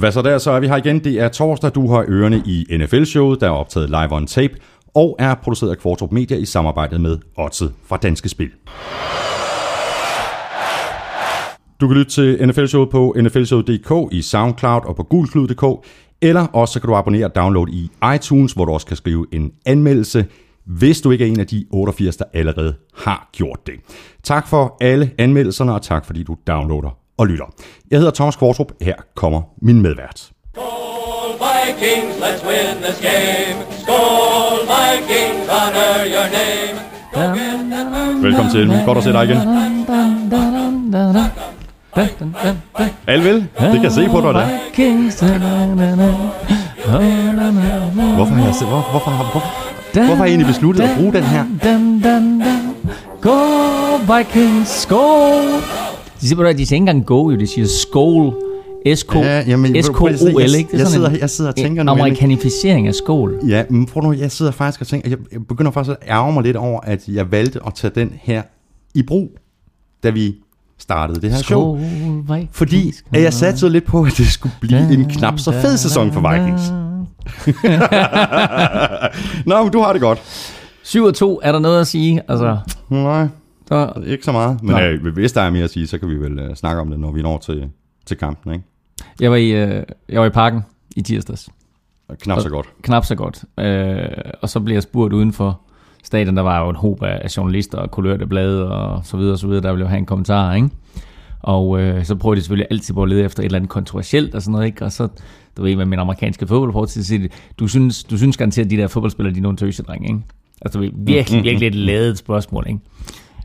Hvad så der, så er vi her igen. Det er torsdag, du har ørerne i NFL-showet, der er optaget live on tape, og er produceret af Kvartrup Media i samarbejde med Otze fra Danske Spil. Du kan lytte til NFL-showet på nflshowet.dk, i SoundCloud og på gulklud.dk, eller også så kan du abonnere og downloade i iTunes, hvor du også kan skrive en anmeldelse, hvis du ikke er en af de 88, der allerede har gjort det. Tak for alle anmeldelserne, og tak fordi du downloader og lytter. Jeg hedder Thomas Kvartrup. Her kommer min medvært. Skål Vikings, let's win this game. Skål Vikings, honor your name. Go Velkommen til. Godt at se dig igen. Alle vel? Det kan jeg se på dig, der. Hvorfor har jeg, se- hvor, hvorfor, har- hvor, hvorfor har jeg egentlig besluttet at bruge den her? Go Vikings, skål! De siger, at de siger ikke engang go, jo. De siger skål. S-K- Ja, jamen, S-K-O-L, ikke? Det er jeg sidder- jeg sidder og tænker en nu. Amerikanificering af skål. Ja, men prøv nu, jeg sidder faktisk og tænker, jeg jeg begynder faktisk at ærge mig lidt over, at jeg valgte at tage den her i brug, da vi startede det her show. Skål. Fordi at jeg satte lidt på, at det skulle blive en knap så fed sæson for Vikings. Nå, men du har det godt. 7 og 2, er der noget at sige? Altså, Nej, så, ikke så meget. Men Nej. øh, hvis der er mere at sige, så kan vi vel øh, snakke om det, når vi når til, til kampen. Ikke? jeg, var i, øh, jeg var i parken i tirsdags. Og Knap så godt. Knap så godt. Øh, og så blev jeg spurgt uden for stadion, der var jo en håb af journalister og kulørte blade og så videre og så videre, der ville jo have en kommentar, ikke? Og øh, så prøvede de selvfølgelig altid på at lede efter et eller andet kontroversielt og sådan noget, ikke? Og så, du ved, med min amerikanske fodboldport til at sige, du synes, du synes garanteret, at de der fodboldspillere, de er nogle tøsedrenge, ikke? Altså, du ved, virkelig, virkelig et ladet spørgsmål, ikke?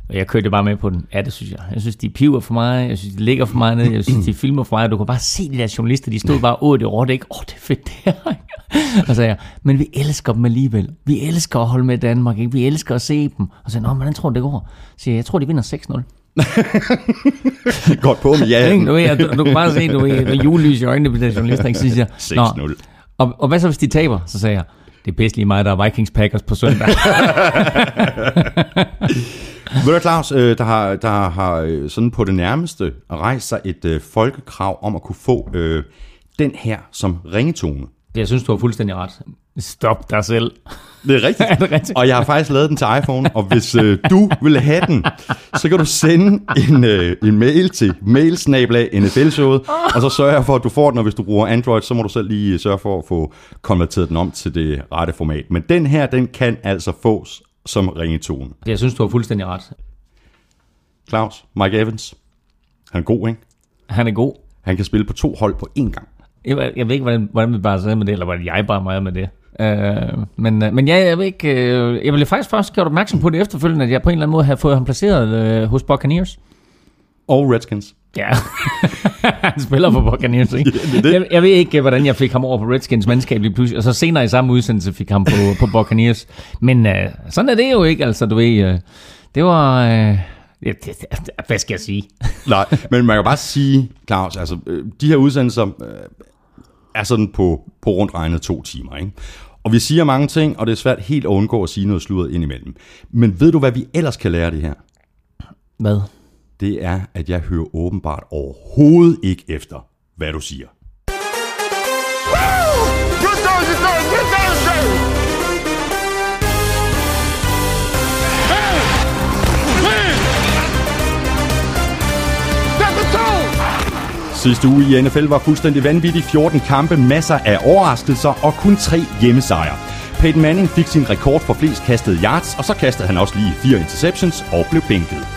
Og jeg kørte bare med på den. Ja, det synes jeg. Jeg synes, de piver for mig. Jeg synes, de ligger for mig ned. Jeg synes, de filmer for mig. Du kan bare se de der journalister. De stod bare, åh, det rådte ikke. Åh, det er fedt det her. Og så sagde jeg, men vi elsker dem alligevel. Vi elsker at holde med Danmark. Ikke? Vi elsker at se dem. Og så sagde jeg, nå, hvordan tror du, det går? Så siger jeg, jeg tror, de vinder 6-0. Godt på med ja. Du, ved, du, du kan bare se, du ved, julelys i øjnene på de der journalister. Ikke? Så siger jeg, "Nå, 6-0. Og, og hvad så, hvis de taber? Så sagde jeg, det er pisse lige mig, der er Vikings Packers på søndag. Ved du, Claus, øh, der har, der har øh, sådan på det nærmeste rejst sig et øh, folkekrav om at kunne få øh, den her som ringetone. jeg synes, du har fuldstændig ret. Stop dig selv. Det er rigtigt. Er det rigtigt? Og jeg har faktisk lavet den til iPhone, og hvis øh, du vil have den, så kan du sende en, øh, en mail til mailsnablag NFL-showet, og så sørger jeg for, at du får den, og hvis du bruger Android, så må du selv lige sørge for at få konverteret den om til det rette format. Men den her, den kan altså fås som ringetone. Jeg synes, du har fuldstændig ret. Claus, Mike Evans, han er god, ikke? Han er god. Han kan spille på to hold på én gang. Jeg, ved- jeg ved ikke, hvordan, hvordan vi bare sagde med det, eller hvordan jeg bare meget med det. Uh, men, uh, men ja, jeg ved ikke, uh, jeg ville faktisk først gjort opmærksom på det efterfølgende, at jeg på en eller anden måde havde fået ham placeret uh, hos Buccaneers. Og Redskins. Ja, han spiller for Buccaneers, ikke? det er det. Jeg, jeg ved ikke, hvordan jeg fik ham over på Redskins mandskab lige pludselig, og så senere i samme udsendelse fik ham på, på Buccaneers. Men uh, sådan er det jo ikke, altså du ved, uh, det var... Ja, det, det, hvad skal jeg sige? Nej, men man kan bare sige, Claus, altså, øh, de her udsendelser øh, er sådan på, på rundt regnet to timer, ikke? Og vi siger mange ting, og det er svært helt at undgå at sige noget sludret indimellem. Men ved du, hvad vi ellers kan lære af det her? Hvad? Det er, at jeg hører åbenbart overhovedet ikke efter, hvad du siger. Sidste uge i NFL var fuldstændig vanvittig. 14 kampe, masser af overraskelser og kun tre hjemmesejre. Peyton Manning fik sin rekord for flest kastede yards, og så kastede han også lige fire interceptions og blev bænket.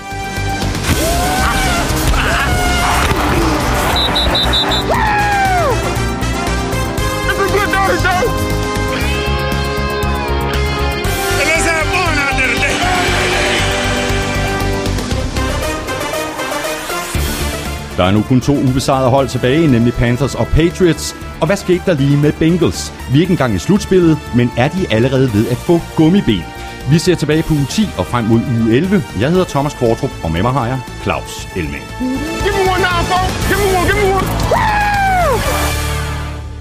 Der er nu kun to ubesejrede hold tilbage, nemlig Panthers og Patriots. Og hvad skete der lige med Bengals? Vi er ikke engang i slutspillet, men er de allerede ved at få gummiben? Vi ser tilbage på uge 10 og frem mod uge 11. Jeg hedder Thomas Kvartrup, og med mig har jeg Claus Elming.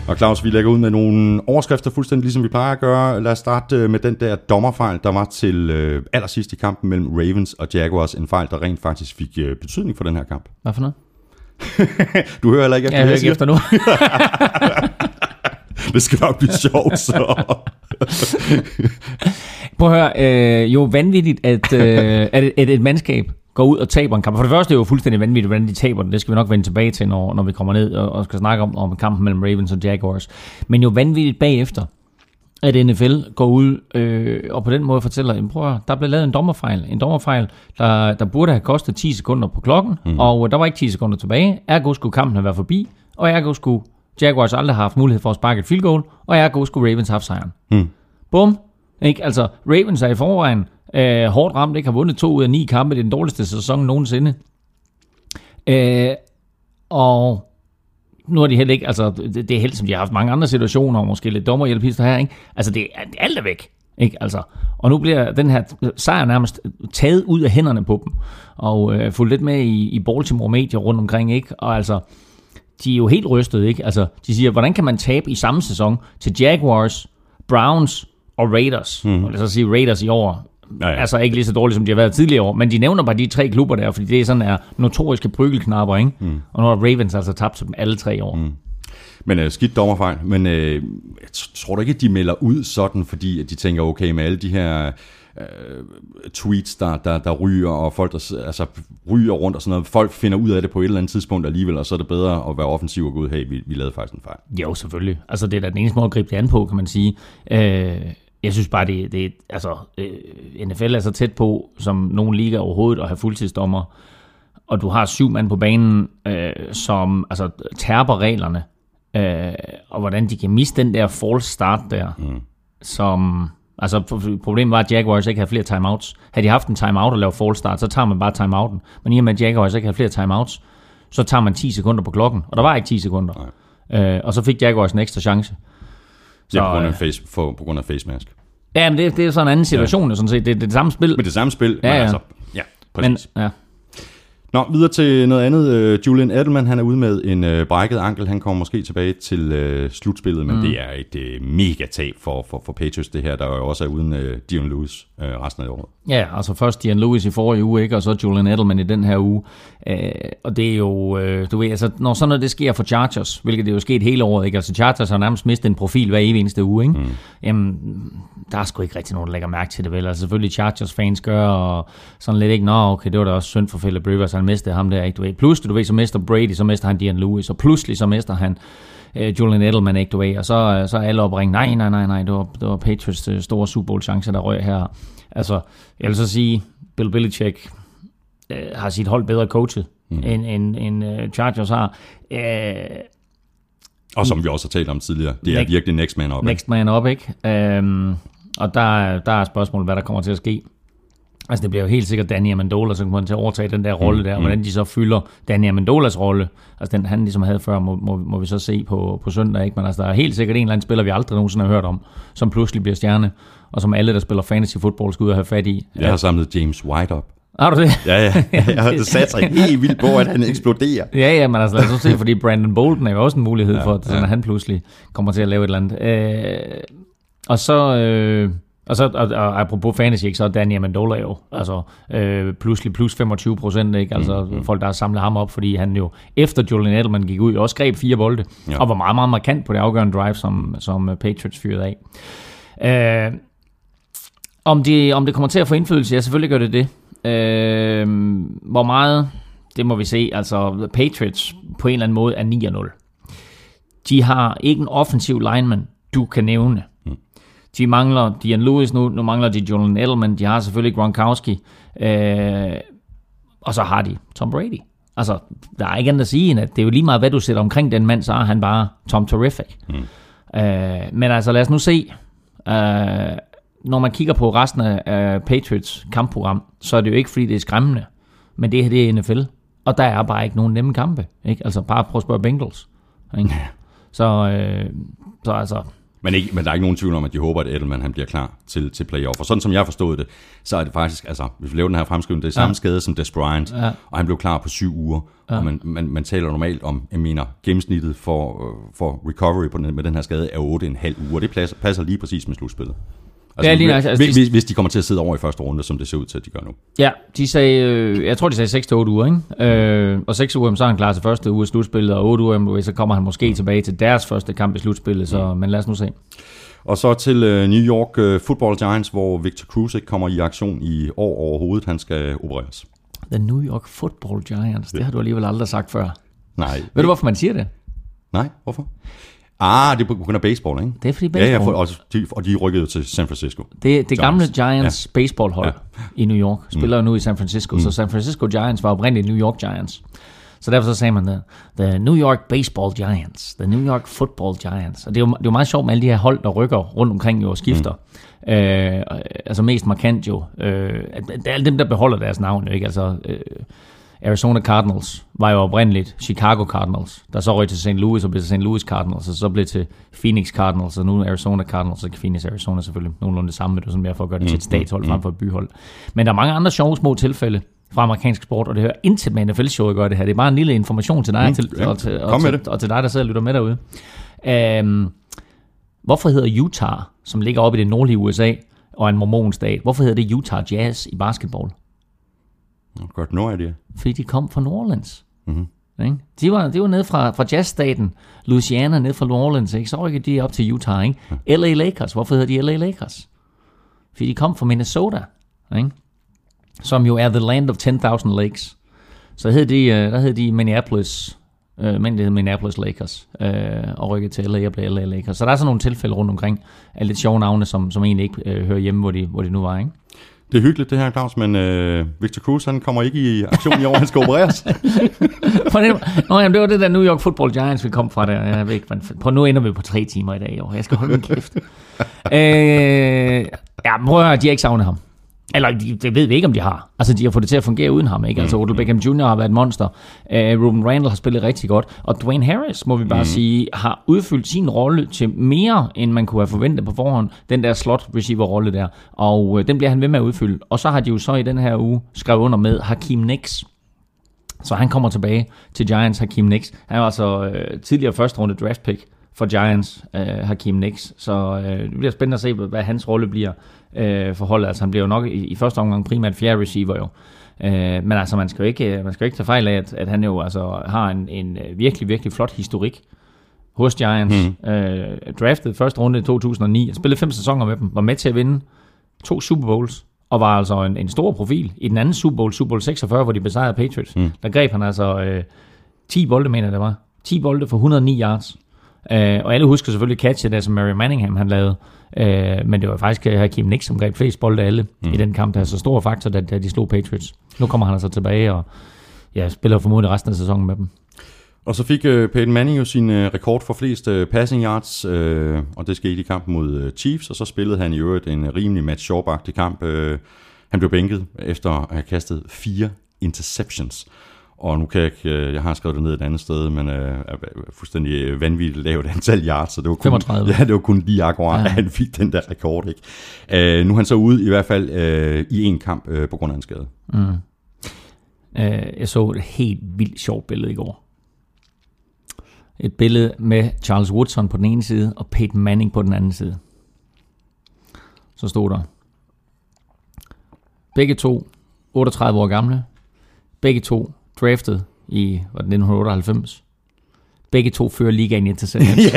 Og Claus, vi lægger ud med nogle overskrifter, fuldstændig ligesom vi plejer at gøre. Lad os starte øh, med den der dommerfejl, der var til øh, allersidst i kampen mellem Ravens og Jaguars. En fejl, der rent faktisk fik øh, betydning for den her kamp. Hvad for noget? du hører heller ikke efter, Jeg hører ikke efter nu. Det skal nok blive sjovt, så. Prøv at høre, øh, jo vanvittigt, at, øh, at, et, at et mandskab går ud og taber en kamp. For det første er det jo fuldstændig vanvittigt, hvordan de taber den. Det skal vi nok vende tilbage til, når, når vi kommer ned og, og skal snakke om, om kampen mellem Ravens og Jaguars. Men jo vanvittigt bagefter, at NFL går ud øh, og på den måde fortæller, prøv at, der blev lavet en dommerfejl. En dommerfejl, der, der burde have kostet 10 sekunder på klokken, mm. og der var ikke 10 sekunder tilbage. Ergo skulle kampen have været forbi, og ergo skulle Jaguars aldrig have haft mulighed for at sparke et field goal, og ergo skulle Ravens have haft sejren. Mm. Bum. Ikke? Altså, Ravens er i forvejen øh, hårdt ramt, ikke har vundet to ud af ni kampe, det er den dårligste sæson nogensinde. Øh, og nu er de heller ikke, altså det, det er helt som de har haft mange andre situationer, og måske lidt dommerhjælpister her, ikke? Altså det, er- alt er væk, ikke? Altså, og nu bliver den her sejr nærmest taget ud af hænderne på dem, og øh, fulgt lidt med i, i Baltimore medier rundt omkring, ikke? Og altså, de er jo helt rystet, ikke? Altså, de siger, hvordan kan man tabe i samme sæson til Jaguars, Browns og Raiders? Mm. Og lad os sige Raiders i år. Ja, Ja. Altså ikke lige så dårligt, som de har været tidligere år, men de nævner bare de tre klubber der, fordi det er sådan er notoriske bryggelknapper, ikke? Mm. Og nu har Ravens altså tabt til dem alle tre år. Mm. Men øh, skidt dommerfejl. Men øh, jeg tror du ikke, at de melder ud sådan, fordi at de tænker, okay, med alle de her øh, tweets, der, der, der ryger, og folk, der altså, ryger rundt og sådan noget. Folk finder ud af det på et eller andet tidspunkt alligevel, og så er det bedre at være offensiv og gå ud, hey, vi, vi lavede faktisk en fejl. Jo, selvfølgelig. Altså, det er da den eneste måde at gribe det an på, kan man sige. Øh, jeg synes bare, det, det altså, øh, NFL er så tæt på, som nogen liga overhovedet, at have fuldtidsdommer. Og du har syv mand på banen, øh, som altså, tærper reglerne. Øh, og hvordan de kan miste den der false start der, mm. som... Altså, pro- problemet var, at Jaguars ikke havde flere timeouts. Havde de haft en timeout og lavet false start, så tager man bare timeouten. Men i og med, at Jaguars ikke havde flere timeouts, så tager man 10 sekunder på klokken. Og der var ikke 10 sekunder. Øh, og så fik Jaguars en ekstra chance. Så, ja, på, grund af øh, face, for, på grund af face mask. Ja, men det, det er sådan en anden situation, ja. sådan set. Det, det er det samme spil. Men det samme spil, Ja, men ja. altså, ja, præcis. men, ja. Nå, videre til noget andet. Øh, Julian Edelman, han er ude med en øh, brækket ankel. Han kommer måske tilbage til øh, slutspillet, men mm. det er et øh, mega tab for, for, for Patriots, det her, der jo også er uden øh, Dion Lewis øh, resten af året. Ja, altså først Dion Lewis i forrige uge, ikke? og så Julian Edelman i den her uge. Øh, og det er jo, øh, du ved, altså, når sådan noget det sker for Chargers, hvilket det er jo sket hele året, ikke? altså Chargers har nærmest mistet en profil hver evig eneste uge, ikke? Mm. Jamen, der er sgu ikke rigtig nogen, der lægger mærke til det, vel? Altså selvfølgelig Chargers fans gør, og sådan lidt ikke, nå, okay, det var da også synd for Philip Rivers, han mistede ham der, ikke? Du ved, pludselig, du ved, så mister Brady, så mister han Dion Lewis, og pludselig så mister han øh, Julian Edelman, ikke, du ved, og så, øh, så er alle opringe, nej, nej, nej, nej, det var, det var Patriots øh, store Super Bowl chance, der røg her. Altså, jeg vil så sige, Bill Belichick øh, har sit hold bedre coachet, mm. end, end, end øh, Chargers har. Øh, Og som vi også har talt om tidligere, det er Next- virkelig next man up. ikke? next man up, ikke? Øhm, og der, der er spørgsmålet, hvad der kommer til at ske. Altså det bliver jo helt sikkert Danny Amendola, som kommer til at overtage den der rolle der, og hvordan de så fylder Danny Amendolas rolle, altså den han ligesom havde før, må, må, må vi så se på, på søndag, ikke? Men altså der er helt sikkert en eller anden spiller, vi aldrig nogensinde har hørt om, som pludselig bliver stjerne, og som alle, der spiller fantasy football, skal ud og have fat i. Jeg har samlet James White op. Har du det? Ja, ja. Jeg har sat sig helt vildt på, at han eksploderer. Ja, ja, men altså lad os så se, fordi Brandon Bolden er jo også en mulighed ja, for, at, sådan, at han pludselig kommer til at lave et eller andet. Øh, og så, øh, og så og, og apropos fantasy, ikke, så er Danny Amendola jo, altså øh, pludselig plus 25 procent, ikke? Altså mm, folk, der har samlet ham op, fordi han jo efter Julian Edelman gik ud, også greb fire bolde, Ja. ja. og var meget, meget markant på det afgørende drive, som, som øh, Patriots fyrede af. Øh, om, det, om det kommer til at få indflydelse, ja, selvfølgelig gør det det. Øh, hvor meget, det må vi se. Altså, Patriots på en eller anden måde er 9-0. De har ikke en offensiv lineman, du kan nævne. De mangler Dion Lewis nu, nu mangler de Julian Edelman, de har selvfølgelig Gronkowski, øh, og så har de Tom Brady. Altså, der er ikke andet at sige, end at det er jo lige meget, hvad du sætter omkring den mand, så er han bare Tom Terrific. Mm. Øh, men altså, lad os nu se. Øh, når man kigger på resten af, af Patriots kampprogram, så er det jo ikke, fordi det er skræmmende, men det her, det er NFL. Og der er bare ikke nogen nemme kampe. Ikke? Altså, bare prøv at spørge Bengals. Ikke? Så, øh, så altså, Men, ikke, men der er ikke nogen tvivl om, at de håber, at Edelman han bliver klar til, til playoff. Og sådan som jeg forstået det, så er det faktisk, altså hvis vi laver den her fremskrivning, det er samme ja. skade som Des Bryant, ja. og han blev klar på syv uger. Ja. Og man, man, man taler normalt om, jeg mener, gennemsnittet for, øh, for recovery på den, med den her skade er 8,5 uger. Det passer, passer lige præcis med slutspillet. Altså, Ja, lige nok. Altså, hvis, de- hvis, de kommer til at sidde over i første runde, som det ser ud til, at de gør nu. Ja, de sagde, øh, jeg tror, de sagde 6 til 8 uger, ikke? Øh, og 6 uger, så er han klar til første uge af slutspillet, og 8 uger, så kommer han måske tilbage til deres første kamp i slutspillet, så, men lad os nu se. Og så til øh, New York øh, Football Giants, hvor Victor Cruz ikke kommer i aktion i år overhovedet. Han skal opereres. The New York Football Giants, det har du alligevel aldrig sagt før. Nej. Ved du, hvorfor man siger det? Nej, hvorfor? Ah, det er på grund af baseball, ikke? Det er fordi Ja, ja, baseball. for, og, de, og de rykkede til San Francisco. Det, det gamle Giants. Ja. baseballhold ja. i New York spiller mm. nu i San Francisco, mm. så San Francisco Giants var oprindeligt New York Giants. Så derfor så sagde man the, the New York Baseball Giants, the New York Football Giants. Og det er jo, det er jo meget sjovt med alle de her hold, der rykker rundt omkring jo og skifter. Mm. Øh, altså mest markant jo. Øh, det er alle dem, der beholder deres navn ikke? Altså, øh, Arizona Cardinals var jo oprindeligt Chicago Cardinals, der så røg til St. Louis og blev til St. Louis Cardinals, og så blev til Phoenix Cardinals, og nu Arizona Cardinals, og Phoenix Arizona selvfølgelig nogenlunde det samme, men det er sådan mere for at gøre det til et statshold frem for et byhold. Men der er mange andre sjove små tilfælde fra amerikansk sport, og det hører intet med NFL-show at gøre det her. Det er bare en lille information til dig, Mm, mm, til, ja. og, til, og, til, og til dig, der sidder og lytter med derude. Øhm, hvorfor hedder Utah, som ligger oppe i det nordlige USA, og en mormonstat, hvorfor hedder det Utah Jazz i basketball? Oh, godt, no idea. fordi de kom fra New Orleans. Mm-hmm. Ikke? De, var, de var nede fra, fra jazzstaten Louisiana, ned fra New Orleans, ikke? så rykkede de op til Utah. Ikke? LA Lakers, hvorfor hedder de LA Lakers? Fordi de kom fra Minnesota, ikke? som jo er the land of 10.000 lakes. Så hed de, øh, der hed de Minneapolis, øh, men det hed Minneapolis Lakers, øh, og rykkede til LA og blev LA Lakers. Så der er sådan nogle tilfælde rundt omkring af lidt sjove navne, som, som egentlig ikke øh, hører hjemme, hvor de, hvor de nu var. Ikke? Det er hyggeligt det her, Claus, men øh, Victor Cruz, han kommer ikke i aktion i år, han skal opereres. Nå, jamen, det var det der New York Football Giants, vi kom fra der. Jeg ved ikke, prøv, nu ender vi på tre timer i dag. Jo. Jeg skal holde min kæft. øh, ja, prøv at høre, de har ikke savnet ham. Eller de, det ved vi ikke, om de har. Altså, de har fået det til at fungere uden ham, ikke? Altså, Odell Beckham Jr. har været et monster. Uh, Ruben Randall har spillet rigtig godt. Og Dwayne Harris, må vi bare mm. sige, har udfyldt sin rolle til mere, end man kunne have forventet på forhånd. Den der slot receiver-rolle der. Og uh, den bliver han ved med at udfylde. Og så har de jo så i den her uge skrevet under med Hakim Nix, så han kommer tilbage til Giants, Hakim Nix. Han var altså øh, tidligere første runde draft pick for Giants, øh, Hakim Nix. Så øh, det bliver spændende at se, hvad, hans rolle bliver øh, for holdet. Altså han bliver jo nok i, i første omgang primært fjerde receiver jo. Øh, men altså man skal jo ikke, man skal jo ikke tage fejl af, at, at han jo altså har en, en øh, virkelig, virkelig flot historik hos Giants. Mm. Øh, draftet første runde i 2009, spillede fem sæsoner med dem, var med til at vinde to Super Bowls, og var altså en, en stor profil. I den anden Super Bowl, Super Bowl 46, hvor de besejrede Patriots, mm. der greb han altså øh, 10 bolde, mener det var. 10 bolde for 109 yards. Øh, og alle husker selvfølgelig catchet der, som Mary Manningham han lavede. Øh, men det var faktisk øh, Hakim Nix, som greb flest bolde af alle mm. i den kamp, der er så stor faktor, da, da de slog Patriots. Nu kommer han altså tilbage, og ja, spiller formodentlig resten af sæsonen med dem. Og så fik øh, Peyton Manning jo sin øh, rekord for flest øh, passing yards, øh, og det skete i kampen mod øh, Chiefs, og så spillede han i øvrigt en rimelig match short kamp. Øh, han blev bænket efter at have kastet fire interceptions. Og nu kan jeg ikke, øh, jeg har skrevet det ned et andet sted, men øh, er fuldstændig øh, vanvittigt lavt antal yards, så det var kun, 35. Ja, det var kun lige akkurat, Ja. at han fik den der rekord. Ikke? Øh, nu er han så ude i hvert fald øh, i en kamp øh, på grund af en skade. Øh, jeg så et helt vildt sjovt billede i går. Et billede med Charles Woodson på den ene side, og Peyton Manning på den anden side. Så stod der. Begge to 38 år gamle. Begge to draftet i var det 1998. Begge to fører ligaen i interceptions.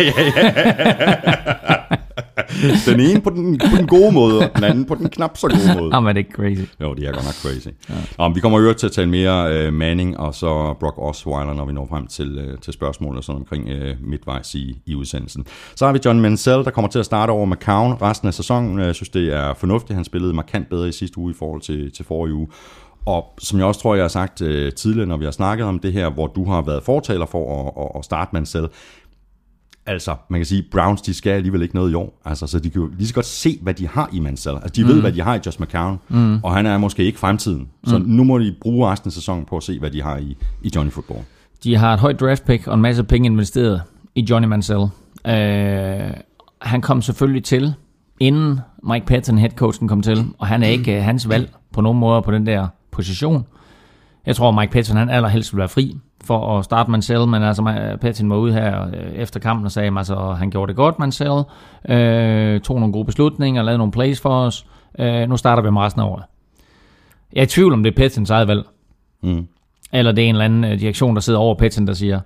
Den ene på den, på den gode måde, og den anden på den knap så gode måde. Jamen, er det ikke crazy? Jo, det er godt nok crazy. Ja. Om, vi kommer jo til at tale mere uh, Manning og så Brock Osweiler, når vi når frem til, uh, til spørgsmål og sådan omkring uh, midtvejs i, i udsendelsen. Så har vi John Mansell, der kommer til at starte over McCown resten af sæsonen. Jeg synes, det er fornuftigt. Han spillede markant bedre i sidste uge i forhold til, til forrige uge. Og som jeg også tror, jeg har sagt uh, tidligere, når vi har snakket om det her, hvor du har været fortaler for at, at, at starte Mansell, Altså, man kan sige, Browns, de skal alligevel ikke noget i år. Altså, så de kan jo lige så godt se, hvad de har i Mansell. Altså, de mm. ved, hvad de har i Josh McCown, mm. og han er måske ikke fremtiden. Så mm. nu må de bruge resten af sæsonen på at se, hvad de har i, i Johnny Football. De har et højt draft pick og en masse penge investeret i Johnny Mansell. Uh, han kom selvfølgelig til, inden Mike Patton, headcoachen, kom til, og han er ikke uh, hans valg på nogen måde på den der position. Jeg tror, Mike Patton han allerhelst vil være fri. for at starte Mansell, men altså Petin var ude her øh, efter kampen og sagde, at altså, han gjorde det godt, Mansell, øh, tog nogle gode beslutninger, lavede nogle plays for os, øh, nu starter vi med resten af året. Jeg er i tvivl om det er Petins eget valg. Mm. Eller det er en eller anden øh, direktion, der sidder over Petin, der siger,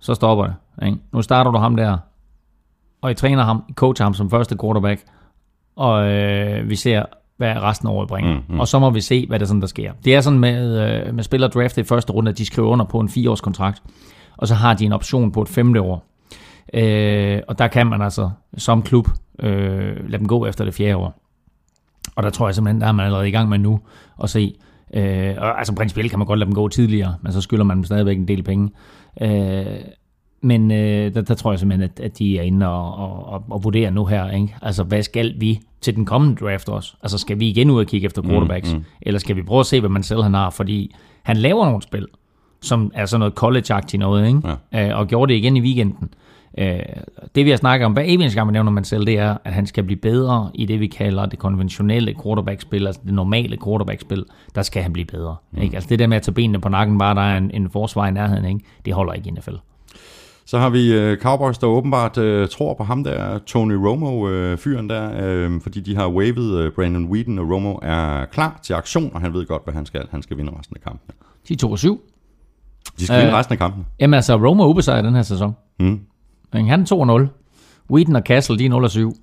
så stopper det. Ikke? Nu starter du ham der, og I træner ham, I coacher ham som første quarterback, og øh, vi ser, hvad resten af året bringer. Mm, mm. Og så må vi se, hvad der sådan, der sker. Det er sådan med, øh, med spillere draftet i første runde, at de skriver under på en fireårs kontrakt, og så har de en option på et femte år. Øh, og der kan man altså som klub øh, lade dem gå efter det fjerde år. Og der tror jeg simpelthen, der er man allerede i gang med nu at se. Øh, og, altså principielt kan man godt lade dem gå tidligere, men så skylder man dem stadigvæk en del penge. Øh, men øh, der, der tror jeg simpelthen, at, at de er inde og, og, og, og vurderer nu her. Ikke? Altså, hvad skal vi til den kommende draft også? Altså, skal vi igen ud og kigge efter quarterbacks? Mm, mm. Eller skal vi prøve at se, hvad man selv han har? Fordi han laver nogle spil, som er sådan noget college-agtigt noget, ikke? Ja. Øh, og gjorde det igen i weekenden. Øh, det vi har snakket om hver eneste gang, man nævner man selv, det er, at han skal blive bedre i det, vi kalder det konventionelle quarterback-spil, altså det normale quarterback-spil. Der skal han blive bedre. Mm. Ikke? Altså det der med at tage benene på nakken, bare der er en, en forsvar i nærheden, ikke? det holder ikke i NFL. Så har vi uh, Cowboys, der åbenbart uh, tror på ham der, Tony Romo, uh, fyren der, uh, fordi de har wavet uh, Brandon Whedon, og Romo er klar til aktion, og han ved godt, hvad han skal. Han skal vinde resten af kampen. De er 2-7. De skal uh, vinde resten af kampen. Jamen altså, Romo er ubesejret den her sæson. Mm. Han er 2-0. Whedon og Castle, de er 0-7.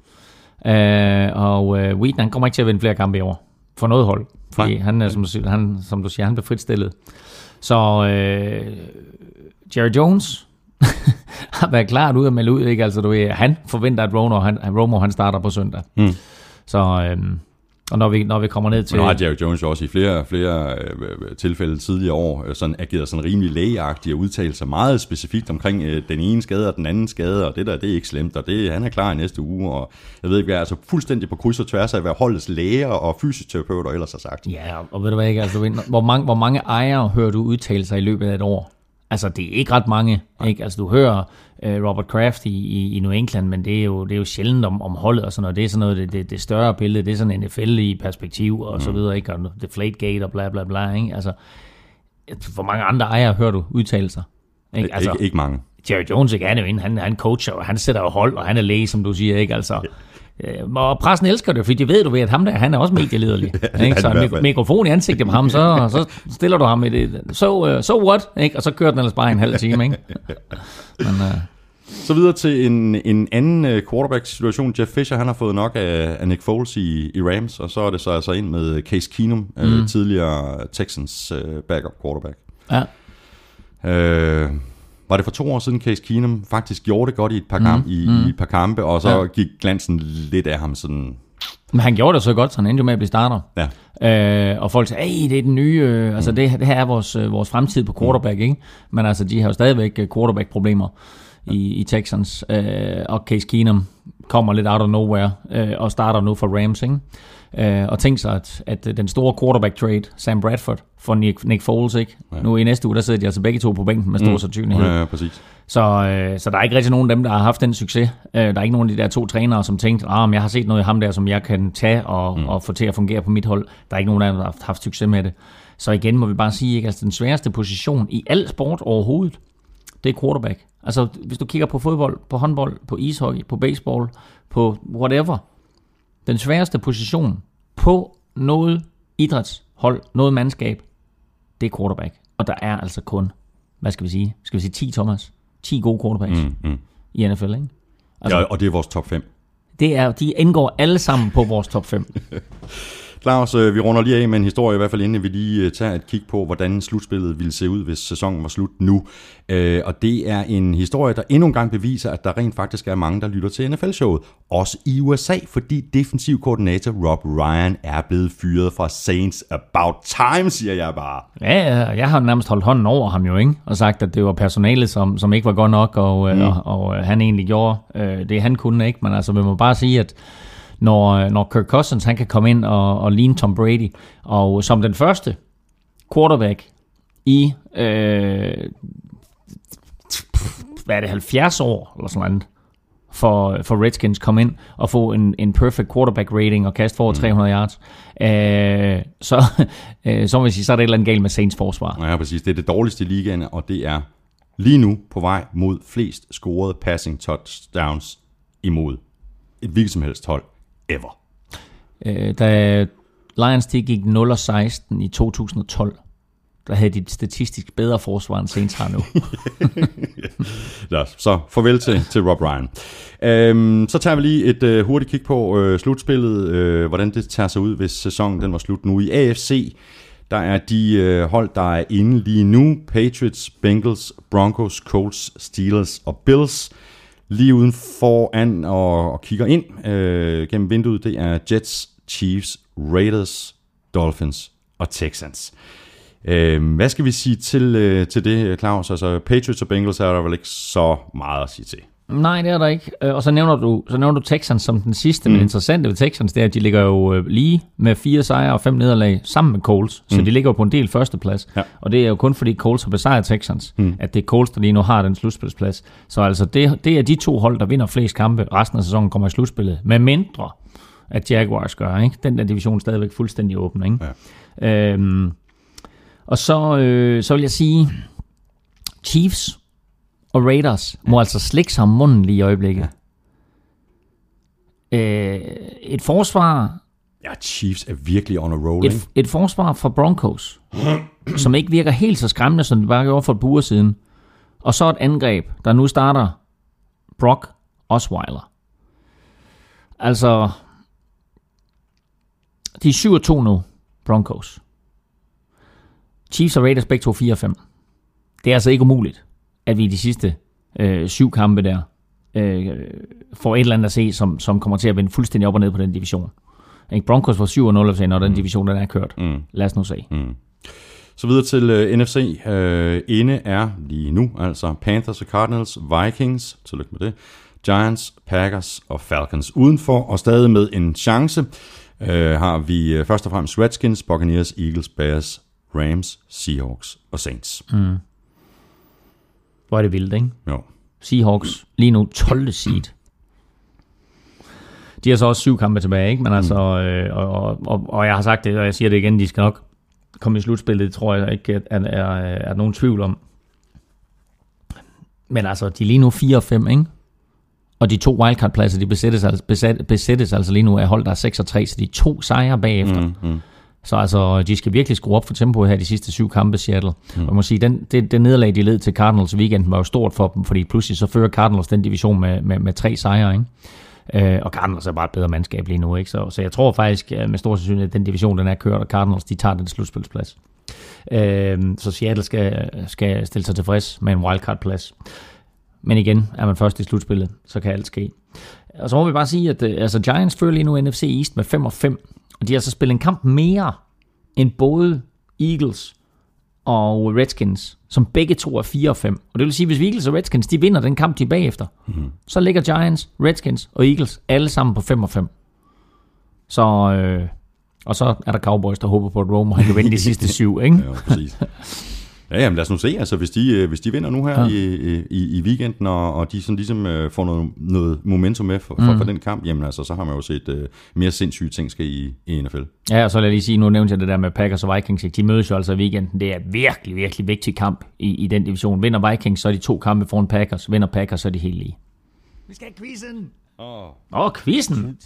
Uh, og uh, Whedon, han kommer ikke til at vinde flere kampe i år. For noget hold. Fordi Nej. han er, som, du, han, som du siger, han bliver fritstillet. Så uh, Jerry Jones, har været klart ud at melde ud, ikke? Altså, du ved, han forventer, at Romo, han, Romo, han starter på søndag. Mm. Så, øhm, og når vi, når vi kommer ned til... Men nu har Jerry Jones jo også i flere, flere øh, tilfælde tidligere år øh, sådan ageret sådan rimelig lægeagtigt og udtalt sig meget specifikt omkring øh, den ene skade og den anden skade, og det der, det er ikke slemt, og det, han er klar i næste uge, og jeg ved ikke, hvad er altså fuldstændig på kryds og tværs af, hvad holdets læger og fysioterapeuter ellers har sagt. Ja, og ved du hvad ikke, altså, hvor, mange, hvor mange ejere hører du udtale sig i løbet af et år? Altså, det er ikke ret mange. Ikke? Altså, du hører uh, Robert Kraft i, i, i New England, men det er jo, det er jo sjældent om, om holdet og sådan noget. Det er sådan noget, det, det, det større billede, det er sådan NFL i perspektiv og mm. så videre, ikke? Og Deflategate og bla bla bla, ikke? Altså, hvor mange andre ejere hører du udtale sig? Ikke, altså, ikke, ikke mange. Jerry Jones, ikke? Han er jo han, han coacher, og han sætter jo hold, og han er læge, som du siger, ikke? Altså, Øh, og pressen elsker det, fordi de ved du ved, at ham der, han er også medielederlig. ja, ikke? Så en mik- mikrofon i ansigtet på ham, så, så stiller du ham i det. So, uh, so what? Ikke? Og så kører den ellers bare en halv time. Ikke? Men, uh... Så videre til en, en anden quarterback-situation. Jeff Fisher, han har fået nok af, af Nick Foles i, i Rams, og så er det så altså ind med Case Keenum, mm. tidligere Texans uh, backup quarterback. Ja. Uh, var det for to år siden, Case Keenum faktisk gjorde det godt i et par, kamp, mm, i, mm. i et par kampe, og så ja. gik glansen lidt af ham sådan... Men han gjorde det så godt, så han endte jo med at blive starter. Ja. Øh, og folk sagde, det er den nye, øh, altså mm. det, det her er vores, øh, vores fremtid på quarterback, mm. ikke? Men altså, de har jo stadigvæk øh, quarterback-problemer i, i Texans, øh, og Case Keenum kommer lidt out of nowhere, øh, og starter nu for Rams, ikke? Øh, og tænk sig, at, at den store quarterback trade, Sam Bradford for Nick, Nick Foles, ikke? Ja. Nu i næste uge, der sidder de altså begge to på bænken med stor mm. sandsynlighed. Ja, ja, præcis. Så, øh, så der er ikke rigtig nogen af dem, der har haft den succes. Øh, der er ikke nogen af de der to trænere, som tænkte, ah, jeg har set noget i ham der, som jeg kan tage og, mm. og få til at fungere på mit hold. Der er ikke nogen af dem, der har haft succes med det. Så igen må vi bare sige, at altså, den sværeste position i al sport overhovedet, det er quarterback. Altså, hvis du kigger på fodbold, på håndbold, på ishockey, på baseball, på whatever. Den sværeste position på noget idrætshold, noget mandskab, det er quarterback. Og der er altså kun, hvad skal vi sige, skal vi sige 10, Thomas? 10 gode quarterbacks mm, mm. i NFL, ikke? Altså, ja, og det er vores top 5. Det er, de indgår alle sammen på vores top 5. Claus, øh, vi runder lige af med en historie, i hvert fald inden vi lige øh, tager et kig på, hvordan slutspillet ville se ud, hvis sæsonen var slut nu. Øh, og det er en historie, der endnu en gang beviser, at der rent faktisk er mange, der lytter til NFL-showet. Også i USA, fordi defensiv koordinator Rob Ryan er blevet fyret fra Saints. About time, siger jeg bare. Ja, jeg har nærmest holdt hånden over ham jo, ikke? Og sagt, at det var personalet, som, som ikke var godt nok, og, mm. og, og han egentlig gjorde det, han kunne, ikke? Men altså, vi må bare sige, at når, når Kirk Cousins han kan komme ind og, og ligne Tom Brady. Og som den første quarterback i, øh, hvad er det, 70 år eller sådan noget, for, for Redskins komme ind og få en, en perfect quarterback rating og kaste for over 300 yards, øh, så, øh, så, vil sige, så er der et eller andet galt med Saints forsvar. Ja, præcis. Det er det dårligste i ligaen, og det er lige nu på vej mod flest scorede passing touchdowns imod et hvilket som helst hold ever. Øh, da Lions de gik 0-16 i 2012, der havde de statistisk bedre forsvar end Saints har nu. Ja, så farvel til, til Rob Ryan. Øhm, så tager vi lige et øh, hurtigt kig på øh, slutspillet, øh, hvordan det tager sig ud, hvis sæsonen den var slut nu. I AFC, der er de øh, hold, der er inde lige nu. Patriots, Bengals, Broncos, Colts, Steelers og Bills. Lige uden foran og, og kigger ind øh, gennem vinduet, det er Jets, Chiefs, Raiders, Dolphins og Texans. Øh, hvad skal vi sige til, øh, til det, Claus? Altså, Patriots og Bengals er der vel ikke så meget at sige til. Nej, det er der ikke. Øh, Og så nævner du, så nævner du Texans som den sidste, mm. men interessante ved Texans, det er, at de ligger jo øh, lige med fire sejre og fem nederlag sammen med Coles, så de ligger jo på en del førsteplads. Ja. Og det er jo kun fordi Coles har besejret Texans, mm. at det er Coles, der lige nu har den slutspilsplads. Så altså, det, det er de to hold, der vinder flest kampe. Resten af sæsonen kommer i slutspillet. Med mindre, at Jaguars gør, ikke? Den der division er stadigvæk fuldstændig åben, ikke? Ja. Øhm, og så, øh, så vil jeg sige, Chiefs og Raiders må altså slikke sig om munden lige i øjeblikket. Øh, et forsvar Ja, Chiefs er virkelig on a roll, et, et forsvar fra Broncos, som ikke virker helt så skræmmende, som det bare gjorde for et par uger siden. Og så et angreb, der nu starter Brock Osweiler. Altså, de er 7-2 nu, Broncos. Chiefs og Raiders begge to 4-5. Det er altså ikke umuligt, at vi i de sidste øh, syv kampe der øh, får et eller andet at se, som, som kommer til at vende fuldstændig op og ned på den division. Ikke? Broncos var 7-0, og sagde, når den division den er kørt. Mm. Lad os nu se. Mm. Så videre til uh, NFC. Uh, inde er lige nu, altså Panthers og Cardinals, Vikings, tillykke med det, Giants, Packers og Falcons udenfor, og stadig med en chance uh, har vi uh, først og fremmest Redskins, Buccaneers, Eagles, Bears, Rams, Seahawks og Saints. Mm. Hvor er det vildt, ikke? Jo. Seahawks lige nu 12. seed. De har så også syv kampe tilbage, ikke? Men altså, øh, og, og, og, og jeg har sagt det, og jeg siger det igen, de skal nok komme i slutspillet, det tror jeg ikke, at er, er, er nogen tvivl om. Men altså, de er lige nu 4 og 5, ikke? Og de to wildcard-pladser, de besættes, altså, besæt, besættes altså lige nu af hold, der er 6 og 3, så de er to sejre bagefter. Mm, mm. Så altså, de skal virkelig skrue op for tempoet her de sidste syv kampe, Seattle. Mm. Og jeg må sige, den, det, det nederlag, de led til Cardinals i weekenden, var jo stort for dem, fordi pludselig så fører Cardinals den division med, med, med tre sejre, ikke? Øh, og Cardinals er bare et bedre mandskab lige nu, ikke? Så, så jeg tror faktisk øh, med stor sandsynlighed, at den division, den er kørt, og Cardinals, de tager den slutspilsplads. Øh, så Seattle skal, skal stille sig tilfreds med en wildcard-plads. Men igen, er man først i slutspillet, så kan alt ske. Og så må vi bare sige, at øh, altså Giants fører lige nu NFC East med 5 og 5. Og de har altså spillet en kamp mere end både Eagles og Redskins, som begge to er 4 og 5. Og det vil sige, hvis Eagles og Redskins de vinder den kamp, de er bagefter, mm. så ligger Giants, Redskins og Eagles alle sammen på 5 og 5. Så, øh, og så er der Cowboys, der håber på, at Rome han kan vinde de sidste syv, ikke? Ja, præcis. Ja, jamen lad os nu se, altså hvis de, øh, hvis de vinder nu her ja. i, i, i weekenden, og, og de sådan ligesom øh, får noget, noget momentum med for, for, for den kamp, jamen altså, så har man jo set øh, mere sindssyge ting ske i, i NFL. Ja, og så lad jeg lige sige, nu nævnte jeg det der med Packers og Vikings, de mødes jo altså i weekenden. Det er virkelig, virkelig vigtig kamp i, i den division. Vinder Vikings, så er de to kampe foran Packers. Vinder Packers, så er de helt lige. Vi skal have quizzen. Åh, oh, quizzen.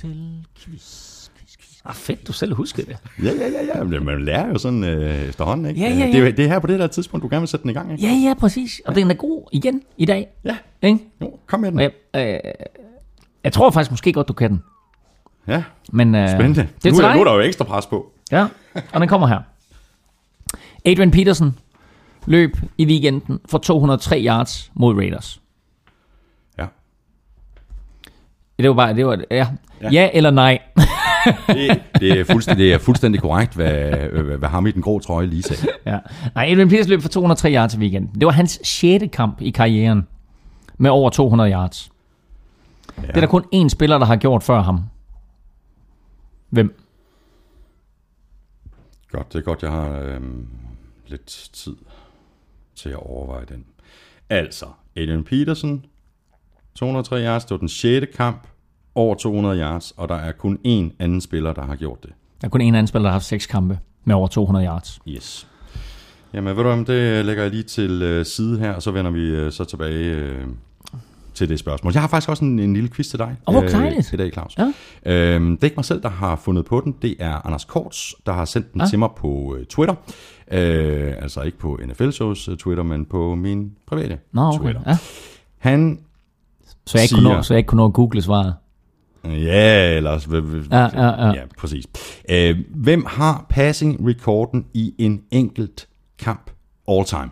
Ah, fedt, du selv huskede det. Ja, ja, ja, ja. Men man lærer jo sådan øh, efterhånden, ikke? Ja, ja, ja. Det, er- det er her på det der tidspunkt, du gerne vil sætte den i gang, ikke? Ja, ja, præcis. Og den er god igen i dag. Ja. Ikke? Jo, kom med den. Jeg, øh, jeg tror faktisk måske godt, du kan den. Ja, Men, øh, spændende. Det er nu, er, nu er der jo ekstra pres på. Ja, og den kommer her. Adrian Peterson løb i weekenden for 203 yards mod Raiders. Ja. Det var bare, det var, ja. Ja, ja eller nej. Det, det, er fuldstændig, det er fuldstændig korrekt, hvad, hvad, ham i den grå trøje lige sagde. ja. Nej, Adrian Peterson løb for 203 yards i weekenden. Det var hans sjette kamp i karrieren med over 200 yards. Ja. Det er der kun én spiller, der har gjort før ham. Hvem? Godt, det er godt, jeg har øhm, lidt tid til at overveje den. Altså, Adrian Peterson 203 yards, det var den 6. kamp over 200 yards, og der er kun én anden spiller, der har gjort det. Der er kun en anden spiller, der har haft seks kampe med over 200 yards. Yes. Jamen, ved du hvad, det lægger jeg lige til øh, side her, og så vender vi øh, så tilbage øh, til det spørgsmål. Jeg har faktisk også en, en lille quiz til dig Åh, hvor dejligt. i dag, Claus. Ja. Øhm, det er ikke mig selv, der har fundet på den. Det er Anders Korts, der har sendt den Ja. til mig på øh, Twitter. Øh, altså ikke på NFL Shows øh, Twitter, men på min private Nå, okay. Twitter. Ja. Han, Så, jeg ikke kunne Siger- nå, så jeg ikke kunne nå at google svaret. Ja, v- Ja, ja, ja. ja præcis. Øh, hvem har passing-rekorden i en enkelt kamp all time?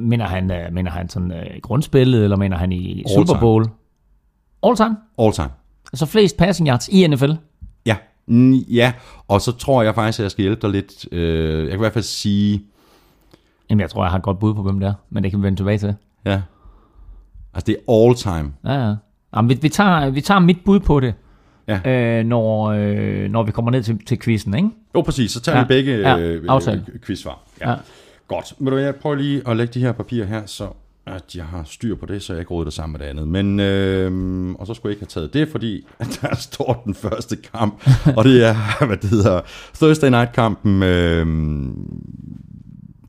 Mener han, uh, mener han sådan uh, grundspillet, eller mener han i All Super time. Bowl? All time? All time. Altså flest passing yards i NFL? Ja, mm, ja. Og så tror jeg faktisk, at jeg skal hjælpe dig lidt. Øh, jeg kan i hvert fald sige, Jamen, jeg tror, jeg har et godt bud på, hvem det er, men det kan vi vende tilbage til. ja. Altså, det er all time. Ja, ja. Jamen, vi, vi, tager, vi tager mit bud på det, Ja. øh, når, øh, når vi kommer ned til, til quizzen, ikke? Jo, præcis. Så tager Ja, vi begge ja, øh, aftale. øh, quizsvar. Ja. Ja. Godt. Men du, jeg prøver lige at lægge de her papirer her, så at jeg har styr på det, så jeg ikke råder det sammen med det andet. Men, øh, og så skulle jeg ikke have taget det, fordi der står den første kamp, og det er, hvad det hedder, Thursday Night-kampen. Øh,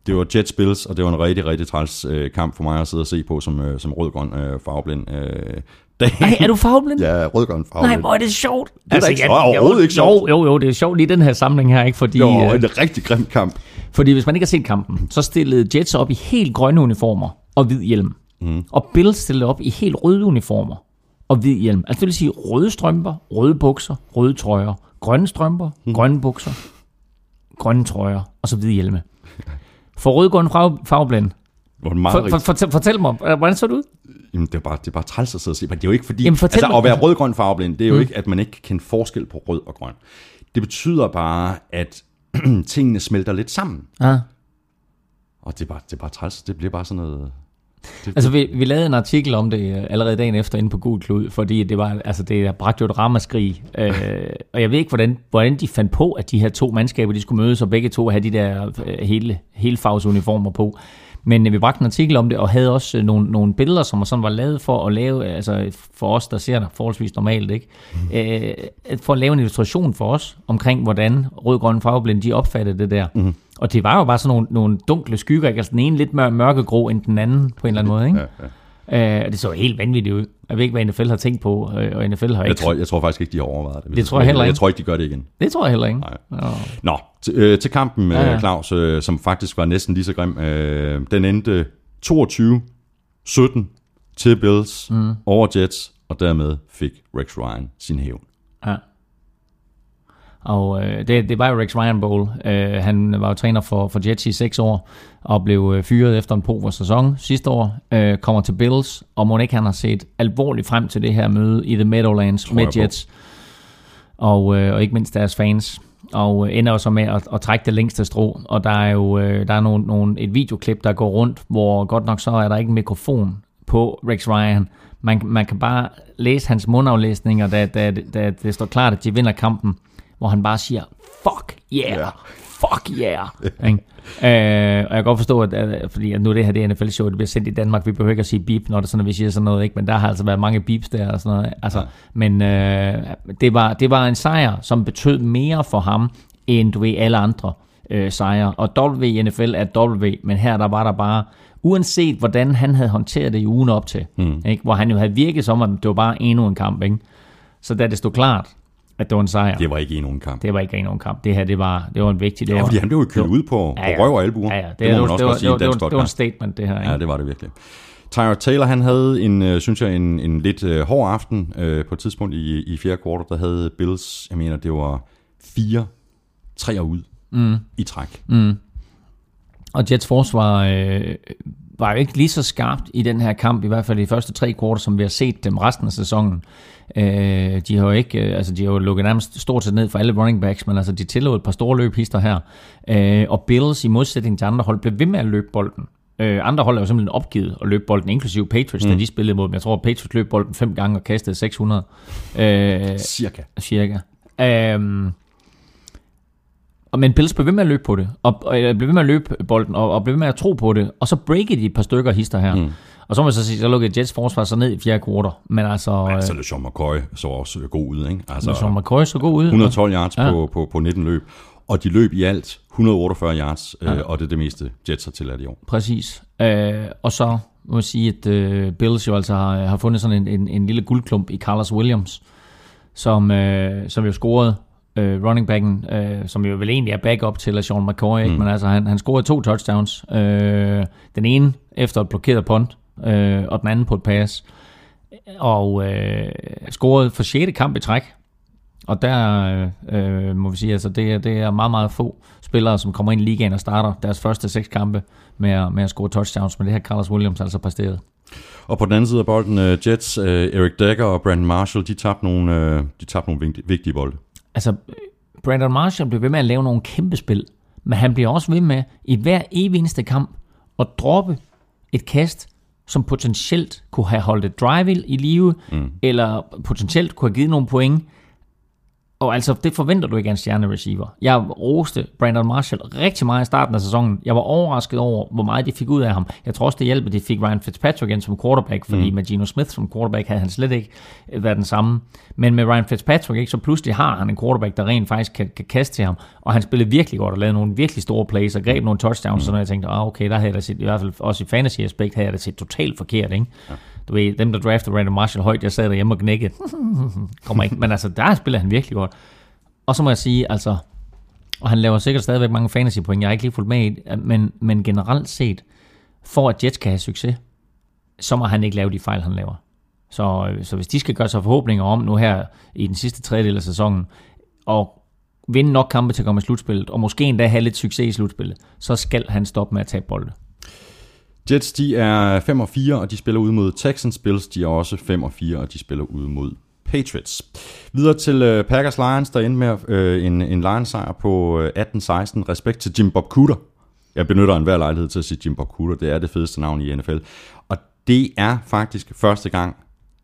det var Jets Bills, og det var en rigtig, rigtig træls øh, kamp for mig at sidde og se på som, øh, som rødgrøn øh, farveblind. Øh, dagen. Ej, er du farveblind? Ja, rødgrøn Nej, farveblind. hvor er det sjovt. er da ikke så- overhovedet ikke sjovt. Jo, jo, jo, det er sjovt lige i den her samling her, ikke? Fordi, Det var øh, en rigtig grim kamp. fordi hvis man ikke har set kampen, så stillede Jets op i helt grønne uniformer og hvid hjelm. Mm. Og Bills stillede op i helt røde uniformer og hvid hjelm. Altså det vil sige røde strømper, røde bukser, røde trøjer, grønne strømper, mm. grønne bukser, grønne trøjer og så hvide hjelme. For rødgrøn farve, farveblind. Var meget For, for, fortæl, fortæl mig, øh, hvordan så det ud? Jamen, det er, bare, det er bare træls at sidde og se. Men det er jo ikke fordi... Jamen, altså, mig- at være rød-grøn farveblind, det er jo mm. ikke, at man ikke kan kende forskel på rød og grøn. Det betyder bare, at tingene smelter lidt sammen. Ja. Og det er bare, det er bare træls. Det bliver bare sådan noget... Det, Altså, vi, vi lavede en artikel om det øh, allerede dagen efter inde på Gul Klud, fordi det var, altså, det bragte jo et ramaskrig. Øh, og jeg ved ikke, hvordan, hvordan de fandt på, at de her to mandskaber, de skulle mødes, og begge to have de der øh, hele, helfarvesuniformer på. Men øh, vi bragte en artikel om det, og havde også øh, nogle, nogle billeder, som sådan var lavet for at lave, øh, altså for os, der ser det forholdsvis normalt, ikke? Øh, for at lave en illustration for os, omkring hvordan rød-grønne farveblinde, de opfattede det der. Mm. Og det var jo bare sådan nogle, nogle dunkle skygger, ikke? Altså den ene lidt mør- mørkegrå end den anden, på en eller anden måde, ikke? ja, ja. Øh, og det så helt vanvittigt ud. Jeg ved ikke, hvad NFL har tænkt på, øh, og NFL har Jeg, ikke... tror, jeg tror faktisk ikke, de har overvejet det. Det tror jeg heller ikke. Jeg tror ikke, de gør det igen. Det tror jeg heller ikke. Nej. Nå. Nå, til, øh, til kampen, Ja, ja. ja. Claus, øh, som faktisk var næsten lige så grim. Øh, den endte 22-17 til Bills mm. over Jets, og dermed fik Rex Ryan sin hævn. Ja. Og øh, det, det var jo Rex Ryan Bowl. Øh, han var jo træner for, for Jets i seks år, og blev øh, fyret efter en pover sæson sidste år. Øh, kommer til Bills, og må ikke han har set alvorligt frem til det her møde i The Meadowlands Tror med. Jets. Og, øh, og ikke mindst deres fans. Og øh, ender jo så med at, at trække det længste strå. Og der er jo øh, der er nogle, nogle, et videoklip, der går rundt, hvor godt nok så er der ikke en mikrofon på Rex Ryan. Man, man kan bare læse hans mundaflæsninger, da, da, da det står klart, at de vinder kampen, hvor han bare siger, fuck yeah, Ja. fuck yeah. ikke? Øh, og jeg kan godt forstå, at, at fordi at nu det her det NFL-show, det bliver sendt i Danmark, vi behøver ikke at sige beep, når det sådan, at vi siger sådan noget, ikke? men der har altså været mange beeps der og sådan noget. Altså, Ja. Men øh, det, var, det var en sejr, som betød mere for ham, end du ved, alle andre øh, sejre. Og W i NFL er W, men her der var der bare, uanset hvordan han havde håndteret det i ugen op til, mm. ikke? hvor han jo havde virket som, at det var bare endnu en kamp. Ikke? Så da det stod klart, at det var en sejr, Det var ikke en kamp. det var ikke en kamp. Det her, det var, det var en vigtig. Det Ja, var, fordi han blev jo kølet ud på, Ja, ja. på røv og albuer. Ja, ja. Det, det det, var- også det, var- sige det, var- dansk det, var- det var en statement, det her. Ikke? Ja, det var det virkelig. Tyrod Taylor, han havde en, øh, synes jeg, en, en lidt øh, hård aften øh, på et tidspunkt i, i fjerde kvartal. Der havde Bills, jeg mener, det var fire træer ud mm. i træk. Mm. Og Jets forsvar øh, var jo ikke lige så skarpt i den her kamp, i hvert fald i de første tre kvarter, som vi har set dem resten af sæsonen. Øh, de har jo ikke, øh, altså de har jo lukket nærmest stort set ned for alle running backs, men altså de tillod et par store løbhister her. Øh, og Bills i modsætning til andre hold blev ved med at løbe bolden. Øh, andre hold er jo simpelthen opgivet at løbe bolden, inklusive Patriots, mm. da de spillede mod dem. Jeg tror, at Patriots løb bolden fem gange og kastede 600. Øh, Cirka. cirka. Øhm, og men Bills blev ved med at løbe på det, og, og øh, blev ved med at løbe bolden, og, og blev ved med at tro på det, og så breakede de et par stykker hister her. Mm. Og så må man så sige, så lukkede Jets forsvar så ned i fjerde kvartal. Men altså, Ja, øh, så LeSean McCoy så også god ud, ikke? Altså, så McCoy så god ud. 112 yards Ja. ja. på, på, på 19 løb. Og de løb i alt 148 yards, ja. øh, og det er det meste Jets har tilladt i år. Præcis. Øh, og så må jeg sige, at øh, Bills jo altså har, har fundet sådan en, en, en lille guldklump i Carlos Williams, som, øh, som jo scorede øh, running backen, øh, som jo vel egentlig er backup til Sean McCoy, ikke? Mm. men altså han, han scorede to touchdowns. Øh, den ene efter et blokeret punt, øh, og den anden på et pass. Og øh, scorede for 6. kamp i træk. Og der øh, øh, må vi sige, altså det, er- det er meget, meget få spillere, som kommer ind i ligaen og starter deres første seks kampe med, at- med at score touchdowns, men det har Carlos Williams altså præsteret. Og på den anden side af bolden, øh, Jets, øh, Eric Decker og Brandon Marshall, de tabte nogle, de tabte nogle vigtige bolde. Altså, Brandon Marshall bliver ved med at lave nogle kæmpe spil, men han bliver også ved med i hver evig eneste kamp at droppe et kast, som potentielt kunne have holdt et drive i live, mm. eller potentielt kunne have givet nogle point. Og altså, det forventer du ikke af en stjerne receiver. Jeg roste Brandon Marshall rigtig meget i starten af sæsonen. Jeg var overrasket over, hvor meget de fik ud af ham. Jeg tror også, det hjælper, at de fik Ryan Fitzpatrick igen som quarterback, fordi mm. med Geno Smith som quarterback havde han slet ikke været den samme. Men med Ryan Fitzpatrick, ikke, så pludselig har han en quarterback, der rent faktisk kan, kan kaste til ham. Og han spillede virkelig godt og lavede nogle virkelig store plays og greb nogle touchdowns, mm. så når jeg tænkte, ah, okay, der havde jeg da set, i hvert fald også i fantasy-aspekt, havde jeg da set totalt forkert. Ikke? Ja. Du ved, dem der draftede Randall Marshall højt, jeg sad derhjemme og knækkede. Kommer ikke. Men altså, der spiller han virkelig godt. Og så må jeg sige, altså, og han laver sikkert stadigvæk mange fantasy point, jeg har ikke lige fulgt med i, men, men generelt set, for at Jets kan have succes, så må han ikke lave de fejl, han laver. Så, så hvis de skal gøre sig forhåbninger om nu her i den sidste tredjedel af sæsonen, og vinde nok kampe til at komme i slutspillet, og måske endda have lidt succes i slutspillet, så skal han stoppe med at tage bolde. Jets, de er 5 og 4, og de spiller ud mod Texans. Bills, de er også 5 og 4, og de spiller ud mod Patriots. Videre til øh, Packers Lions, der endte med øh, en, en Lions sejr på øh, 18-16. Respekt til Jim Bob Cooter. Jeg benytter enhver lejlighed til at sige Jim Bob Cooter. Det er det fedeste navn i NFL. Og det er faktisk første gang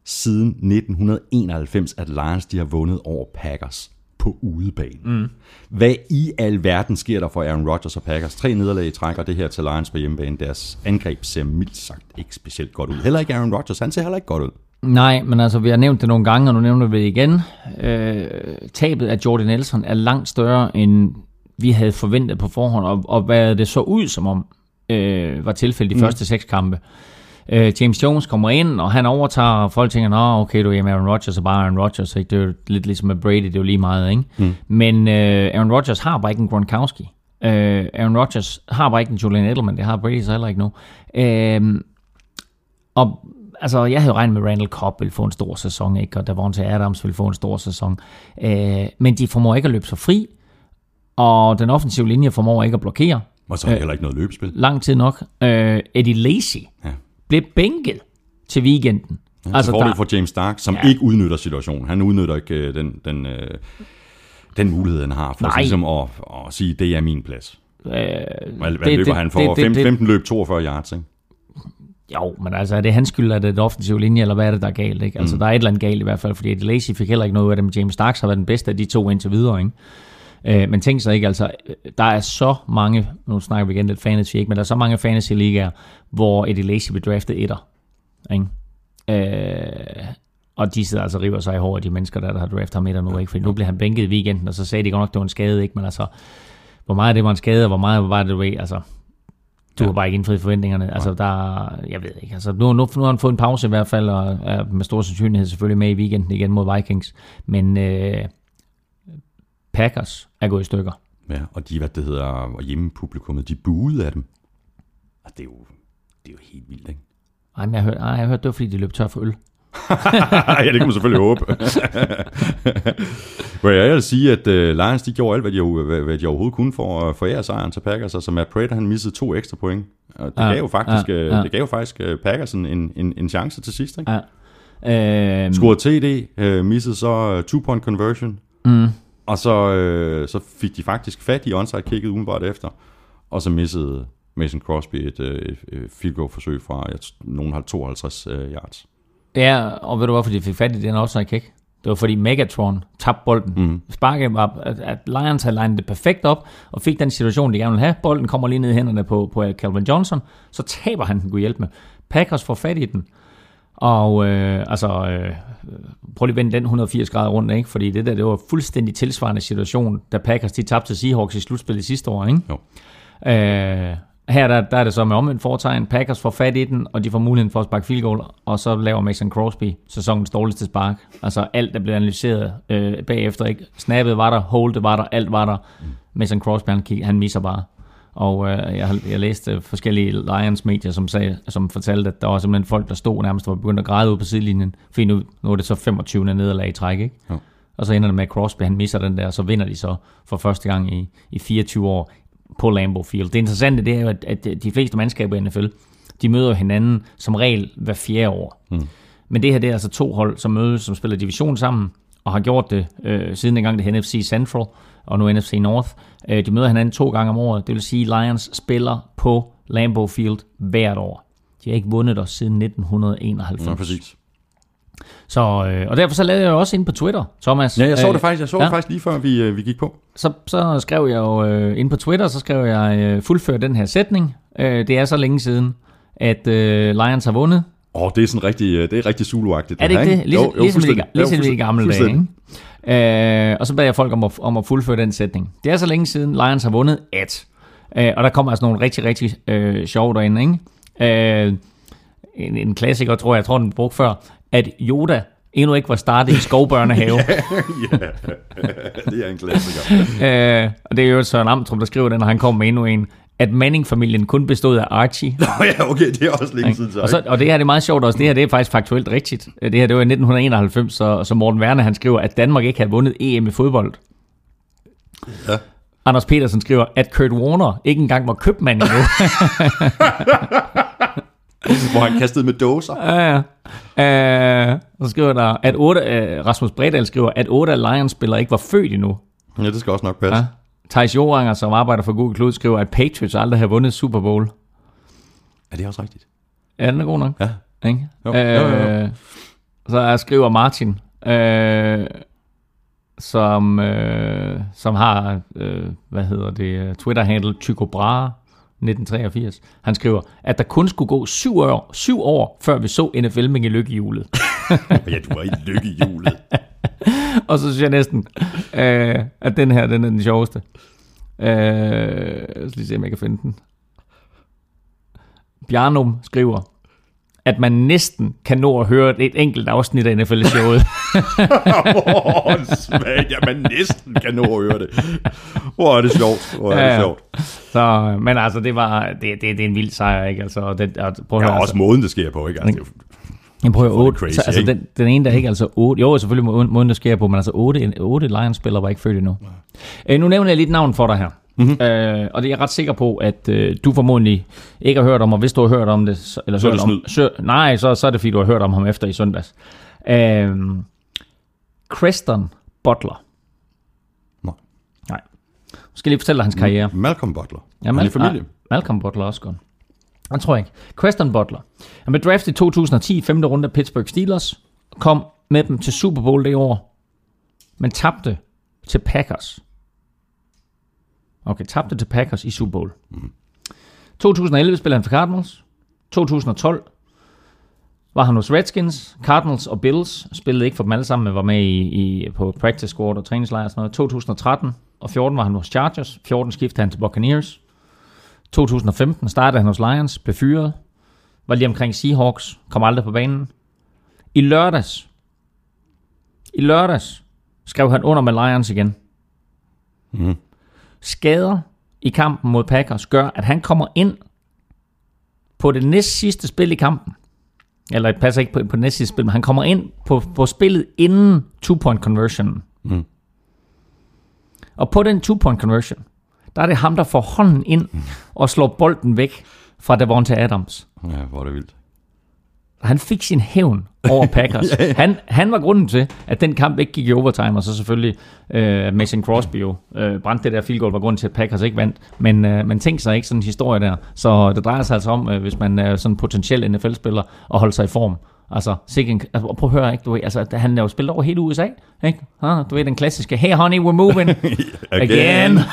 siden 1991, at Lions de har vundet over Packers på udebane. Mm. Hvad i al verden sker der for Aaron Rodgers og Packers? Tre nederlag i træk, og det her til Lions på hjemmebane. Deres angreb ser mildt sagt ikke specielt godt ud. Heller ikke Aaron Rodgers, han ser heller ikke godt ud. Nej, men altså, vi har nævnt det nogle gange, og nu nævner vi det igen. Øh, tabet af Jordan Nelson er langt større, end vi havde forventet på forhånd, og, og hvad det så ud som om, øh, var tilfældet de mm. første seks kampe. Øh, James Jones kommer ind, og han overtager, og folk tænker, nå, okay, du er Aaron Rodgers er bare Aaron Rodgers, ikke? det er jo lidt ligesom med Brady, det er jo lige meget, ikke? Mm. Men øh, Aaron Rodgers har bare ikke en Gronkowski. Øh, Aaron Rodgers har bare ikke en Julian Edelman, det har Brady så heller ikke nu. Øh, og altså, jeg havde regnet med, at Randall Cobb ville få en stor sæson, ikke? og Davante Adams ville få en stor sæson. Øh, men de formår ikke at løbe sig fri, og den offensive linje formår ikke at blokere Og så er der heller ikke noget løbespil. lang tid nok. Øh, Eddie Lacy Ja. Blev bænket til weekenden. Ja, altså, fordel der, for James Stark, som Ja. ikke udnytter situationen. Han udnytter ikke øh, den, den, øh, den mulighed, han har for Nej. ligesom at, at sige, det er min plads. øh, Hvad, hvad løber han for? 15, 15 løb, 42 yards, ikke? Jo, men altså, er det hans skyld, at det er offensive linje, eller hvad er det, der er galt? Ikke? Altså, mm. der er et eller andet galt i hvert fald, fordi Lacy fik heller ikke noget ud af det, men James Starks har været den bedste af de to indtil videre, ikke? Øh, men tænk så ikke, altså, øh, der er så mange, nu snakker vi igen lidt fantasy, ikke? men der er så mange fantasy-ligaer, hvor Eddie Lacy blev draftet etter. Ikke? Øh, og de sidder altså og river sig i håret, de mennesker, der, der har draftet ham etter nu, ikke? fordi nu bliver han bænket i weekenden, og så sagde de godt nok, det var en skade, ikke? men altså, hvor meget det var en skade, og hvor meget var det, ved, altså, du har bare ikke indfriet forventningerne. Altså, der, jeg ved ikke. Altså, nu, nu, nu har han fået en pause i hvert fald, og er med stor sandsynlighed selvfølgelig med i weekenden igen mod Vikings. Men øh, Packers er gået i stykker. Ja, og de, hvad det hedder, og hjemmepublikummet, de buede af dem. Og det er jo, det er jo helt vildt, ikke? Ej, men jeg har hørt, ej, jeg har hørt, det var fordi, de løb tør for øl. ja, det kan man selvfølgelig håbe. Hvor jeg vil sige, at uh, Lions de gjorde alt, hvad de, hvad, hvad de overhovedet kunne for at forære sejren til Packers. Altså Matt Prater, han missede to ekstra point. Og det, Ja, gav jo faktisk, ja, ja, ja. det gav jo faktisk uh, Packers en, en, en chance til sidst. Ikke? Ja. Øh, Scorede TD, uh, missede så uh, two-point conversion. mm, Og så, øh, så fik de faktisk fat i onside kicket umiddelbart efter. Og så missede Mason Crosby et, øh, et, et field goal forsøg fra, jeg, nogen har 52 øh, yards. ja, og ved du hvorfor de fik fat i den offside kick? Det var fordi Megatron tabte bolden. Mm. Sparket var, at, at Lions havde legnet det perfekt op, og fik den situation, de gerne ville have. Bolden kommer lige ned i hænderne på, på Calvin Johnson, så taber han den kunne hjælpe med. Packers får fat i den. Og øh, altså, øh, prøv lige at vende den 180 grader rundt, ikke? Fordi det der, det var fuldstændig tilsvarende situation, da Packers de tabte til Seahawks i slutspillet sidste år, ikke? Jo. Øh, her der, der er det så med omvendt foretegn. Packers får fat i den, og de får muligheden for at sparke field goal, og så laver Mason Crosby sæsonens dårligste spark. Altså alt, der blev analyseret øh, bagefter. Ikke? Snappet var der, holdet var der, alt var der. Mason Crosby, han, kig- han misser bare. Og øh, jeg, jeg læste forskellige Lions medier, som, sagde, som fortalte, at der var simpelthen folk, der stod nærmest og var begyndt at græde ud på sidelinjen. Fordi nu, nu er det så 25. nederlag i træk, ikke? Jo. Og så ender det med, at Crosby han misser den der, og så vinder de så for første gang i, i 24 år på Lambeau Field. Det interessante det er jo, at, at de fleste mandskaber i NFL, de møder hinanden som regel hver fjerde år. Mm. Men det her det er altså to hold, som mødes, som spiller division sammen, og har gjort det øh, siden dengang det hed NFC Central, og nu NFC North. Øh, de møder hinanden to gange om året, det vil sige, at Lions spiller på Lambeau Field hvert år. De har ikke vundet der siden 1991. Ja, præcis. Så, øh, og derfor så lavede jeg jo også ind på Twitter, Thomas. Ja, jeg så Øh, det faktisk, jeg så ja. det faktisk lige før vi, øh, vi gik på. så, så skrev jeg jo øh, ind på Twitter, så skrev jeg, øh, fuldfør den her sætning. Øh, det er så længe siden, at øh, Lions har vundet. Åh, oh, det er sådan rigtig, øh, det er rigtig Zulu-agtigt. Er det her, ikke det? Ligesom, Jo, jo, ligesom, de- ligesom Jo, i gamle dage. Ikke? Øh, og så bad jeg folk om at, om at fuldføre den sætning. Det er så længe siden, Lions har vundet, at... Øh, og der kommer altså nogle rigtig, rigtig øh, sjove derinde. Ikke? Øh, en, en klassiker, tror jeg, jeg tror, den brugt før, at Yoda endnu ikke var startet i skovbørnehave. det er en klassiker. øh, og det er jo Søren Amtrup, der skriver den, og han kommer med endnu en, at Manning-familien kun bestod af Archie. Nå ja, okay, det er også længe siden så. Og, så, og det her det er meget sjovt også. Det her det er faktisk faktuelt rigtigt. Det her det var i 1991, så, så Morten Werner han skriver, at Danmark ikke havde vundet EM i fodbold. Ja. Anders Petersen skriver, at Kurt Warner ikke engang var købmand endnu. Hvor han kastede med dåser. ja, ja. Øh, så skriver der, at 8, øh, Rasmus Bredal skriver, at 8 af Lions-spillere ikke var født endnu. Ja, det skal også nok passe. Ja. Thijs Joranger, som arbejder for Google Cloud, skriver, at Patriots aldrig har vundet Super Bowl. Er det også rigtigt? Ja, den er god nok. Ja. Ikke? Jo, jo, jo, jo. Øh, så skriver Martin, øh, som, øh, som har, øh, hvad hedder det, Twitter-handle Tycho Brahe, 1983. Han skriver, at der kun skulle gå syv år, syv år før vi så NFL med i lykkehjulet. Ja, du var i lykkehjulet. Og så synes jeg næsten, øh, at den her, den er den sjoveste. Øh, skal lige se, om jeg kan finde den. Bjarnum skriver, at man næsten kan nå at høre et enkelt afsnit af NFL-showet. Åh, svagt. Ja, man næsten kan nå at høre det. Hvor er det sjovt. Hvor er det Ja, ja. sjovt. Så, men altså, det var det, det, det er en vild sejr, ikke? Altså, og det, og, prøv at Ja, høre, også altså, måden, det sker på, ikke? Altså, det er jeg Hvor er det 8, crazy, så, altså, ikke? den, den ene der ikke altså 8, jo selvfølgelig må- måden, der sker på, men altså 8, 8 Lions-spillere var ikke født endnu. Øh, nu nævner jeg lige et navn for dig her. Mm-hmm. Øh, og det er jeg ret sikker på, at øh, du formodentlig ikke har hørt om, og hvis du har hørt om det, så, eller Så hørt om, så, nej, så, så er det fordi, du har hørt om ham efter i søndags. Øh, Creston Butler. Nej. Nej. Jeg skal lige fortælle dig hans karriere. Malcolm Butler. Ja, Han er familie. Ah, Malcolm Butler også godt. Jeg tror ikke. Queston Butler. Han blev draftet i 2010, femte runde af Pittsburgh Steelers. Kom med dem til Super Bowl det år. Men tabte til Packers. Okay, tabte til Packers i Super Bowl. Mm. 2011 spillede han for Cardinals. 2012 var han hos Redskins, Cardinals og Bills. Spillede ikke for dem alle sammen, men var med i, i, på practice squad og træningslejr og sådan noget. 2013 og 14 var han hos Chargers. 14 skiftede han til Buccaneers. 2015 startede han hos Lions, blev fyret, var lige omkring Seahawks, kom aldrig på banen. I lørdags, i lørdags, skrev han under med Lions igen. Mhm. Skader i kampen mod Packers gør, at han kommer ind på det næst sidste spil i kampen. Eller det passer ikke på, på det næst sidste spil, men han kommer ind på, på spillet inden two-point conversion. Mhm. Og på den two-point conversion, der er det ham, der får hånden ind og slår bolden væk fra Devonta Adams. Ja, hvor er det vildt. Han fik sin hævn over Packers. han, han var grunden til, at den kamp ikke gik i overtime, og så selvfølgelig øh, Mason Crosby jo øh, brændte det der field goal, var grunden til, at Packers ikke vandt. Men, øh, men tænk sig ikke sådan en historie der. Så det drejer sig altså om, øh, hvis man er sådan en potentiel NFL-spiller, at holde sig i form. Altså, sikke en, altså prøv at høre, ikke? Du, ved, altså, han er jo spillet over hele USA, ikke? Ah, du ved, den klassiske, hey honey, we're moving again.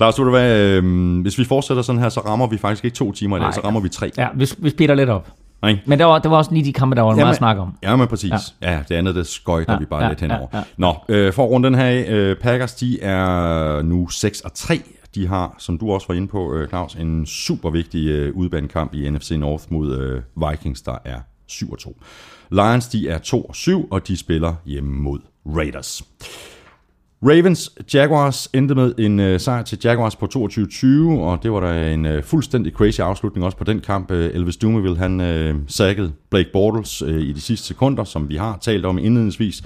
Lars, du hvad, øh, hvis vi fortsætter sådan her, så rammer vi faktisk ikke to timer i dag, Nej. så rammer vi tre. Ja, vi, vi speeder lidt op. Ikke? Men der var, der var også lige de kampe, der var meget at snakke om. Ja, men præcis. Ja, ja det andet, det skøjter ja, vi bare ja, lidt henover. ja, ja. Nå, øh, for at runde den her af, øh, Packers, de er nu 6 og 3. De har, som du også var inde på, øh, Claus, en super vigtig øh, udbanekamp i NFC North mod øh, Vikings, der er 7-2. Lions, de er 2-7, og de spiller hjemme mod Raiders. Ravens Jaguars endte med en øh, sejr til Jaguars på 22-20, og det var da en øh, fuldstændig crazy afslutning også på den kamp. Øh, Elvis Dumeville, han øh, sackede Blake Bortles øh, i de sidste sekunder, som vi har talt om indledningsvis.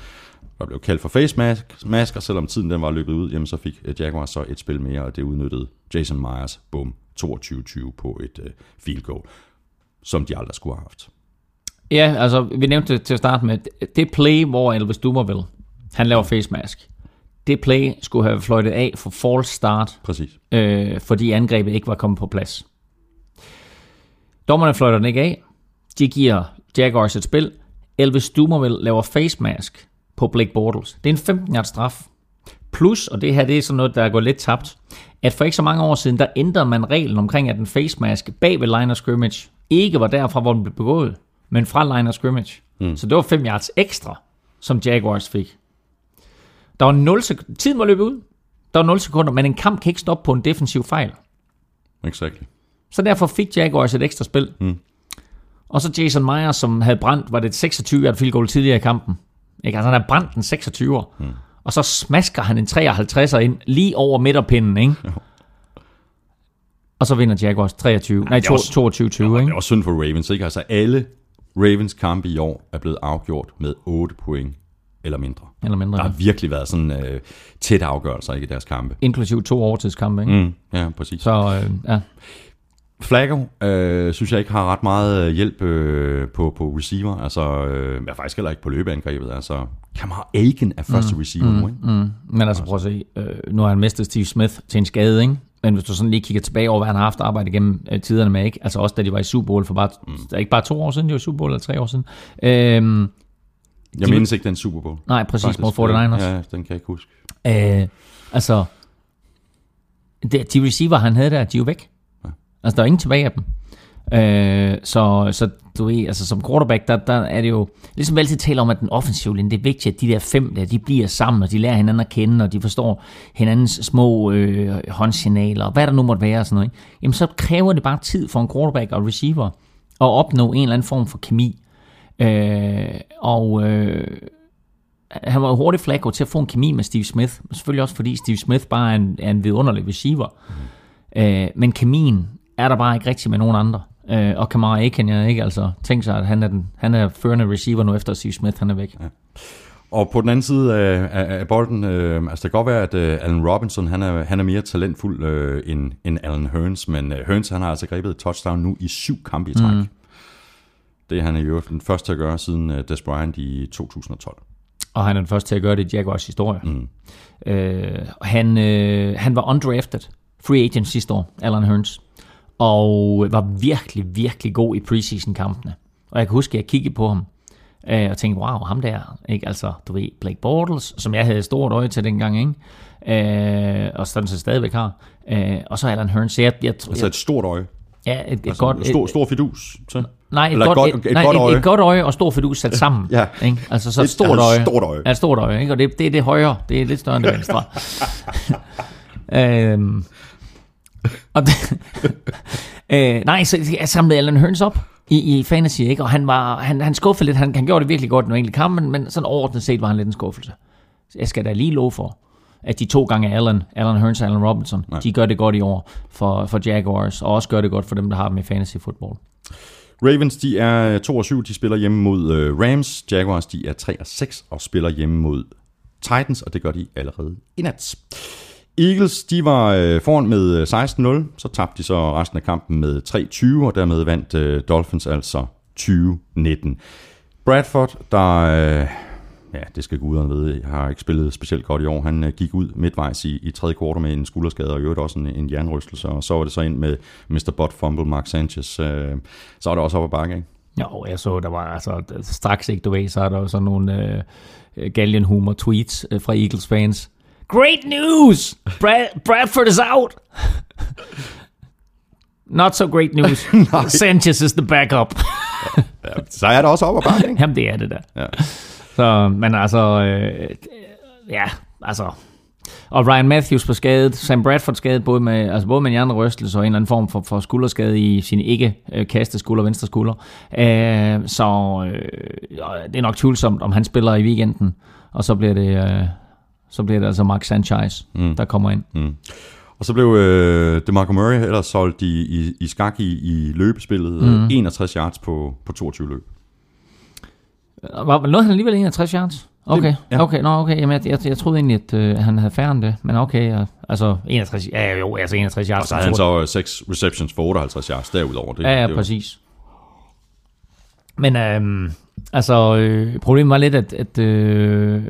Der blev kaldt for face mask, mask, og selvom tiden den var løbet ud, jamen, så fik øh, Jaguars så et spil mere, og det udnyttede Jason Myers, bum, 22-20 på et øh, field goal, som de aldrig skulle have haft. Ja, altså, vi nævnte til at starte med, det play, hvor Elvis Dumerville, han laver face mask, det play skulle have fløjtet af for false start, Præcis. øh, fordi angrebet ikke var kommet på plads. Dommerne fløjter den ikke af. De giver Jaguars et spil. Elvis Dumerville laver face mask på Blake Bortles. Det er en 15 yard straf. Plus, og det her det er sådan noget, der går lidt tabt, at for ikke så mange år siden, der ændrede man reglen omkring, at en face mask bag ved line of scrimmage ikke var derfra, hvor den blev begået, men fra line of scrimmage. Mm. Så det var 5 yards ekstra, som Jaguars fik. Der var 0 sek- Tiden var løbet ud. Der var 0 sekunder, men en kamp kan ikke stoppe på en defensiv fejl. Exactly. Så derfor fik Jaguars et ekstra spil. Mm. Og så Jason Myers, som havde brændt, var det et 26 yard field goal tidligere i kampen. Ikke? Altså han havde brændt den 26 år. Mm. Og så smasker han en 53'er ind lige over midterpinden, ikke? Og så vinder Jaguars 23, nej, det er også- 22 20 Og det ikke? er også synd for Ravens, ikke? Altså alle Ravens kampe i år er blevet afgjort med 8 point eller mindre. Eller mindre. Der Ja. har virkelig været sådan øh, tætte afgørelser ikke, i deres kampe. Inklusiv to overtidskampe, ikke? Mm, ja, præcis. Så. Så øh, ja, Flacco øh, synes jeg ikke har ret meget øh, hjælp øh, på, på receiver. Altså, øh, jeg faktisk heller ikke på løbeangrebet. Altså, Kamar Aiken er første mm, receiver mm, nu, ikke? mm. men altså prøv at se, øh, nu har han mistet Steve Smith til en skade, ikke? Men hvis du sådan lige kigger tilbage over, hvad han har haft arbejde gennem øh, tiderne med, ikke? Altså også da de var i Super Bowl for bare, mm. der er ikke bare to år siden, de var i Super Bowl, eller tre år siden. Øhm, Jeg mindes ikke den Super Bowl. nej, præcis, Faktisk. mod 49ers. Ja, den kan jeg ikke huske. Øh, altså, det, de receiver, han havde der, de er jo væk. Altså, der er ingen tilbage af dem. Øh, så, så du ved, altså som quarterback, der, der er det jo, ligesom vi altid taler om, at den offensive linje, det er vigtigt, at de der fem der, de bliver sammen, og de lærer hinanden at kende, og de forstår hinandens små øh, håndsignaler, og hvad der nu måtte være og sådan noget. Ikke? Jamen, så kræver det bare tid for en quarterback og receiver at opnå en eller anden form for kemi. Øh, og øh, han var jo hurtigt Flacco til at få en kemi med Steve Smith. Selvfølgelig også fordi Steve Smith bare er en, er en vidunderlig receiver. Mm. Øh, men kemien er der bare ikke rigtig med nogen andre. Øh, og Kamara Aiken, jeg ikke altså tænke sig, at han er, den, han er førende receiver nu efter Steve Smith, han er væk. Ja. Og på den anden side af, af, af bolden, øh, altså det kan godt være, at øh, Allen Robinson, han er, han er mere talentfuld øh, end, end Allen Hearns, men øh, Hearns, han har altså grebet et touchdown nu i syv kampe i træk. Mm. Det er han i øvrigt den første til at gøre siden øh, Des Bryant i 2012. Og han er den første til at gøre det i Jaguars historie. Mm. Øh, han, øh, han var undrafted, free agent sidste år, Alan Hearns, og var virkelig, virkelig god i preseason-kampene. Og jeg kan huske, at jeg kiggede på ham, øh, og tænkte, wow, ham der, ikke? altså, du ved, Blake Bortles, som jeg havde et stort øje til dengang, ikke? Øh, og sådan så stadigvæk har. Øh, og så Alan Hearns. Så jeg, jeg, Altså et stort øje. ja, et, et Altså, godt, et, stor, stor fidus. Så. Nej, et, Eller godt, et et, godt- nej, godt et, øje. et godt øje og stor fidus sat sammen. Ja. Ikke? Altså så et, Et- stort altså, øje. stort øje. Ja, et stort øje. Ikke? Og det, det er det højre. Det er lidt større end det venstre. øhm, og det, øh, nej, så jeg samlede Alan Hearns op i, i fantasy, ikke? og han, var, han, han skuffede lidt. Han, han gjorde det virkelig godt i nogle enkelte kampe, men, men sådan overordnet set var han lidt en skuffelse. Så jeg skal da lige love for, at de to gange Allen, Allen Hearns og Allen Robinson, Nej. de gør det godt i år for, for Jaguars, og også gør det godt for dem, der har dem i fantasy football. Ravens, de er 2 og 7, de spiller hjemme mod øh, Rams. Jaguars, de er 3 og 6 og spiller hjemme mod Titans, og det gør de allerede i nat. Eagles, de var øh, foran med øh, 16-0, så tabte de så resten af kampen med 3-20, og dermed vandt øh, Dolphins altså 20-19. Bradford, der, øh, ja, det skal guderne vide, har ikke spillet specielt godt i år. Han øh, gik ud midtvejs i, i tredje kvartal med en skulderskade, og i øvrigt også en, en jernrystelse, og så var det så ind med Mr. Bot Fumble, Mark Sanchez. Øh, så var det også op ad bakke, ikke? Jo, jeg så, der var altså straks ikke, du ved, så er der jo sådan nogle øh, galgenhumor tweets øh, fra Eagles fans. Great news! Brad, Bradford is out! Not so great news. Sanchez is the backup. Så er der også op og bakke, ikke? Jamen, det er det da. Ja. Så, men altså, øh, ja, altså... Og Ryan Matthews på skadet, Sam Bradford skadet, både med, altså både med en hjernerystelse og en eller anden form for, for skulderskade i sin ikke øh, kaste skulder, venstre skulder. Øh, så øh, det er nok tvivlsomt, om han spiller i weekenden. Og så bliver det, øh, så bliver det altså Mark Sanchez, mm. der kommer ind. Mm. Og så blev øh, DeMarco Murray ellers solgt i, i, i skak i, i løbespillet. Mm. 61 yards på, på 22 løb. Var, nåede han alligevel 61 yards? Okay, ja. okay, nå, okay. Jamen, jeg, jeg, jeg troede egentlig, at øh, han havde færre end det. Men okay, ja, altså 61, ja, jo, altså 61 yards. Og så havde han så 6 receptions for 58 yards derudover. Det, Ja, ja, det var- præcis. Men øhm, altså, øh, problemet var lidt, at, at, øh,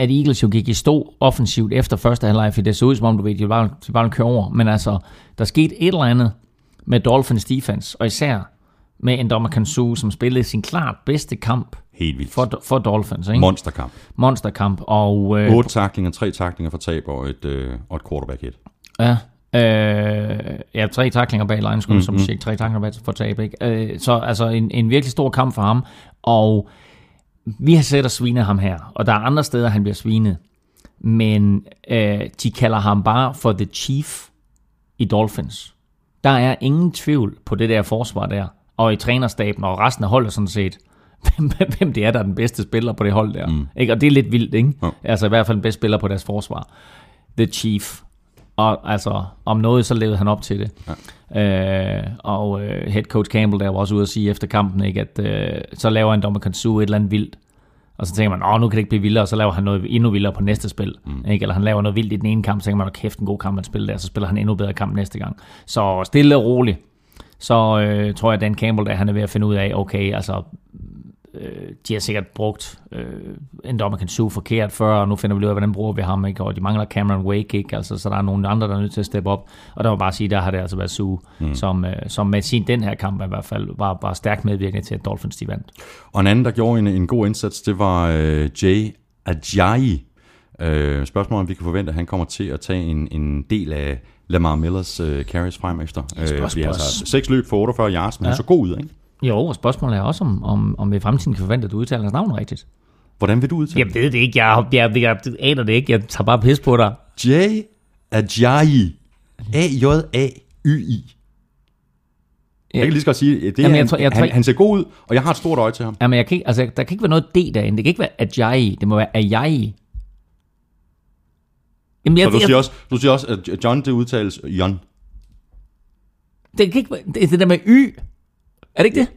at Eagles jo gik i stå offensivt efter første halvleg, for det så ud som om, du ved, de bare, de bare køre over. Men altså, der skete et eller andet med Dolphins defense, og især med Endoma Kansu, som spillede sin klart bedste kamp Helt vildt. for, for Dolphins. Ikke? Monsterkamp. Monsterkamp. Og, øh, 8 taklinger, 3 taklinger for tab og et, øh, og et quarterback hit. Ja, øh, ja, tre taklinger bag line, skulle mm, som sige, tre taklinger bag for tab, ikke? Øh, så altså en, en virkelig stor kamp for ham, og vi har set at svine ham her, og der er andre steder, han bliver svinet, men øh, de kalder ham bare for The Chief i Dolphins. Der er ingen tvivl på det der forsvar der, og i trænerstaben og resten af holdet sådan set, hvem, hvem det er, der er den bedste spiller på det hold der. Mm. Ikke? Og det er lidt vildt, ikke? Jo. Altså i hvert fald den bedste spiller på deres forsvar. The Chief. Og altså, om noget, så levede han op til det. Ja. Øh, og øh, head coach Campbell der var også ude at sige efter kampen, ikke, at øh, så laver en dommer Kansu et eller andet vildt. Og så tænker man, åh, nu kan det ikke blive vildere, og så laver han noget endnu vildere på næste spil. Mm. Ikke? Eller han laver noget vildt i den ene kamp, så tænker man, "Åh, kæft, en god kamp, han spiller der, så spiller han endnu bedre kamp næste gang. Så stille og roligt, så øh, tror jeg, at Dan Campbell, der han er ved at finde ud af, okay, altså, øh, de har sikkert brugt øh, en dommer kan suge forkert før, og nu finder vi ud af, hvordan bruger vi ham, ikke? og de mangler Cameron Wake, ikke? Altså, så der er nogle andre, der er nødt til at steppe op, og der må bare sige, der har det altså været Sue, mm. som, øh, som med sin den her kamp i hvert fald, var, var stærkt medvirkende til, at Dolphins de vandt. Og en anden, der gjorde en, en god indsats, det var øh, Jay Ajayi. Øh, spørgsmålet om vi kan forvente, at han kommer til at tage en, en del af Lamar Millers øh, carries frem efter. Øh, fordi altså, seks løb for 48 yards, men ja. han så god ud, ikke? Jo, og spørgsmålet er også, om, om, om vi i fremtiden kan forvente, at du udtaler hans navn rigtigt. Hvordan vil du udtale Jeg ved det ikke, jeg, jeg, jeg, jeg aner det ikke, jeg tager bare pis på dig. det? Jay Ajayi. A-J-A-Y-I. Jeg kan lige så godt sige, det er, Jamen, jeg han, tror- jeg tror han, han ser god ud, og jeg har et stort øje til ham. Jamen, jeg kan ikke, altså, der kan ikke være noget D derinde. Det kan ikke være Ajayi. Det må være Ajayi. Jamen, jeg, Og du jeg, siger, også, du siger også, at John, det udtales John. det kan ikke være, det er det der med Y. Er det ikke det?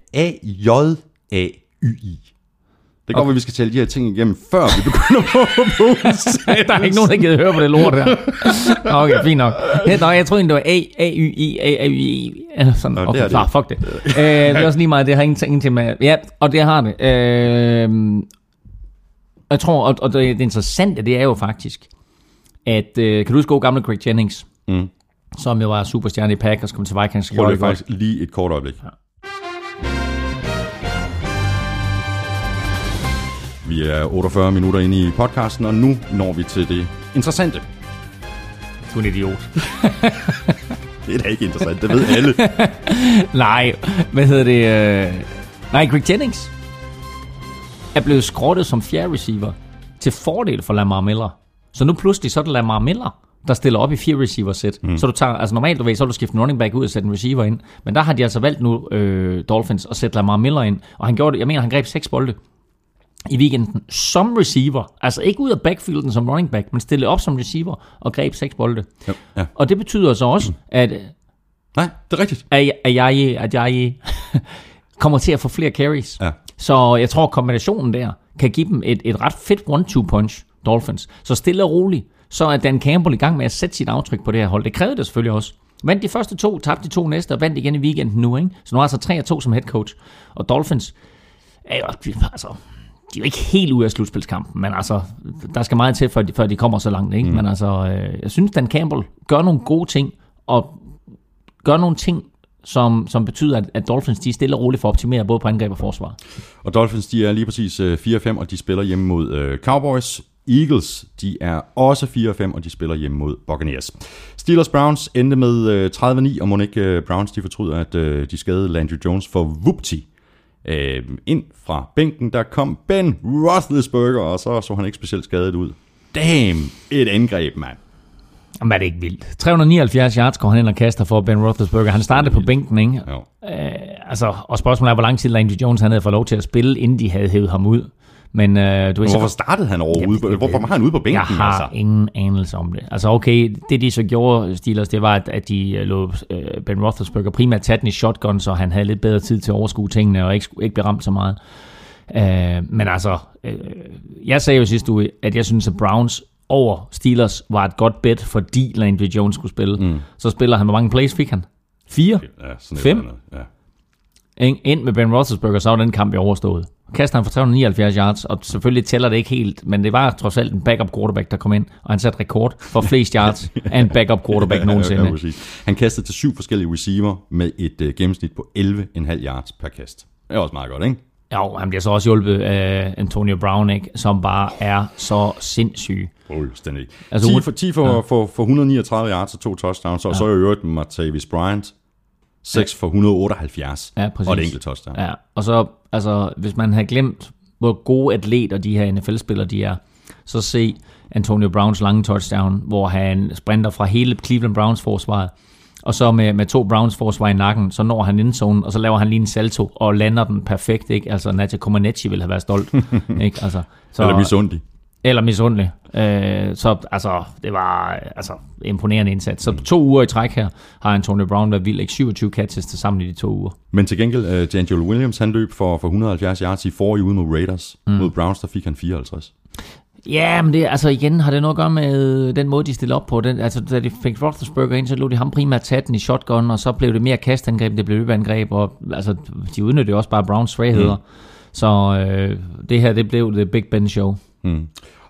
A-J-A-Y-I. Det går, okay. vi skal tælle de her ting igennem, før vi begynder på, på der er ikke nogen, der gider høre på det lort. Nå, Okay, fint nok. Nå, jeg troede egentlig, det var A, A, Y, I, A, A, Y, I. Ja, Sådan, okay, er det. klar, fuck det. Øh, det er også lige meget, det har ingenting til med... Ja, og det har det. Øh, jeg tror, og, og det, det interessante, det er jo faktisk, at, øh, kan du huske gamle Greg Jennings, Mm. som jo var superstjerne i Packers, kom til Vikings, Prøv lige faktisk lige et kort øjeblik. Ja. Vi er 48 minutter inde i podcasten, og nu når vi til det interessante. Du er en idiot. Det er da ikke interessant, det ved alle. Nej, hvad hedder det? Øh... Nej, Greg Jennings er blevet skrottet som fjerde receiver til fordel for Lamar Miller. Så nu pludselig så er det Lamar Miller, der stiller op i fire receiver sæt. Mm. Så du tager, altså normalt du ved, så du skifte en running back ud og sætte en receiver ind. Men der har de altså valgt nu, øh, Dolphins, at sætte Lamar Miller ind. Og han gjorde det, jeg mener, han greb seks bolde i weekenden som receiver. Altså ikke ud af backfielden som running back, men stille op som receiver og greb seks bolde. Ja, ja. Og det betyder så også, at Nej, det er rigtigt. at at jeg, at jeg kommer til at få flere carries. Ja. Så jeg tror, kombinationen der kan give dem et, et ret fedt one-two punch, Dolphins. Så stille og roligt, så er Dan Campbell i gang med at sætte sit aftryk på det her hold. Det krævede det selvfølgelig også. Vandt de første to, tabte de to næste, og vandt igen i weekenden nu. Ikke? Så nu er altså 3-2 som head coach. Og Dolphins er jo, altså, de er jo ikke helt ude af slutspilskampen, men altså, der skal meget til, før de, før de kommer så langt. Ikke? Mm. Men altså, øh, jeg synes, Dan Campbell gør nogle gode ting, og gør nogle ting, som, som betyder, at, at Dolphins de er stille og roligt for at optimere både på angreb og forsvar. Og Dolphins, de er lige præcis øh, 4-5, og de spiller hjemme mod øh, Cowboys. Eagles, de er også 4-5, og de spiller hjemme mod Buccaneers. Steelers Browns endte med øh, 30-9, og må ikke øh, Browns de fortryder, at øh, de skadede Landry Jones for Whoopty. Øh, ind fra bænken, der kom Ben Roethlisberger, og så så han ikke specielt skadet ud. Damn, et angreb, mand. Jamen er det ikke vildt. 379 yards går han ind og kaster for Ben Roethlisberger. Han startede på bænken, ikke? Jo. Øh, altså, og spørgsmålet er, hvor lang tid Landry Jones han havde fået lov til at spille, inden de havde hævet ham ud. Men øh, du ved, Men så- hvorfor startede han overhovedet? Jamen, Hvorfor var han ude på bænken? Jeg har altså? ingen anelse om det. Altså okay, det de så gjorde, Steelers, det var, at, at de øh, lå øh, Ben Roethlisberger primært tage den i shotgun, så han havde lidt bedre tid til at overskue tingene, og ikke, ikke blive ramt så meget. Øh, men altså, øh, jeg sagde jo sidste uge, at jeg synes, at Browns over Steelers var et godt bet, fordi Landry Jones skulle spille. Mm. Så spiller han, hvor mange plays fik han? Fire? Ja, Fem? Ja. Ind med Ben Roethlisberger, så var den kamp overstået. Kaster han for 379 yards, og selvfølgelig tæller det ikke helt, men det var trods alt en backup quarterback, der kom ind, og han satte rekord for flest yards af en backup quarterback nogensinde. Han kastede til syv forskellige receiver med et uh, gennemsnit på 11,5 yards per kast. Det er også meget godt, ikke? Jo, han bliver så også hjulpet af Antonio Brown, ikke? som bare er så sindssyg. Fuldstændig. Altså, Altså, 10 hun- for, 10 for, ja. for, for 139 yards og to touchdowns, og ja. så i øvrigt Martavis Bryant, 6 for 178 Ja, præcis. og et enkelt touchdown. Ja, og så, altså, hvis man har glemt, hvor gode atleter de her NFL-spillere de er, så se Antonio Browns lange touchdown, hvor han sprinter fra hele Cleveland Browns forsvaret, og så med, med to Browns forsvar i nakken, så når han endzonen, og så laver han lige en salto, og lander den perfekt, ikke? Altså, Nadia Comaneci ville have været stolt, ikke? Altså, så, Eller misundig. Eller misundelig. Øh, så altså, det var altså, imponerende indsats. Så to uger i træk her har Antonio Brown været vild. Ikke 27 catches til sammen i de to uger. Men til gengæld, uh, D'Angelo Williams, han løb for, for 170 yards i forrige uge mod Raiders. Mm. Mod Browns, der fik han 54. Ja, men det, altså igen har det noget at gøre med den måde, de stiller op på. Den, altså, da de fik Roethlisberger ind, så lå de ham primært tage den i shotgun, og så blev det mere kastangreb, det blev løbeangreb, og altså, de udnyttede også bare Browns svagheder. Mm. Så øh, det her, det blev The Big Ben Show. Mm.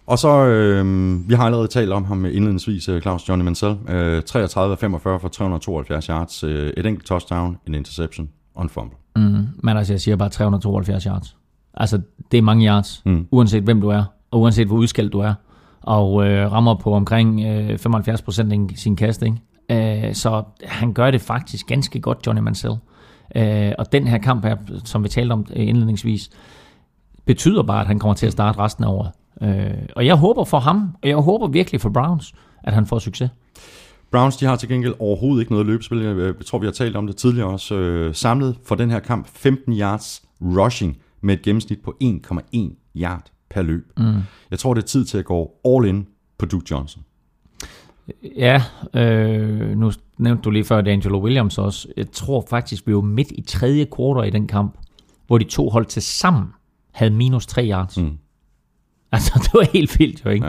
Og så, øh, vi har allerede talt om ham indledningsvis, øh, Claus Johnny Mansell. Øh, 33 45 for 372 yards, øh, et enkelt touchdown, en interception og en fumble. Mm. Men altså, jeg siger bare 372 yards. Altså, det er mange yards, Mm. uanset hvem du er, og uanset hvor udskældt du er. Og øh, rammer på omkring øh, 75 procent i sin kast, ikke? Øh, så han gør det faktisk ganske godt, Johnny Mansell. Øh, og den her kamp her, som vi talte om øh, indledningsvis, betyder bare, at han kommer til at starte resten af året. Øh, og jeg håber for ham, og jeg håber virkelig for Browns, at han får succes. Browns, de har til gengæld overhovedet ikke noget løbespil. Jeg tror, vi har talt om det tidligere også. Øh, samlet for den her kamp 15 yards rushing med et gennemsnit på 1,1 yard per løb. Mm. Jeg tror, det er tid til at gå all in på Duke Johnson. Ja, øh, nu nævnte du lige før D'Angelo Williams også. Jeg tror faktisk, vi var midt i tredje kvartal i den kamp, hvor de to hold til sammen havde minus 3 yards. Mm. Altså, det var helt vildt jo, ikke?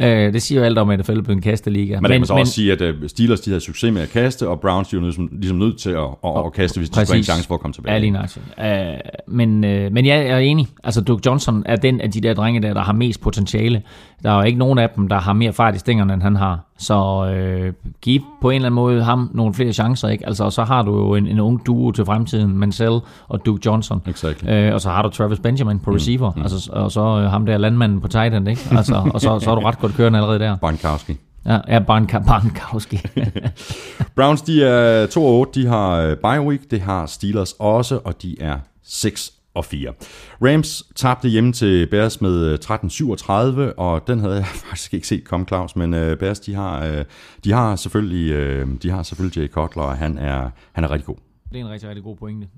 Ja. Øh, det siger jo alt om, at NFL er blevet en kasteliga. Men, men man kan så også sige, at uh, Steelers de havde succes med at kaste, og Browns de var ligesom, ligesom nødt til at, at, at kaste, hvis de skulle have en chance for at komme tilbage. Ja, lige nøjagtigt. Uh, men, uh, men jeg er enig. Altså, Duke Johnson er den af de der drenge der, der har mest potentiale. Der er jo ikke nogen af dem, der har mere fart i stængerne, end han har. Så uh, giv på en eller anden måde ham nogle flere chancer, ikke? Altså, og så har du jo en, en ung duo til fremtiden, Mansell og Duke Johnson. Exactly. Uh, og så har du Travis Benjamin på receiver, mm, mm. Altså, og så uh, ham der landmanden på tight end, ikke? Altså, og så, så er du ret godt kørende allerede der. Barnkowski. Ja, ja Barnka- Barnkowski. Browns, de er 2 og 8, de har øh, bye week, det har Steelers også, og de er 6 og 4. Rams tabte hjemme til Bears med øh, 13-37, og den havde jeg faktisk ikke set komme, Claus, men uh, Bears, de har, uh, de har selvfølgelig, uh, de har selvfølgelig Jay Cutler, og han er, han er rigtig god. det er en rigtig, rigtig god pointe.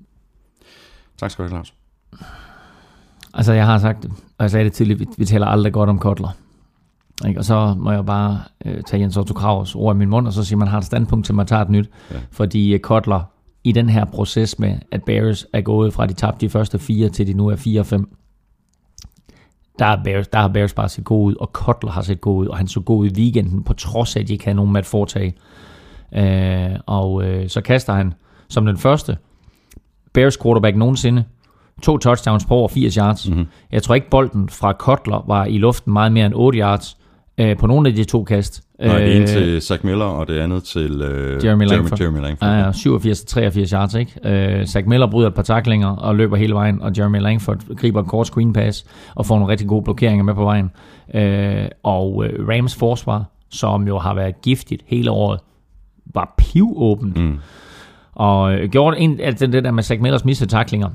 Tak skal du have, Claus. Altså, jeg har sagt det, og jeg sagde det tidligt, vi, vi taler aldrig godt om Kotler. Ikke? Og så må jeg bare øh, tage Jens Otto Kravs ord i min mund, og så sige, at man har et standpunkt til, at man tager et nyt. Ja. Ja. Fordi øh, Kotler, i den her proces med, at Bears er gået fra de tabte de første fire, til de nu er 4-5, der, er Bears, der har Bears bare set god ud, og Kotler har set god ud, og han så god ud i weekenden, på trods af, at de ikke havde nogen Matt foretage. Øh, og øh, så kaster han som den første Bears quarterback nogensinde, to touchdowns på over 80 yards. Mm-hmm. Jeg tror ikke, bolden fra Kotler var i luften meget mere end 8 yards, øh, på nogle af de to kast. Nej, det Øh, ene til Zach Miller, og det andet til øh, Jeremy Langford. Jeremy Langford. Ja, ja, 87 83 yards, ikke? Øh, Zach Miller bryder et par taklinger og løber hele vejen, og Jeremy Langford griber en kort screen pass og får nogle rigtig gode blokeringer med på vejen. Øh, og øh, Rams forsvar, som jo har været giftigt hele året, var pivåbent. Mm. Og øh, gjorde en, altså det der med Zach Millers mistede taklinger,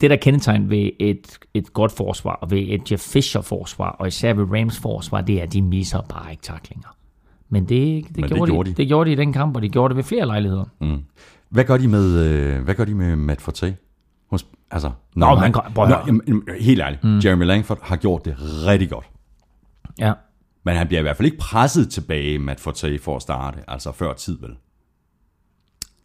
det der kendetegn ved et, et godt forsvar, og ved et Jeff Fisher forsvar, og især ved Rams forsvar, det er, at de misser bare ikke taklinger. Men det, det, det gjorde, gjorde de, de. det gjorde de i den kamp, og de gjorde det ved flere lejligheder. Mm. Hvad gør de med, øh, hvad gør de med Matt Forte? Hos, altså, Nå, men han går- prøv jamen, jamen, helt ærligt, mm. Jeremy Langford har gjort det rigtig godt. Ja. Men han bliver i hvert fald ikke presset tilbage, Matt Forte, for at starte, altså før tid vel.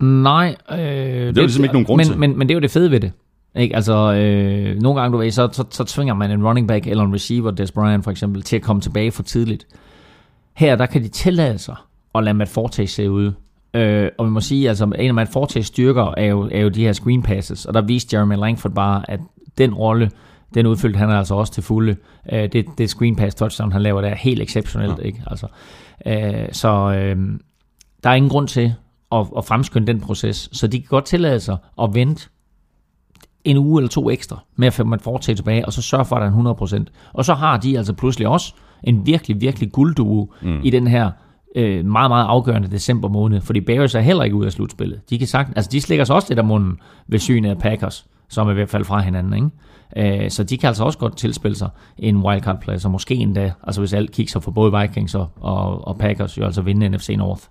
Nej. Øh, det jo ligesom ikke nogen grund men, til. Men, men det er jo det fede ved det. Ikke? Altså, øh, nogle gange, du ved, så, så, så tvinger man en running back eller en receiver, Des Bryant for eksempel, til at komme tilbage for tidligt. Her, der kan de tillade sig at lade Matt Forte se ud. Øh, og vi må sige, altså en af Matt Fortes styrker er jo, er jo de her screen passes, og der viste Jeremy Langford bare, at den rolle, den udfyldte han altså også til fulde. Øh, det, det screen pass touchdown, han laver, der er helt exceptionelt. Ja. Ikke? Altså, øh, så øh, der er ingen grund til at, at fremskynde den proces, så de kan godt tillade sig at vente en uge eller to ekstra med at man fortsætte tilbage, og så sørge for, at der er 100%. Og så har de altså pludselig også en virkelig, virkelig guldduo mm. i den her øh, meget, meget afgørende december måned, fordi Bears er heller ikke ude af slutspillet. De kan sagt, altså de slikker sig også lidt af munden ved synet af Packers, som er ved at falde fra hinanden, ikke? Øh, så de kan altså også godt tilspille sig en wildcard-plads, og måske endda, altså hvis alt kigger for både Vikings og, og, og Packers, jo altså vinde NFC North.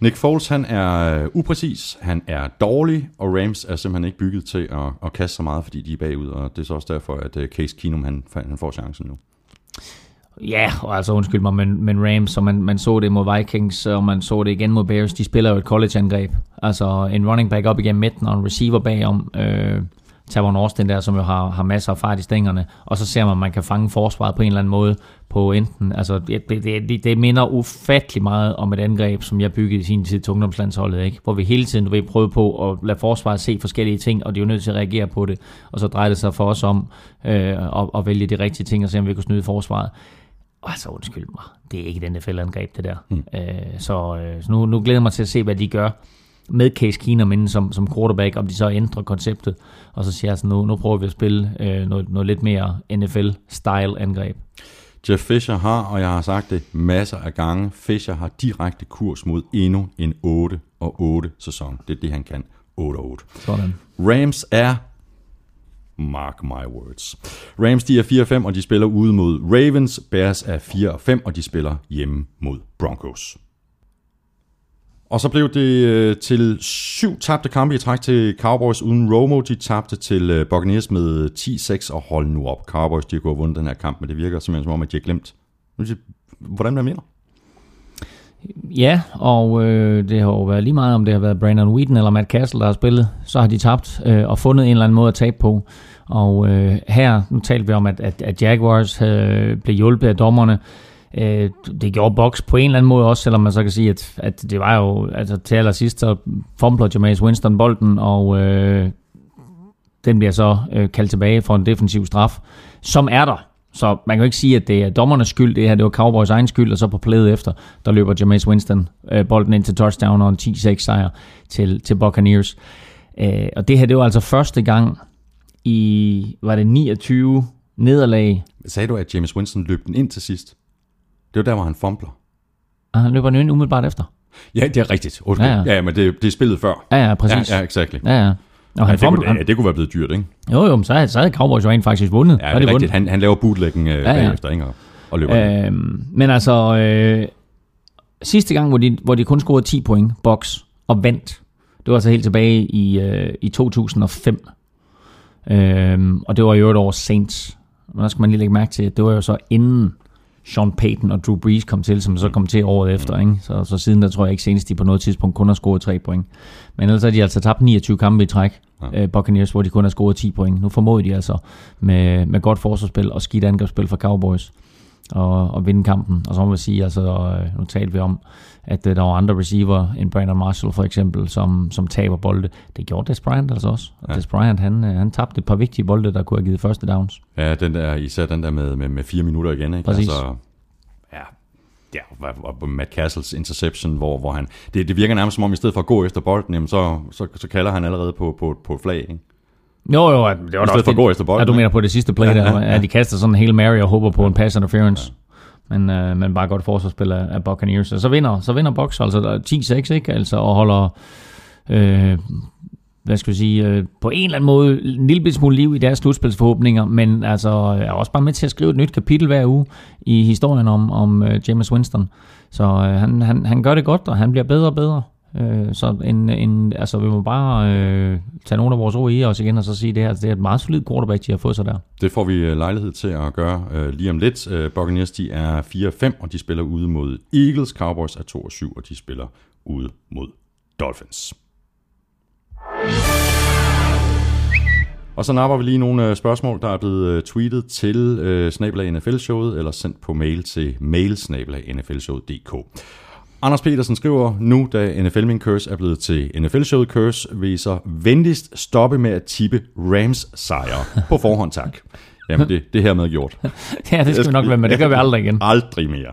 Nick Foles, han er øh, upræcis, han er dårlig, og Rams er simpelthen ikke bygget til at, at kaste så meget, fordi de er bagud, og det er så også derfor, at øh, Case Keenum, han, han får chancen nu. Ja, og altså undskyld mig, men, men Rams, og man, man så det mod Vikings, og man så det igen mod Bears, de spiller jo et college-angreb. Altså en running back op igennem midten, og en receiver bagom, øh, Tavon Austin der, som jo har, har masser af fart i stængerne, og så ser man, at man kan fange forsvaret på en eller anden måde, på enten, altså det, det, det, det minder ufattelig meget om et angreb, som jeg byggede i sin tid til ungdomslandsholdet, ikke? hvor vi hele tiden ved, prøve på at lade forsvaret se forskellige ting, og de er jo nødt til at reagere på det, og så drejer det sig for os om øh, at, at vælge de rigtige ting, og se om vi kan snyde forsvaret. Altså undskyld mig, det er ikke den NFL-angreb, det der. Mm. Øh, så øh, så nu, nu glæder jeg mig til at se, hvad de gør med Case Keenum inden som, som quarterback, om de så ændrer konceptet, og så siger jeg sådan, nu, nu prøver vi at spille øh, noget, noget lidt mere NFL-style angreb. Jeff Fisher har, og jeg har sagt det masser af gange, Fisher har direkte kurs mod endnu en 8 og 8 sæson. Det er det, han kan. 8 og 8. Sådan. Rams er Mark my words. Rams de er 4-5, og de spiller ude mod Ravens. Bears er 4-5, og de spiller hjemme mod Broncos. Og så blev det øh, til syv tabte kampe i træk til Cowboys uden Romo. De tabte til øh, Buccaneers med 10-6, og hold nu op. Cowboys de har gået vundet den her kamp, men det virker simpelthen som om, at de har glemt. Hvordan man mener? Ja, og øh, det har jo været lige meget, om det har været Brandon Whedon eller Matt Castle, der har spillet, så har de tabt øh, og fundet en eller anden måde at tabe på. Og øh, her, nu talte vi om, at, at, at Jaguars havde, blev hjulpet af dommerne. Øh, det gjorde Box på en eller anden måde også, selvom man så kan sige, at, at det var jo, altså til allersidst, så fumbler Jameis Winston bolden, og øh, den bliver så øh, kaldt tilbage for en defensiv straf, som er der. Så man kan jo ikke sige, at det er dommernes skyld, det her det var Cowboys egen skyld, og så på plædet efter, der løber Jameis Winston øh, bolden ind til touchdown og en 10-6 sejr til, til Buccaneers. Øh, og det her, det var altså første gang i, var det 29 nederlag, Sagde du, at James Winston løb den ind til sidst? Det var der, hvor han fumbler. og han løber ind umiddelbart efter. Ja, det er rigtigt. Undskyld. Ja, Ja, ja. ja. ja men det, det er spillet før. Ja, ja, præcis. Ja, ja, exactly. Ja, ja. Og Ja, han det, fumbler, kunne, ja, det kunne være blevet dyrt, ikke? jo, jo, men så havde, så havde Cowboys jo rent faktisk vundet. Ja, Så havde det de er rigtigt. Han, han laver bootleggen øh, ja. ja, bagefter, ikke? Og, og løber øh, men altså, øh, sidste gang, hvor de, hvor de kun scorede 10 point, box, og vandt, det var altså helt tilbage i, øh, i 2005. Øhm, og det var jo et år Saints. Men der skal man lige lægge mærke til, at det var jo så inden Sean Payton og Drew Brees kom til, som så kom til året efter. Ikke? Så, så siden der tror jeg ikke senest, de på noget tidspunkt kun har scoret 3 point. Men ellers har de altså tabt 29 kampe i træk, ja. øh, Buccaneers, hvor de kun har scoret 10 point. Nu formåede de altså med, med godt forsvarsspil og skidt angrebsspil fra Cowboys og, og vinde kampen. Og så må man sige, altså, øh, nu talte vi om, at øh, der var andre receiver end Brandon Marshall for eksempel, som, som taber bolde. Det gjorde Des Bryant altså også. Og Ja. Des Bryant, han, øh, han tabte et par vigtige bolde, der kunne have givet første downs. Ja, den der, især den der med, med, med fire minutter igen, ikke? Præcis. Altså, ja, ja, hvad- Matt Castles interception, hvor, hvor han, det, det virker nærmest som om, i stedet for at gå efter bolden, jamen så, så, så kalder han allerede på, på, på et flag. Ikke? Jo, jo, at- det var da stedet for at gå efter bolden, Ja, du mener på det sidste play, Ja, ja, ja, der, ja. ja, de kaster sådan en hele Mary og håber på en pass interference. Men, øh, men bare godt forsvarsspil af, af Buccaneers. Og så vinder, så vinder Bucks altså 10-6, ikke? Altså, og holder, øh, hvad skal vi sige, øh, på en eller anden måde en lille smule liv i deres slutspilsforhåbninger, men altså er også bare med til at skrive et nyt kapitel hver uge i historien om, om øh, James Winston. Så øh, han, han, han gør det godt, og han bliver bedre og bedre. Øh, så en, en, altså, vi må bare øh, tage nogle af vores ord i os igen, og så sige, det her det er et meget solid quarterback, de har fået sig der. Det får vi øh, lejlighed til at gøre øh, lige om lidt. Øh, Buccaneers de er 4-5, og de spiller ude mod Eagles. Cowboys er 2-7, og de spiller ude mod Dolphins. Og så napper vi lige nogle øh, spørgsmål, der er blevet øh, tweetet til øh, snabelag NFL-showet, eller sendt på mail til mailsnabelag.nflshowet.dk. Anders Petersen skriver, nu da NFL Min Curse er blevet til NFL-showet Curse, vil så venligst stoppe med at tippe Rams sejre. På forhånd tak. Jamen, det, det her med gjort. ja, det skal vi nok være med. Det gør vi aldrig igen. Aldrig mere.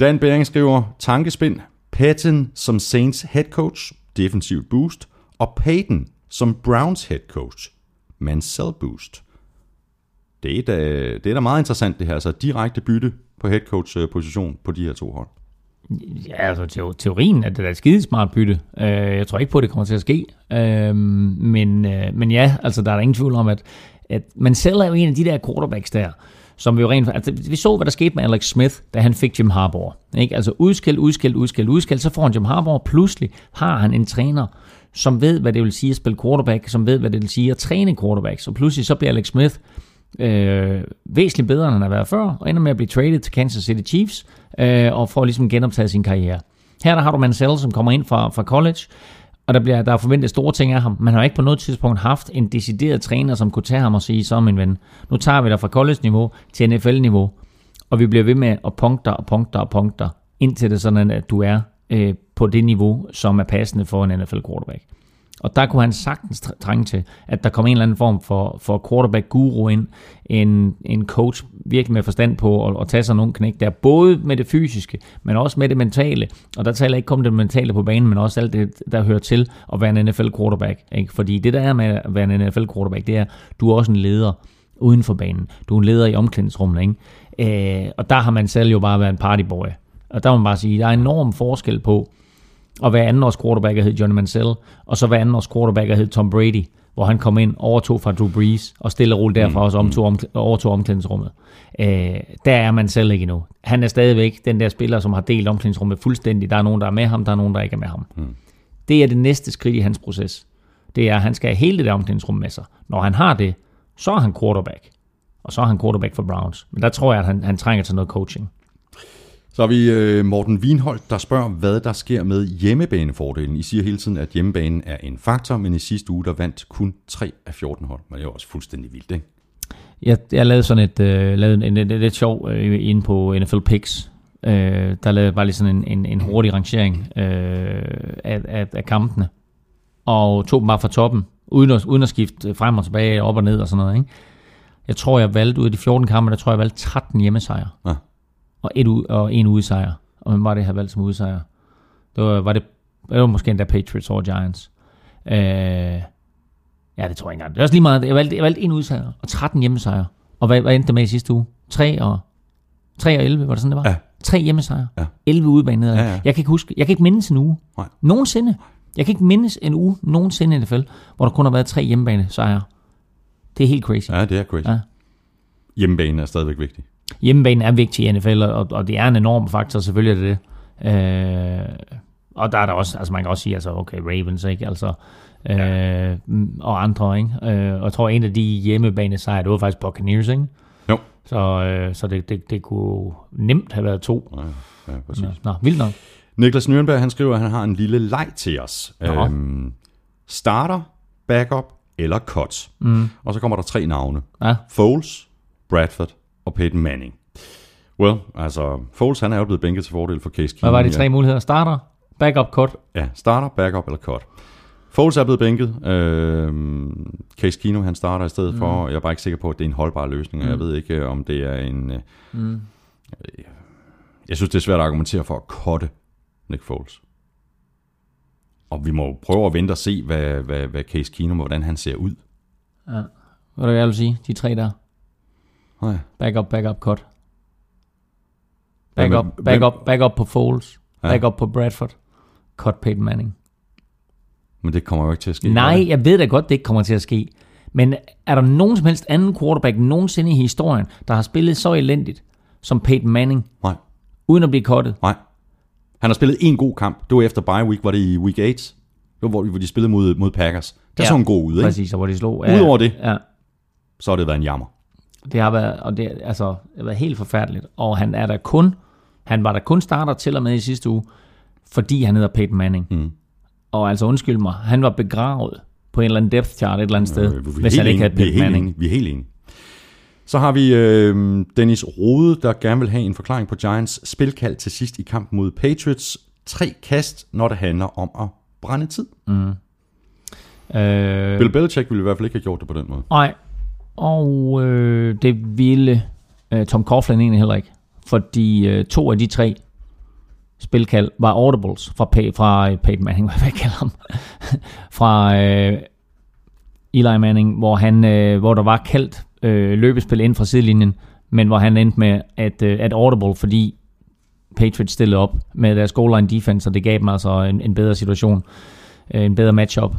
Dan Bering skriver, tankespind, Patton som Saints head coach, defensivt boost, og Peyton som Browns head coach, Mansell boost. Det er, da, det er da meget interessant det her, altså direkte bytte på head coach øh, position på de her to hold. Ja, altså teorien er det da et skidesmart bytte. Øh, jeg tror ikke på, at det kommer til at ske. Øh, men, øh, men ja, altså der er der ingen tvivl om, at, at man selv er jo en af de der quarterbacks der, som vi jo rent... Altså, vi så, hvad der skete med Alex Smith, da han fik Jim Harbaugh. Ikke? Altså udskæld, udskæld, udskæld, udskæld, så får han Jim Harbaugh, pludselig har han en træner, som ved, hvad det vil sige at spille quarterback, som ved, hvad det vil sige at træne quarterback. Så pludselig så bliver Alex Smith øh, væsentligt bedre, end han har været før, og ender med at blive traded til Kansas City Chiefs, øh, og får ligesom genoptaget sin karriere. Her der har du Mansell, som kommer ind fra, fra college, og der, bliver, der er forventet store ting af ham. Man har ikke på noget tidspunkt haft en decideret træner, som kunne tage ham og sige, så min ven, nu tager vi dig fra college-niveau til NFL-niveau, og vi bliver ved med at punkte og punkte og punkte indtil det er sådan, at du er øh, på det niveau, som er passende for en NFL-quarterback. Og der kunne han sagtens trænge til, at der kom en eller anden form for, for quarterback-guru ind, en, en coach virkelig med forstand på at, at tage sig nogle knæk der, både med det fysiske, men også med det mentale. Og der taler jeg ikke kun det mentale på banen, men også alt det, der hører til at være en NFL-quarterback. Ikke? Fordi det der er med at være en NFL-quarterback, det er, du er også en leder uden for banen. Du er en leder i omklædningsrummet. Ikke? Øh, og der har man selv jo bare været en partyboy. Og der må man bare sige, der er enorm forskel på, og hver anden års quarterback hed Johnny Mansell, og så hver anden års quarterback hed Tom Brady, hvor han kom ind, overtog fra Drew Brees, og stille og roligt derfra også omtog, om, overtog omklædningsrummet. Øh, der er man selv ikke endnu. Han er stadigvæk den der spiller, som har delt omklædningsrummet fuldstændig. Der er nogen, der er med ham, der er nogen, der ikke er med ham. Mm. Det er det næste skridt i hans proces. Det er, at han skal have hele det der omklædningsrum med sig. Når han har det, så er han quarterback. Og så er han quarterback for Browns. Men der tror jeg, at han, han trænger til noget coaching. Så har vi øh, Morten Wienholdt, der spørger, hvad der sker med hjemmebanefordelen. I siger hele tiden, at hjemmebanen er en faktor, men i sidste uge, der vandt kun 3 af 14 hold. Men det er jo også fuldstændig vildt, ikke? Jeg, jeg lavede sådan et, øh, lavede en, en, en, lidt sjov øh, inde på NFL Picks. Øh, der lavede jeg bare lige sådan en, en, en hurtig rangering øh, af, af, af kampene. Og tog dem bare fra toppen, uden at, uden at skifte frem og tilbage, op og ned og sådan noget. Ikke? Jeg tror, jeg valgte ud af de 14 kampe, der tror jeg, jeg valgte 13 hjemmesejre. Ja. Og, et, ud- og en udesejr. Og hvem var det, jeg havde valgt som udesejr? Det var, var det, det var måske endda Patriots over Giants. Øh, ja, det tror jeg ikke engang. Det er også lige meget. Jeg valgte, jeg valgte en udsejr og 13 hjemmesejre. Og hvad, hvad endte det med i sidste uge? 3 og, 3 og 11, var det sådan, det var? Ja. 3 hjemmesejre. Ja. 11 udebane Ja, ja. Jeg kan ikke huske, jeg kan ikke mindes en uge. Nej. Nogensinde. Jeg kan ikke mindes en uge nogensinde i NFL, hvor der kun har været tre hjemmebane sejre. Det er helt crazy. Ja, det er crazy. Ja. Hjemmebanen er stadigvæk vigtig. Hjemmebanen er vigtig i NFL, og, og det er en enorm faktor, selvfølgelig er det det. Øh, og der er der også, altså man kan også sige, altså okay, Ravens, ikke? Altså, øh, og andre, ikke? Øh, og jeg tror, en af de hjemmebane sejre, det var faktisk Buccaneers, ikke? Jo. Så, øh, så det, det, det kunne nemt have været to. Ja, ja præcis. Nå, nå vildt nok. Niklas Nürnberg, han skriver, at han har en lille leg til os. Nå. Øhm, starter, backup eller cut. Mm. Og så kommer der tre navne. Ja, Foles, Bradford og Peyton Manning. Well, altså, Foles han er jo blevet bænket til fordel for Case Keenum. hvad var de tre ja. muligheder? Starter, backup, cut. Ja, starter, backup eller cut. Foles er blevet bænket. Øhm, Case Keenum, han starter i stedet mm. for. Jeg er bare ikke sikker på, at det er en holdbar løsning, og jeg ved ikke, om det er en... Mm. Jeg synes, det er svært at argumentere for at kotte Nick Foles. Og vi må prøve at vente og se, hvad, hvad, hvad Case Keenum, hvordan han ser ud. Hvad er det, jeg vil sige? De tre der. Nej. Back up, back up, cut. Back er- up, back hvem- up, back up på Foles. Ja. Back up på Bradford. Cut Peyton Manning. Men det kommer jo ikke til at ske. Nej, jeg ved da godt, det ikke kommer til at ske. Men er der nogen som helst anden quarterback nogensinde i historien, der har spillet så elendigt som Peyton Manning, Nej, uden at blive cuttet? nej. Han har spillet en god kamp. Det var efter bye week. Var det i week 8? Det var, hvor, de spillede mod, mod Packers. Der ja. så han god ud, ikke? Præcis, og hvor de slog. Udover det. Ja, Så har det været en jammer. Det har været, og det, altså, det har været helt forfærdeligt. Og han er der kun, han var der kun starter til og med i sidste uge, fordi han hedder Peyton Manning. Mm. Og altså undskyld mig, han var begravet på en eller anden depth chart et eller andet sted, Øh, vi hvis han ikke havde Peyton Manning. enige. Vi er helt enige. Så har vi øh, Dennis Rode, der gerne vil have en forklaring på Giants spilkald til sidst i kampen mod Patriots. Tre kast, når det handler om at brænde tid. Øh, Bill Belichick ville i hvert fald ikke have gjort det på den måde. Nej, og øh, det ville øh, Tom Coughlin egentlig heller ikke. Fordi øh, to af de tre spilkald var audibles fra, Pay, fra øh, Peyton Manning, hvad jeg kalder ham, fra øh, Eli Manning, hvor, han, øh, hvor der var kaldt øh, løbespil ind fra sidelinjen, men hvor han endte med at, øh, at audible, fordi Patriots stillede op med deres goal line defense, og det gav dem altså en, en bedre situation, øh, en bedre matchup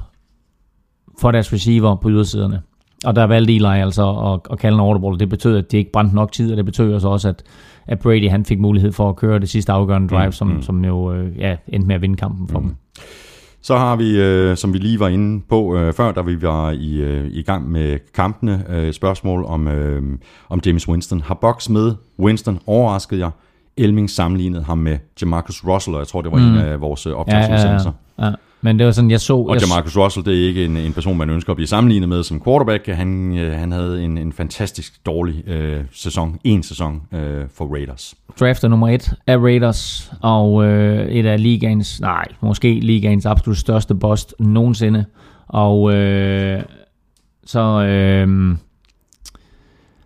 for deres receiver på ydersiderne. Og der valgte Eli altså at, at kalde en audible. Det betød, at de ikke brændte nok tid, og det betød altså også, at, at Brady han fik mulighed for at køre det sidste afgørende drive, mm, som, mm. som jo øh, ja, endte med at vinde kampen for mm. dem. Så har vi, øh, som vi lige var inde på øh, før, da vi var i, øh, i gang med kampene, øh, spørgsmål om, øh, om James Winston. Har Box med Winston overrasket jer? Elming sammenlignede ham med Jamarcus Russell, og jeg tror, det var mm. en af vores øh, Ja, ja, ja, ja. Men det var sådan, jeg så... Og jeg, Jamarcus Russell, det er ikke en, en person, man ønsker at blive sammenlignet med som quarterback. Han, øh, han havde en, en fantastisk dårlig øh, sæson, en sæson øh, for Raiders. draftet nummer et af Raiders, og øh, et af ligaens, nej, måske ligaens absolut største bust nogensinde. Og øh, så, øh,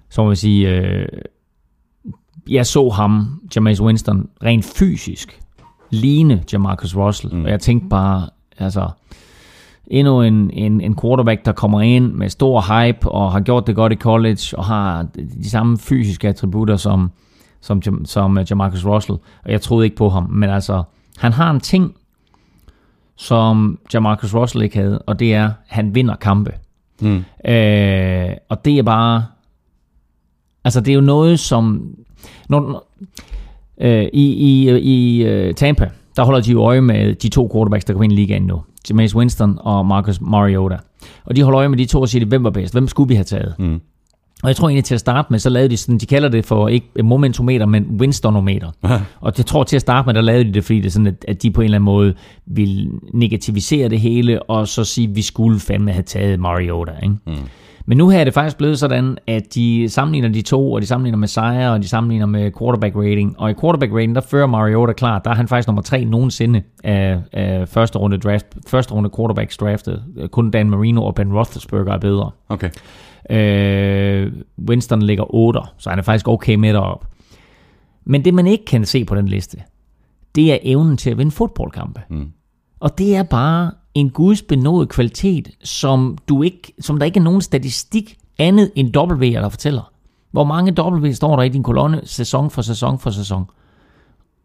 så må jeg sige, øh, jeg så ham, Jameis Winston, rent fysisk ligne Jamarcus Russell, mm. og jeg tænkte bare, altså, endnu en, en, en quarterback, der kommer ind med stor hype, og har gjort det godt i college, og har de samme fysiske attributter som, som, Jam- som øh, Jamarcus Russell, og jeg troede ikke på ham, men altså, han har en ting, som Jamarcus Russell ikke havde, og det er, at han vinder kampe. Mm. Øh, og det er bare, altså det er jo noget, som, når, når, øh, i, i, i Tampa, der holder de jo øje med de to quarterbacks, der kommer ind i ligaen nu. Jameis Winston og Marcus Mariota. Og de holder øje med de to og siger, hvem var bedst? Hvem skulle vi have taget? Mm. Og jeg tror egentlig til at starte med, så lavede de sådan, de kalder det for ikke momentometer, men Winstonometer. og jeg tror til at starte med, der lavede de det, fordi det er sådan, at, at de på en eller anden måde vil negativisere det hele, og så sige, at vi skulle fandme have taget Mariota. Ikke? Mm. Men nu her er det faktisk blevet sådan, at de sammenligner de to, og de sammenligner med sejre, og de sammenligner med quarterback rating. Og i quarterback rating, der fører Mariota klart, der er han faktisk nummer tre nogensinde af, af første runde draft, første runde quarterbacks draftet. Kun Dan Marino og Ben Roethlisberger er bedre. Okay. Øh, Winston ligger 8, så han er faktisk okay med derop. Men det, man ikke kan se på den liste, det er evnen til at vinde fodboldkampe. Mm. Og det er bare en gudsbenået kvalitet, som, du ikke, som der ikke er nogen statistik andet end W, der fortæller. Hvor mange W står der i din kolonne sæson for sæson for sæson.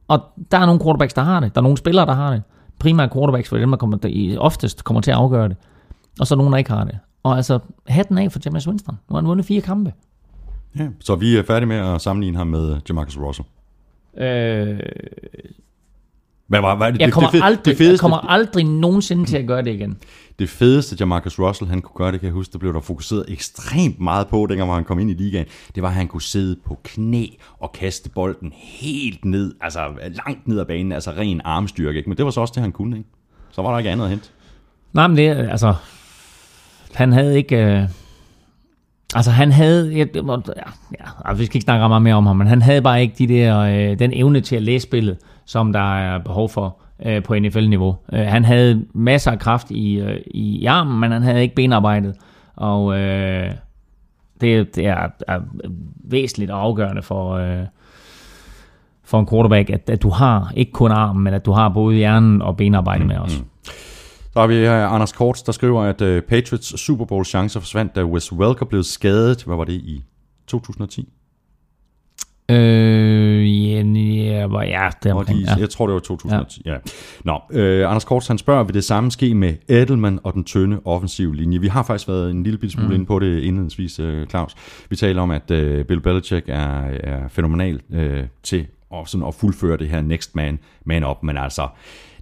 Og der er nogle quarterbacks, der har det. Der er nogle spillere, der har det. Primært quarterbacks, for dem, der, kommer, der oftest kommer til at afgøre det. Og så nogen, der ikke har det. Og altså, hatten af for James Winston. Nu har han vundet fire kampe. Ja. Så vi er færdige med at sammenligne ham med Jamarcus Russell. Øh, Hvad var, hvad er det, jeg, det, kommer det, fed- aldrig, det, jeg fedeste, kommer aldrig nogensinde til at gøre det igen. det fedeste, Jamarcus Russell han kunne gøre, det kan jeg huske, der blev der fokuseret ekstremt meget på, dengang han kom ind i ligaen, det var, at han kunne sidde på knæ og kaste bolden helt ned, altså langt ned ad banen, altså ren armstyrke. Ikke? Men det var så også det, han kunne. Ikke? Så var der ikke andet at hente. Nej, men det, altså, han havde ikke, øh, altså han havde, ja, det ja, ja, vi skal ikke snakke meget mere om ham, men han havde bare ikke de der, øh, den evne til at læse spillet, som der er behov for øh, på NFL-niveau. Øh, han havde masser af kraft i, øh, i armen, men han havde ikke benarbejdet, og øh, det, det er, er væsentligt og afgørende for, øh, for en quarterback, at, at du har ikke kun armen, men at du har både hjernen og benarbejde med også. Mm-hmm. Så har vi her Anders Korts, der skriver, at øh, Patriots Super Bowl chancer forsvandt, da Wes Welker blev skadet. Hvad var det i 2010? Øh, ja, ja, hvor- ja, det er omkring, ja. Jeg tror, det var 2010. Ja. Ja. Nå, øh, Anders Korts, han spørger, vil det samme ske med Edelman og den tynde offensive linje? Vi har faktisk været en lille bitte smule mm. inde på det indledningsvis, øh, Claus. Vi taler om, at øh, Bill Belichick er, er fænomenal øh, til at, sådan at fuldføre det her next man, man up, men altså,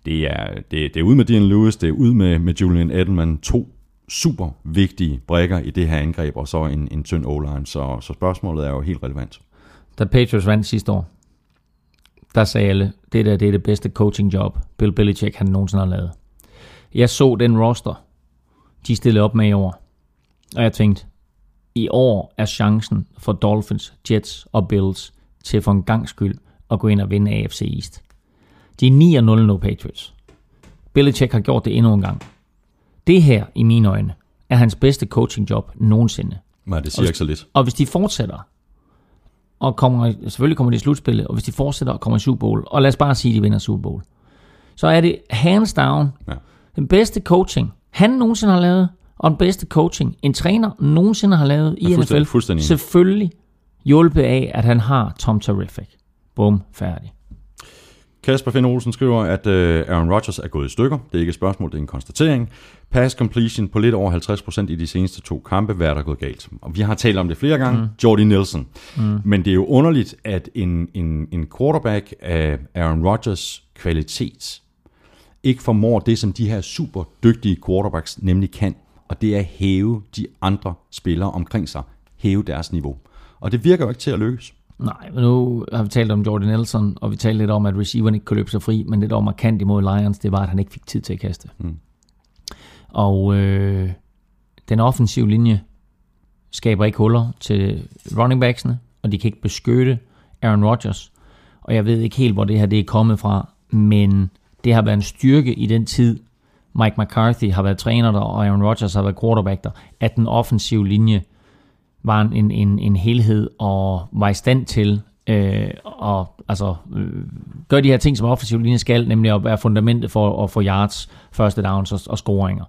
det er, det, det er ud med Dean Lewis, det er ud med, med Julian Edelman, to super vigtige brækker i det her angreb, og så en, en tynd o så, så spørgsmålet er jo helt relevant. Da Patriots vandt sidste år, der sagde alle, det der det er det bedste coaching job, Bill Belichick han nogensinde har lavet. Jeg så den roster, de stillede op med i år, og jeg tænkte, i år er chancen for Dolphins, Jets og Bills til for en gang skyld at gå ind og vinde AFC East. De er 9-0 nu, Patriots. Belichick har gjort det endnu en gang. Det her, i mine øjne, er hans bedste coaching job nogensinde. Men det siger ikke så lidt. Og hvis de fortsætter, og kommer, selvfølgelig kommer de i slutspillet, og hvis de fortsætter og kommer i Super Bowl, og lad os bare sige, at de vinder Super Bowl, så er det hands down Ja. den bedste coaching, han nogensinde har lavet, og den bedste coaching, en træner nogensinde har lavet i Ja, fuldstændig- NFL. fuldstændig. Selvfølgelig hjulpet af, at han har Tom Terrific. Bum, færdig. Kasper Finn Olsen skriver, at øh, Aaron Rodgers er gået i stykker. Det er ikke et spørgsmål, det er en konstatering. Pass completion på lidt over 50% i de seneste to kampe. Hvad er der gået galt? Og vi har talt om det flere gange. Mm. Jordy Nelson. Mm. Men det er jo underligt, at en, en, en quarterback af Aaron Rodgers kvalitet ikke formår det, som de her super dygtige quarterbacks nemlig kan. Og det er at hæve de andre spillere omkring sig. Hæve deres niveau. Og det virker jo ikke til at lykkes. Nej, men nu har vi talt om Jordan Nelson, og vi talte lidt om, at receiveren ikke kunne løbe sig fri, men det, der var markant imod Lions, det var, at han ikke fik tid til at kaste. Mm. Og øh, den offensive linje skaber ikke huller til running backsene, og de kan ikke beskytte Aaron Rodgers. Og jeg ved ikke helt, hvor det her det er kommet fra, men det har været en styrke i den tid, Mike McCarthy har været træner der, og Aaron Rodgers har været quarterback der, at den offensive linje var en, en, en helhed og var i stand til øh, at altså, øh, gøre de her ting, som offensiv linje skal, nemlig at være fundamentet for at få yards, første downs og, og scoringer.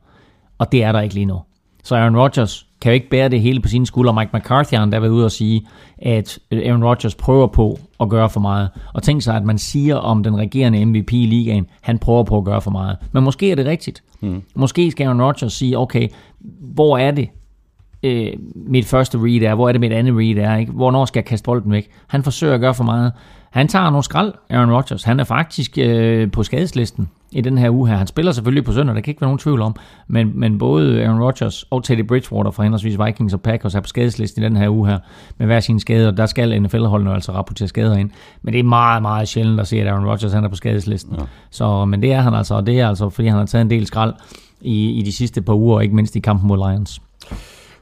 Og det er der ikke lige nu. Så Aaron Rodgers kan jo ikke bære det hele på sine skuldre. Mike McCarthy har endda været ude og sige, at Aaron Rodgers prøver på at gøre for meget. Og tænk sig, at man siger om den regerende MVP i ligaen, han prøver på at gøre for meget. Men måske er det rigtigt. Mm. Måske skal Aaron Rodgers sige, okay, hvor er det, øh, mit første read er, hvor er det mit andet read er, ikke? hvornår skal jeg kaste bolden væk. Han forsøger at gøre for meget. Han tager nogle skrald, Aaron Rodgers. Han er faktisk øh, på skadeslisten i den her uge her. Han spiller selvfølgelig på søndag, der kan ikke være nogen tvivl om, men, men både Aaron Rodgers og Teddy Bridgewater fra henholdsvis Vikings og Packers er på skadeslisten i den her uge her, med hver sine skader. Der skal NFL-holdene altså rapportere skader ind. Men det er meget, meget sjældent at se, at Aaron Rodgers han er på skadeslisten. Ja. Så, men det er han altså, og det er altså, fordi han har taget en del skrald i, i de sidste par uger, og ikke mindst i kampen mod Lions.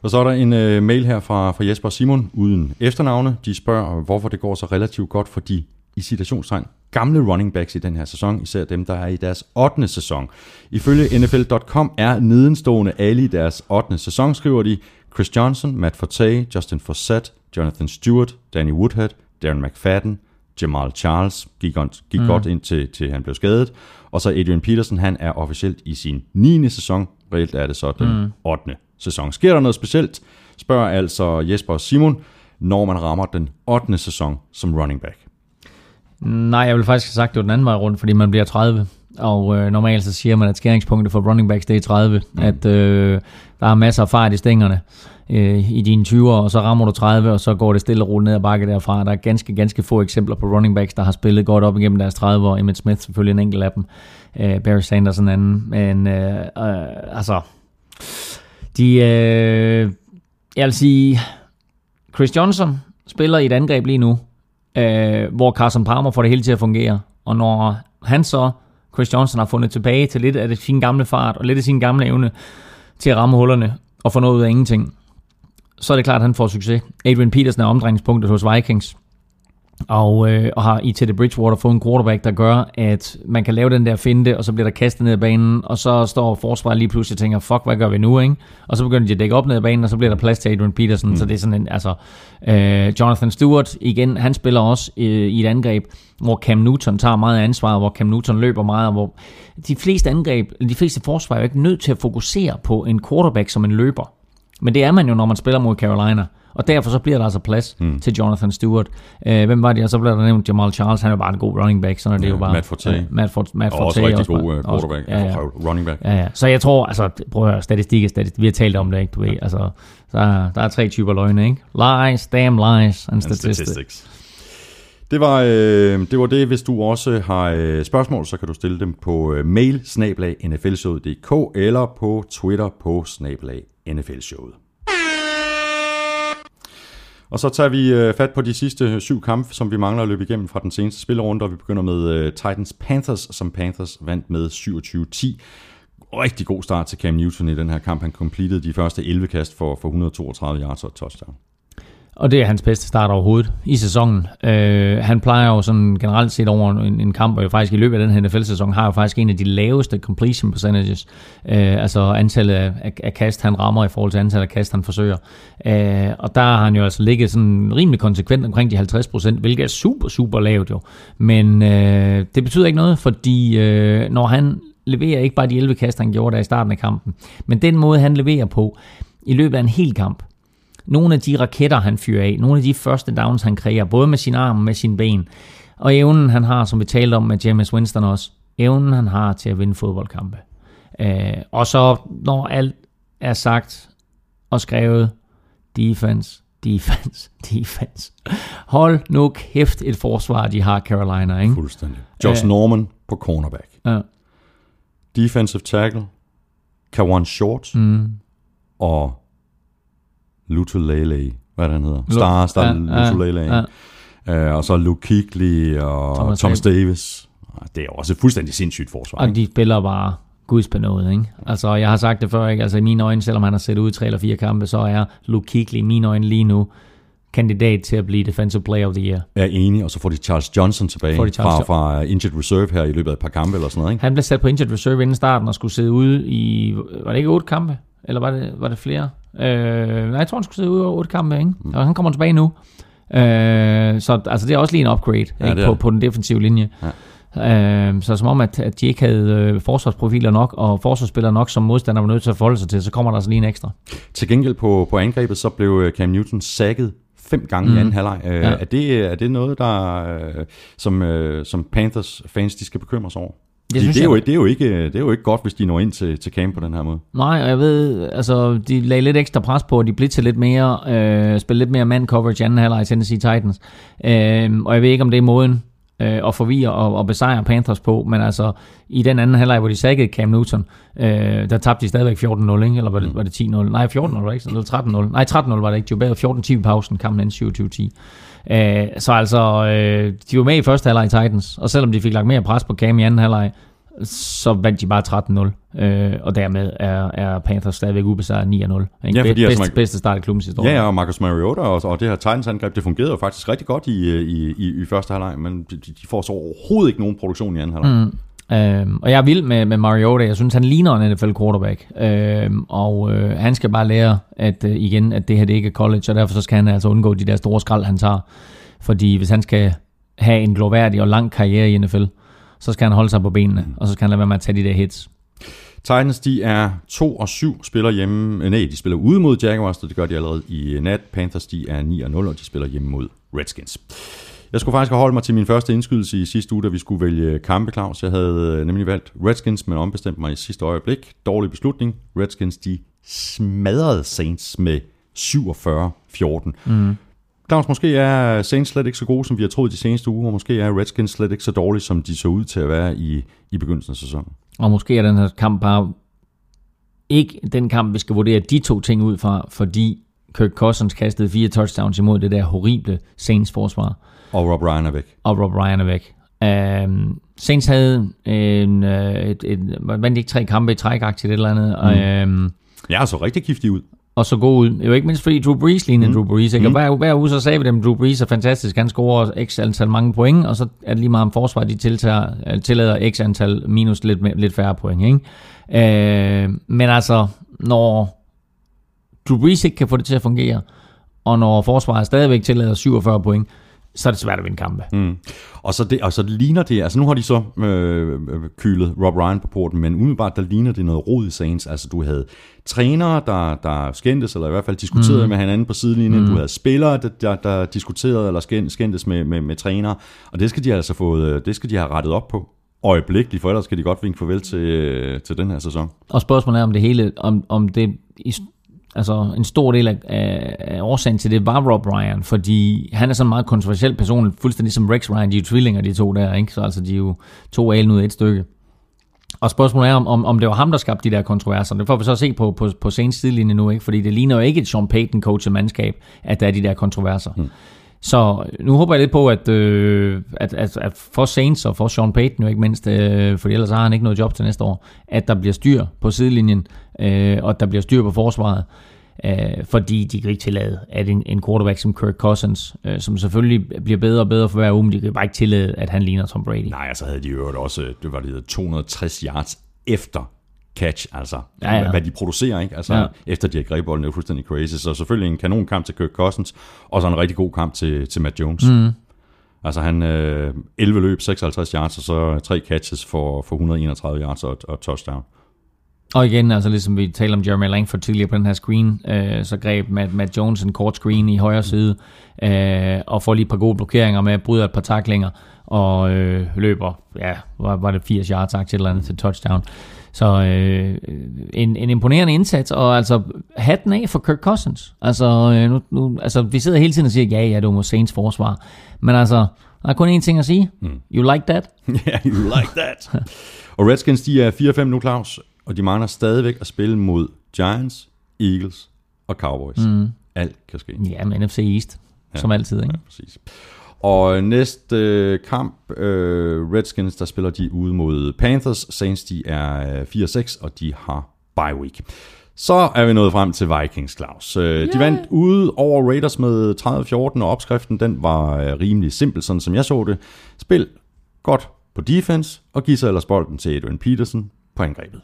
Og så er der en øh, mail her fra, fra Jesper og Simon uden efternavne. De spørger, hvorfor det går så relativt godt for de i citationstegn gamle running backs i den her sæson, især dem, der er i deres 8. sæson. Ifølge NFL.com er nedenstående alle i deres 8. sæson, skriver de Chris Johnson, Matt Forte, Justin Forsett, Jonathan Stewart, Danny Woodhead, Darren McFadden, Jamal Charles gik, on, gik mm. godt ind til, til han blev skadet, og så Adrian Peterson, han er officielt i sin 9. sæson, reelt er det så den mm. 8. sæson. Sker der noget specielt, spørger altså Jesper og Simon, når man rammer den 8. sæson som running back. Nej, jeg vil faktisk have sagt, at det var den anden vej rundt, fordi man bliver 30. Og øh, normalt så siger man, at skæringspunktet for running backs, det er 30. Mm. At øh, der er masser af fart i stængerne øh, i dine 20'er, og så rammer du 30, og så går det stille og roligt ned ad bakke derfra. Der er ganske, ganske få eksempler på running backs, der har spillet godt op igennem deres 30 år. Emmett Smith selvfølgelig en enkelt af dem. Øh, Barry Sanders en anden. Men øh, øh, altså, de, øh, jeg vil sige, Chris Johnson spiller i et angreb lige nu, øh, hvor Carson Palmer får det hele til at fungere. Og når han så, Chris Johnson, har fundet tilbage til lidt af det sin gamle fart, og lidt af sin gamle evne til at ramme hullerne, og få noget ud af ingenting, så er det klart, at han får succes. Adrian Peterson er omdrejningspunktet hos Vikings og, øh, og har i Teddy Bridgewater fået en quarterback, der gør, at man kan lave den der finte, og så bliver der kastet ned ad banen, og så står forsvaret lige pludselig og tænker, fuck, hvad gør vi nu, ikke? Og så begynder de at dække op ned ad banen, og så bliver der plads til Adrian Peterson, mm. så det er sådan en, altså, øh, Jonathan Stewart, igen, han spiller også øh, i et angreb, hvor Cam Newton tager meget af ansvaret, hvor Cam Newton løber meget, og hvor de fleste angreb, de fleste forsvar er jo ikke nødt til at fokusere på en quarterback som en løber. Men det er man jo, når man spiller mod Carolina. Og derfor så bliver der altså plads mm. til Jonathan Stewart. Uh, hvem var det? Og så blev der nævnt Jamal Charles. Han er bare en god running back. Sådan er det Ja, jo bare. Matt Forte. Uh, Matt, For, Matt Og Forte. også rigtig bare- god øh, også- quarterback, Ja, ja. altså running back. Ja, ja. Så jeg tror, altså, prøv at høre, statistik er statistik. Vi har talt om det, ikke? Du ved, altså, der, er- der er tre typer løgne, ikke? Lies, damn lies, and And statistics. statistics. Det var, øh, det var det. Hvis du også har øh, spørgsmål, så kan du stille dem på øh, mail snablag nflshowet.dk eller på Twitter på snablag nflshowet. Og så tager vi øh, fat på de sidste syv kampe, som vi mangler at løbe igennem fra den seneste spillerunde, og vi begynder med øh, Titans Panthers, som Panthers vandt med 27-10. Rigtig god start til Cam Newton i den her kamp. Han completed de første 11 kast for, for 132 yards og touchdown. Og det er hans bedste start overhovedet i sæsonen. Øh, han plejer jo sådan generelt set over en, en kamp, og jo faktisk i løbet af den her NFL-sæson, har jo faktisk en af de laveste completion percentages. Øh, altså antallet af, af, af kast, han rammer i forhold til antallet af kast, han forsøger. Øh, og der har han jo altså ligget sådan rimelig konsekvent omkring de 50%, hvilket er super, super lavt jo. Men øh, det betyder ikke noget, fordi øh, når han leverer ikke bare de 11 kast, han gjorde der i starten af kampen, men den måde, han leverer på i løbet af en hel kamp, nogle af de raketter, han fyrer af, nogle af de første downs, han kreerer, både med sin arm og med sine ben, og evnen, han har, som vi talte om med James Winston også, evnen, han har til at vinde fodboldkampe. Øh, og så, når alt er sagt og skrevet, defense, defense, defense. Hold nu kæft et forsvar, de har Carolina, ikke? Fuldstændig. Josh Ja. Norman på cornerback. Ja. Defensive tackle, Kawan Short Mm. og Lutulele, hvad er han hedder? Star, Star Ja, Lutulele. ja. Uh, og så Luke Kuechly og Thomas Thomas, Davis. Ah, Det er også et fuldstændig sindssygt forsvar. Og de spiller bare guds på noget, ikke? Altså, jeg har sagt det før, ikke? Altså, i mine øjne, selvom han har set ud i tre eller fire kampe, så er Luke Kuechly i mine øjne lige nu kandidat til at blive Defensive Player of the Year. Jeg er enig, og så får de Charles Johnson tilbage Får de Charles fra, fra injured reserve her i løbet af et par kampe eller sådan noget. Ikke? Han blev sat på injured reserve inden starten og skulle sidde ude i, var det ikke otte kampe? Eller var det, var det flere? Øh, nej, jeg tror, han skulle sidde ude i otte kampe, ikke? Mm. Og han kommer tilbage nu. Øh, så altså, det er også lige en upgrade Ja, ikke? På, på den defensive linje. Ja. Øh, så som om, at, at de ikke havde øh, forsvarsprofiler nok, og forsvarsspillere nok, som modstander var nødt til at forholde sig til, så kommer der altså lige en ekstra. Til gengæld på, på angrebet, så blev øh, Cam Newton sækket fem gange mm. i anden halvleg. Øh, Ja. er, det, er det noget, der, øh, som, øh, som Panthers fans de skal bekymre sig over? Det, synes det, er jeg- jo, det, er jo ikke, det er jo ikke godt, hvis de når ind til, til Cam på den her måde. Nej, og jeg ved, altså, de lagde lidt ekstra pres på, og de til lidt mere, øh, spille lidt mere man coverage i anden halvleg i Tennessee Titans. Øh, og jeg ved ikke, om det er måden øh, at forvirre og, og besejre Panthers på, men altså, i den anden halvleg, hvor de sækkede Cam Newton, øh, der tabte de stadigvæk 14-0, ikke? Eller var det, var det 10-0? Nej, 14-0 var det ikke, eller 13-0. Nej, 13-0 var det ikke, de var bagud 14-10 i pausen, kampen endte 27-10. Øh, så altså, øh, de var med i første halvleg i Titans, og selvom de fik lagt mere pres på Cam i anden halvleg, så vandt de bare 13-0, øh, og dermed er, er Panthers stadigvæk ubesejret 9-0. Ikke? Ja, fordi bedste, altså, man- bedste start i klubbens historie. Ja, ja, og Marcus Mariota og, og det her Titans-angreb, det fungerede jo faktisk rigtig godt i, i, i, i første halvleg, men de, de får så overhovedet ikke nogen produktion i anden halvleg. Mm. Øhm, og jeg er vild med, med Mariota. Jeg synes, han ligner en NFL quarterback. Øhm, og øh, han skal bare lære, at øh, igen, at det her det ikke er college, og derfor så skal han altså undgå de der store skrald, han tager. Fordi hvis han skal have en gloværdig og lang karriere i NFL, så skal han holde sig på benene, og så skal han lade være med at tage de der hits. Titans, de er 2 og 7, spiller hjemme, øh, nej, de spiller ude mod Jaguars, og det gør de allerede i nat. Panthers, de er 9 og 0, og de spiller hjemme mod Redskins. Jeg skulle faktisk have holdt mig til min første indskydelse i sidste uge, da vi skulle vælge kampe, Claus. Jeg havde øh, nemlig valgt Redskins, men ombestemt mig i sidste øjeblik. Dårlig beslutning. Redskins, de smadrede Saints med 47-14. Mm. Claus, måske er Saints slet ikke så gode, som vi har troet de seneste uger, og måske er Redskins slet ikke så dårlige, som de så ud til at være i, i begyndelsen af sæsonen. Og måske er den her kamp bare ikke den kamp, vi skal vurdere de to ting ud fra, fordi Kirk Cousins kastede fire touchdowns imod det der horrible Saints forsvar. Og Rob Ryan er væk. og Rob Ryan er væk. Um, Saints havde en, uh, et, et, vandt ikke tre kampe i træk et eller andet. Mm. Um, er så rigtig giftig ud. og så god ud. Jo ikke mindst fordi Drew Brees lignede mm. Drew Brees. Ikke? Og hver, hver uge så sagde vi dem, Drew Brees er fantastisk. Han scorer x antal mange point, og så er det lige meget om forsvar, de tiltager, øh, tillader x antal minus lidt, lidt færre point. Ikke? Øh, men altså, når Drew Brees ikke kan få det til at fungere, og når forsvaret stadigvæk tillader 47 point, så er det svært at vinde kampe. Mm. Og, så det, og så ligner det, altså nu har de så øh, øh, kylet Rob Ryan på porten, men umiddelbart der ligner det noget rod i Saints. Altså du havde trænere, der, der skændtes, eller i hvert fald diskuterede mm. med hinanden på sidelinjen. Mm. Du havde spillere, der, der, der diskuterede eller skænd- skændtes med, med, med trænere. Og det skal de altså få, øh, det skal de have rettet op på øjeblikkeligt, for ellers skal de godt vinke farvel til, øh, til den her sæson. Og spørgsmålet er, om det hele, om, om det i, altså en stor del af, af, af årsagen til det var Rob Ryan, fordi han er sådan en meget kontroversiel person, fuldstændig som Rex Ryan, de er jo tvillinger, de to der, ikke? Så altså, de er jo to alen ud af et stykke. Og spørgsmålet er, om, om, det var ham, der skabte de der kontroverser. Det får vi så se på, på, på senest sidelinje nu, ikke? fordi det ligner jo ikke et Sean Payton-coachet mandskab, at der er de der kontroverser. Hmm. Så øh, nu håber jeg lidt på, at, øh, at, at, at for Saints og for Sean Payton jo ikke mindst, øh, for ellers har han ikke noget job til næste år, at der bliver styr på sidelinjen, øh, og at der bliver styr på forsvaret. Øh, fordi de kan ikke tillade, at en, en quarterback som Kirk Cousins, øh, som selvfølgelig bliver bedre og bedre for hver uge, men de kan bare ikke tillade, at han ligner Tom Brady. Nej, altså havde de jo også, det var det hedder 260 yards efter catch, altså Ja, ja. hvad de producerer, ikke? Altså Ja. efter de har grebet bolden, det er fuldstændig crazy. Så selvfølgelig en kanonkamp til Kirk Cousins, og så en rigtig god kamp til, til Matt Jones. Mm. Altså han øh, 11 løb, 56 yards, og så tre catches for, for 131 yards og, og touchdown. Og igen, altså ligesom vi talte om Jeremy Langford tidligere på den her screen, øh, så greb Matt, Matt Jones en kort screen i højre side, øh, og får lige et par gode blokeringer med, bryder et par taklinger, og øh, løber, ja, var, var det 80 yards til et eller andet til touchdown. Så øh, en, en imponerende indsats, og altså hatten af for Kirk Cousins. Altså, øh, nu, nu, altså vi sidder hele tiden og siger, ja, ja, det var Saints forsvar. Men altså, der er kun én ting at sige. You like that? Yeah, you like that. og Redskins, de er 4-5 nu, Claus, og de mangler stadigvæk at spille mod Giants, Eagles og Cowboys. Mm. Alt kan ske. Ja, men NFC East, ja. som altid, ikke? Ja, præcis. Og næste øh, kamp, øh, Redskins, der spiller de ude mod Panthers. Saints, de er øh, 4-6, og de har bye week. Så er vi nået frem til Vikings, Claus. Øh, De vandt ude over Raiders med 30-14, og opskriften den var øh, rimelig simpel, sådan som jeg så det. Spil godt på defense, og giv så ellers bolden til Adrian Peterson på angrebet.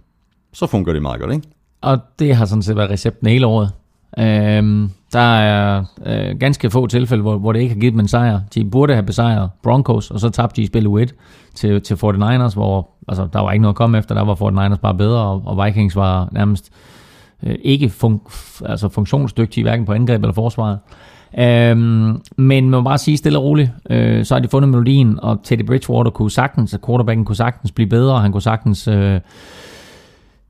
Så fungerer det meget godt, ikke? Og det har sådan set været recepten hele året. Øhm, der er øh, ganske få tilfælde, hvor, hvor det ikke har givet dem en sejr. De burde have besejret Broncos, og så tabte de i spil U1 til, til 49ers, hvor altså, der var ikke noget at komme efter. Der var 49ers bare bedre, og, og Vikings var nærmest øh, ikke fun- altså funktionsdygtige, hverken på angreb eller forsvaret. Øhm, men man må bare sige stille og roligt, øh, så har de fundet melodien, og Teddy Bridgewater kunne sagtens, quarterbacken kunne sagtens blive bedre, og han kunne sagtens... Øh,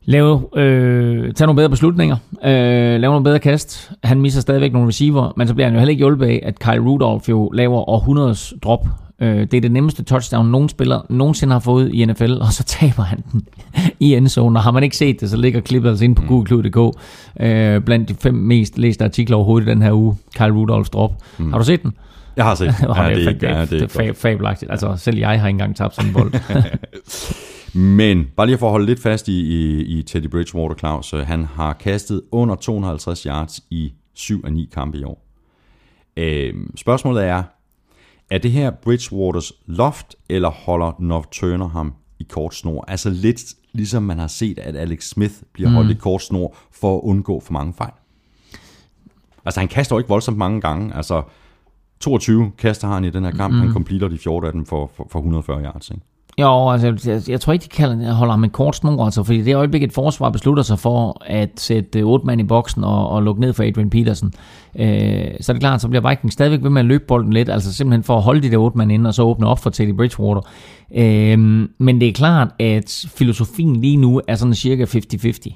lave, øh, tage nogle bedre beslutninger, øh, lave nogle bedre kast. Han misser stadigvæk nogle receiver, men så bliver han jo heller ikke hjulpet af, at Kyle Rudolph jo laver århundredes drop. Øh, det er det nemmeste touchdown, nogen spiller nogensinde har fået i NFL, og så taber han den i endzone. Og har man ikke set det, så ligger klippet altså inde på google.dk øh, blandt de fem mest læste artikler overhovedet i den her uge. Kyle Rudolphs drop. Mm. Har du set den? Jeg har set. Ja, ja, det, er, er, ja, det, er fa- fabelagtigt. Altså, selv jeg har ikke engang tabt sådan en bold. Men bare lige for at holde lidt fast i, i, i Teddy Bridgewater, Claus. øh, Han har kastet under 250 yards i 7 af 9 kampe i år. Øh, spørgsmålet er, er det her Bridgewaters loft, eller holder North Turner ham i kort snor? Altså lidt ligesom man har set, at Alex Smith bliver holdt i kort snor for at undgå for mange fejl. Altså han kaster jo ikke voldsomt mange gange. Altså 22 kaster han i den her kamp. Mm. Han completer de 14 af dem for, for, for 140 yards. Ikke? Jo, altså, jeg, jeg tror ikke, de kalder, holder ham en kort snor, altså, fordi det øjeblik, et forsvar beslutter sig for at sætte øh, otte mand i boksen og, og lukke ned for Adrian Peterson, øh, så er det klart, så bliver Vikings stadigvæk ved med at løbe bolden lidt, altså simpelthen for at holde de der otte mand inde, og så åbne op for Teddy Bridgewater. Øh, men det er klart, at filosofien lige nu er sådan cirka 50-50.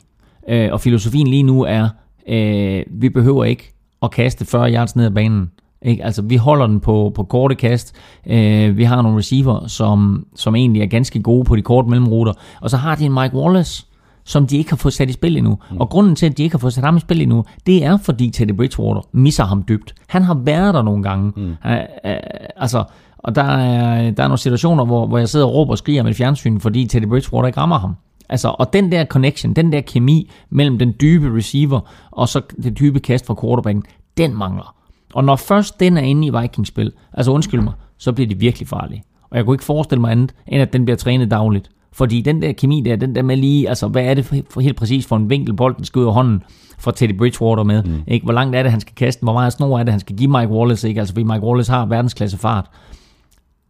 Øh, og filosofien lige nu er, øh, vi behøver ikke at kaste 40 yards ned ad banen. Ikke? Altså, vi holder den på, på korte kast. Øh, vi har nogle receiver, som, som egentlig er ganske gode på de korte mellemruter. Og så har de en Mike Wallace, som de ikke har fået sat i spil endnu. Mm. Og grunden til, at de ikke har fået sat ham i spil endnu, det er, fordi Teddy Bridgewater misser ham dybt. Han har været der nogle gange. Mm. Uh, uh, altså, og der er, der er nogle situationer, hvor, hvor jeg sidder og råber og skriger med fjernsyn, fordi Teddy Bridgewater ikke rammer ham. Altså, og den der connection, den der kemi mellem den dybe receiver og så det dybe kast fra quarterbacken, den mangler. Og når først den er inde i Vikings-spil, altså undskyld mig, så bliver de virkelig farlige. Og jeg kunne ikke forestille mig andet, end at den bliver trænet dagligt. Fordi den der kemi der, den der med lige, altså hvad er det for, for helt præcis for en vinkel, bolden skal ud af hånden fra Teddy Bridgewater med, mm. ikke? Hvor langt er det, han skal kaste, hvor meget snor er det, han skal give Mike Wallace, ikke? Altså fordi Mike Wallace har verdensklasse fart.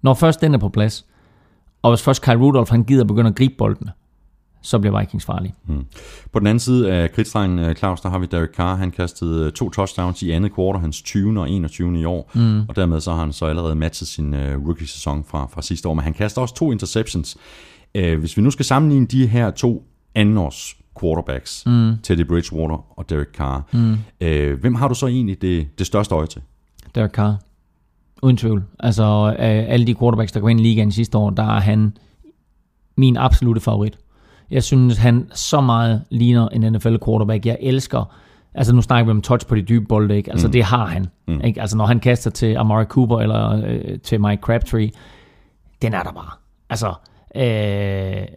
Når først den er på plads, og hvis først Kyle Rudolph han gider begynde at gribe bolden, så bliver Vikings farlige. Mm. På den anden side af kridtstrengen, øh, Claus, der har vi Derek Carr. Han kastede øh, to touchdowns i andet kvartal, hans 20. og 21. i år. Mm. Og dermed så har han så allerede matchet sin uh, rookie-sæson fra, fra sidste år. Men han kaster også to interceptions. Uh, hvis vi nu skal sammenligne de her to andenårs quarterbacks, mm. Teddy Bridgewater og Derek Carr, mm. uh, hvem har du så egentlig det, det største øje til? Derek Carr. Uden tvivl. Altså, alle de quarterbacks, der kom ind i ligaen sidste år, der er han min absolute favorit. Jeg synes, han så meget ligner en NFL quarterback. Jeg elsker, altså nu snakker vi om touch på de dybe bolde, ikke? Altså mm. det har han. Mm. Ikke? Altså når han kaster til Amari Cooper eller øh, til Mike Crabtree, den er der bare. Altså, øh,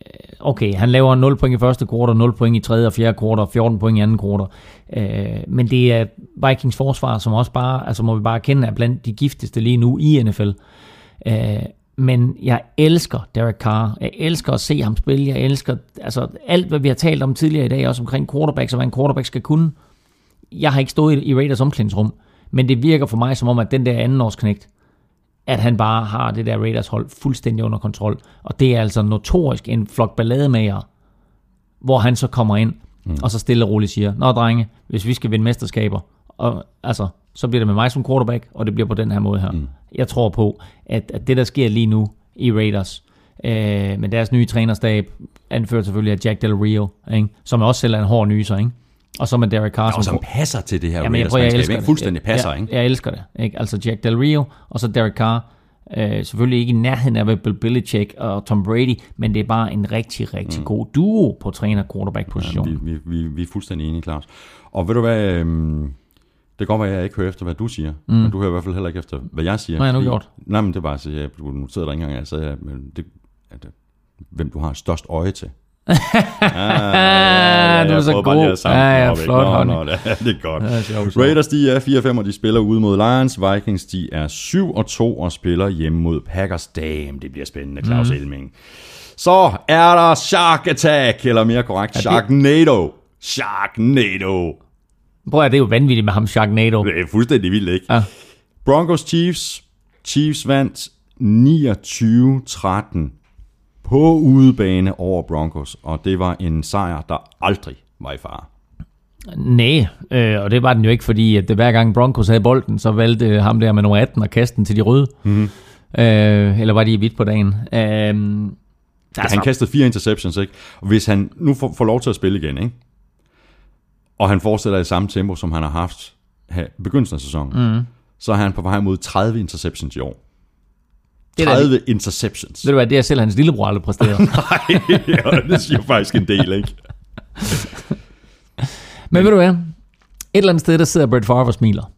okay, han laver 0 point i første kvartal, 0 point i tredje og fjerde kvartal, 14 point i anden kvartal. Øh, men det er Vikings forsvar, som også bare, altså må vi bare kende, er blandt de giftigste lige nu i NFL. Øh, men jeg elsker Derek Carr. Jeg elsker at se ham spille. Jeg elsker altså, alt, hvad vi har talt om tidligere i dag, også omkring quarterbacks og hvad en quarterback skal kunne. Jeg har ikke stået i Raiders omklædningsrum, men det virker for mig som om, at den der anden års knægt, at han bare har det der Raiders hold fuldstændig under kontrol. Og det er altså notorisk en flok ballademager, hvor han så kommer ind, mm. og så stille og roligt siger, Nå drenge, hvis vi skal vinde mesterskaber, og, altså, så bliver det med mig som quarterback, og det bliver på den her måde her. Mm. Jeg tror på, at, at det der sker lige nu i Raiders, øh, med deres nye trænerstab, anført selvfølgelig af Jack Del Rio, ikke? som også selv er en hård nyser, ikke? Og så med Derek Carr. Ja, og som passer til det her Jamen, Raiders, jeg, prøver, jeg elsker det. fuldstændig passer, jeg, ikke? Jeg elsker det. Ikke? Altså Jack Del Rio, og så Derek Carr. Øh, selvfølgelig ikke i nærheden af Bill Belichick og Tom Brady, men det er bare en rigtig, rigtig mm. god duo på træner-quarterback-position. Ja, vi, vi, vi er fuldstændig enige, Claus. Og ved du hvad, øhm, det kan godt være, at jeg ikke hører efter, hvad du siger, mm. men du hører i hvert fald heller ikke efter, hvad jeg siger. Har jeg nu gjort? Nej, men det er bare, at jeg, du noterede dig ikke engang, jeg sagde, at, det, at, hvem du har størst øje til. ah, ja, du er så god. Ja, ja, flot, nå, nå, det, det er godt. Ja, sjovt, Raiders, de er 4-5, og de spiller ude mod Lions. Vikings, de er 7-2 og spiller hjemme mod Packers. Damn, det bliver spændende, Claus mm. Elming. Så er der Shark Attack, eller mere korrekt, Sharknado. Sharknado. Prøv at det er jo vanvittigt med ham, Sharknado. Det er fuldstændig vildt, ikke? Ja. Broncos Chiefs. Chiefs vandt 29-13 på udebane over Broncos, og det var en sejr, der aldrig var i fare. Nej, øh, og det var den jo ikke, fordi at det, hver gang Broncos havde bolden, så valgte ham der med nummer 18 at kaste den til de røde. Mm-hmm. Øh, eller var de i hvidt på dagen? Øh, altså. Han kastede fire interceptions, ikke? Og hvis han nu får, får lov til at spille igen, ikke? Og han fortsætter i samme tempo, som han har haft begyndelsen af sæsonen, mm. så er han på vej mod 30 interceptions i år. 30 det interceptions. Ved du hvad, det er selv hans lillebror aldrig præsteret. Nej, ja, det siger faktisk en del, ikke? Men, Men ved du hvad? Et eller andet sted, der sidder Brett Favre og smiler.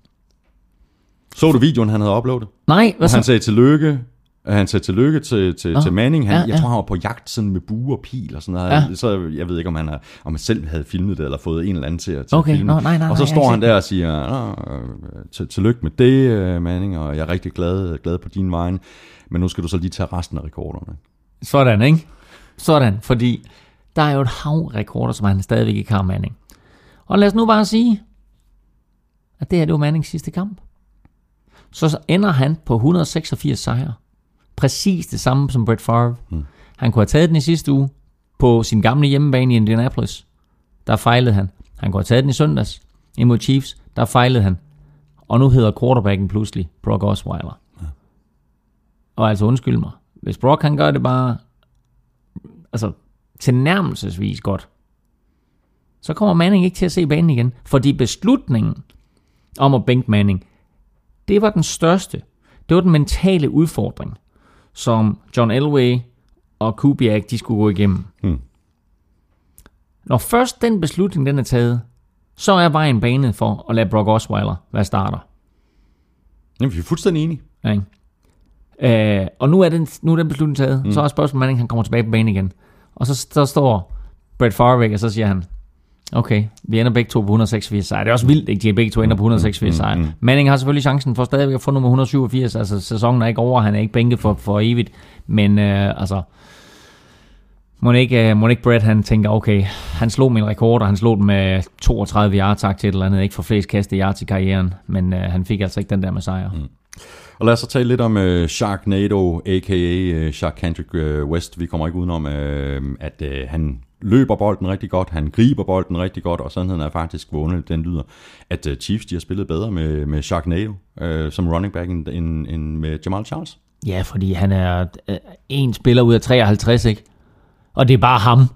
Så du videoen, han havde uploadet? Nej, hvad så? Han sagde tillykke han sagde tillykke til, til, oh, til Manning. Han, ja, ja. Jeg tror, han var på jagt sådan med bue og pil og sådan noget. Ja. Så jeg ved ikke, om han, er, om han selv havde filmet det, eller fået en eller anden til at, til okay. at filme no, nej, nej, Og så står han der og siger, til, tillykke med det, øh, Manning, og jeg er rigtig glad, glad på din vejen. Men nu skal du så lige tage resten af rekorderne. Sådan, ikke? Sådan, fordi der er jo et hav rekorder, som han stadigvæk ikke har Manning. Og lad os nu bare sige, at det her det var Mannings sidste kamp. Så ender han på 186 sejre præcis det samme som Brett Favre. Mm. Han kunne have taget den i sidste uge på sin gamle hjemmebane i Indianapolis. Der fejlede han. Han kunne have taget den i søndags imod Chiefs. Der fejlede han. Og nu hedder quarterbacken pludselig Brock Osweiler. Ja. Og altså undskyld mig. Hvis Brock han gør det bare altså tilnærmelsesvis godt, så kommer Manning ikke til at se banen igen. Fordi beslutningen om at bænke Manning, det var den største. Det var den mentale udfordring som John Elway og Kubiak, de skulle gå igennem. Hmm. Når først den beslutning den er taget, så er vejen banet for at lade Brock Osweiler være starter. Jamen, vi er fuldstændig enige. Ja, ikke? Øh, og nu er, den, nu er den beslutning taget. Mm. Så er spørgsmålet, om han kommer tilbage på banen igen. Og så der står Brett Favre og så siger han, okay, vi ender begge to på 186 sejre. Det er også vildt, ikke? De begge to ender på 186 sejre. Manning har selvfølgelig chancen for stadigvæk at få nummer 187. Altså, sæsonen er ikke over, han er ikke bænket for, for evigt. Men øh, altså, må ikke, må ikke Brett han tænker, okay, han slog min rekord, og han slog den med 32 yards til et eller andet, ikke for flest kastet yards i karrieren, men øh, han fik altså ikke den der med sejr. Mm. Og lad os så tale lidt om uh, Sharknado, a.k.a. Uh, Shark Kendrick uh, West. Vi kommer ikke udenom, uh, at uh, han løber bolden rigtig godt, han griber bolden rigtig godt, og sandheden er faktisk, hvor den lyder, at uh, Chiefs de har spillet bedre med, med Sharknado uh, som running back end, end, end med Jamal Charles. Ja, fordi han er uh, en spiller ud af 53, ikke? Og det er bare ham.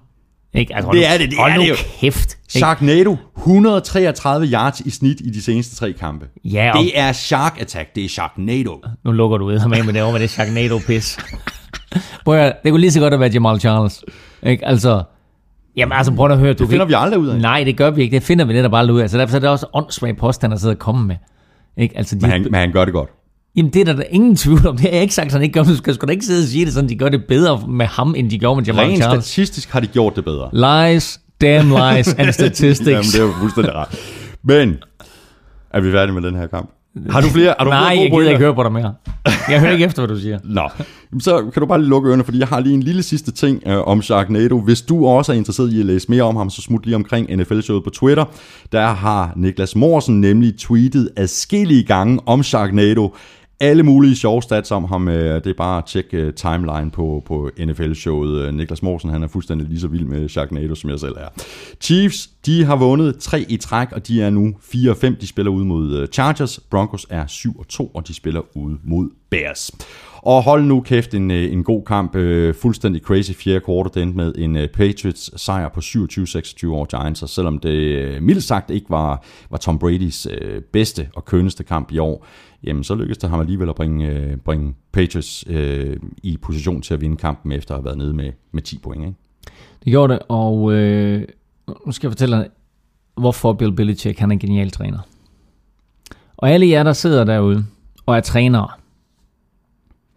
Ikke? Altså, det er det, det hold er nu det jo. kæft. Ikke? Sharknado, 133 yards i snit i de seneste tre kampe. Ja, og Det er Shark Attack, det er Sharknado. nu lukker du ud ham af med det over med det Sharknado-pis. Prøv at, det kunne lige så godt have været Jamal Charles. Ikke? Altså, jamen altså prøv at høre. Du Det finder vi aldrig ud af. Nej, det gør vi ikke. Det finder vi netop aldrig ud af. Så derfor er det også åndssvagt post, han har siddet og kommet med. Ikke? Altså, de, Men han, men han gør det godt. Jamen, det er der, da ingen tvivl om. Det har jeg ikke sagt, at han ikke gør. Du skal sgu da ikke sidde og sige det sådan, de gør det bedre med ham, end de gjorde med Jamal Rent Charles. statistisk har de gjort det bedre. Lies, damn lies and statistics. Jamen, det er jo fuldstændig ret. Men, er vi færdige med den her kamp? Har du flere? Har du Nej, flere jeg gider ikke høre på dig mere. Jeg hører ikke efter, hvad du siger. Nå, så kan du bare lige lukke ørerne, fordi jeg har lige en lille sidste ting øh, om Sharknado. Hvis du også er interesseret i at læse mere om ham, så smut lige omkring NFL-showet på Twitter. Der har Niklas Morsen nemlig tweetet adskillige gange om Sharknado. Alle mulige sjove stats om ham. øh, Det er bare at tjekke øh, timeline på, på NFL-showet. Øh, Niklas Morsen han er fuldstændig lige så vild med Sharknado, som jeg selv er. Chiefs, de har vundet tre i træk, og de er nu 4-5. De spiller ud mod øh, Chargers. Broncos er 7-2, og de spiller ud mod Bears. Og hold nu kæft, en, øh, en god kamp. Øh, fuldstændig crazy fjerde kvartal. Det endte med en øh, Patriots sejr på 27-26 over Giants. Og selvom det øh, mildt sagt ikke var, var Tom Bradys øh, bedste og kønneste kamp i år, jamen så lykkedes det ham alligevel at bringe, øh, bringe Patriots øh, i position til at vinde kampen efter at have været nede med, med 10 point. Ikke? Det gjorde det, og øh, nu skal jeg fortælle dig, hvorfor Bill Belichick han er en genial træner. Og alle jer, der sidder derude og er trænere,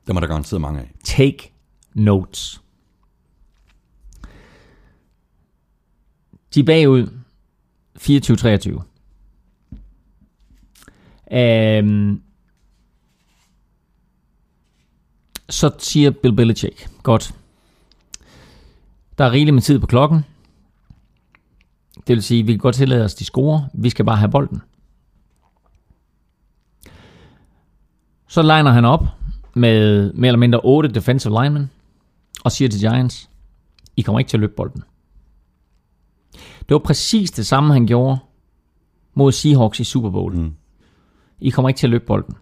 Dem er der garanteret mange af. take notes. De er bagud 24-23. Øhm, så siger Bill Belichick, godt, der er rigeligt med tid på klokken. Det vil sige, vi kan godt tillade os de score, vi skal bare have bolden. Så liner han op med mere eller mindre 8 defensive linemen, og siger til Giants, I kommer ikke til at løbe bolden. Det var præcis det samme, han gjorde mod Seahawks i Super Bowl. Mm. I kommer ikke til at løbe bolden.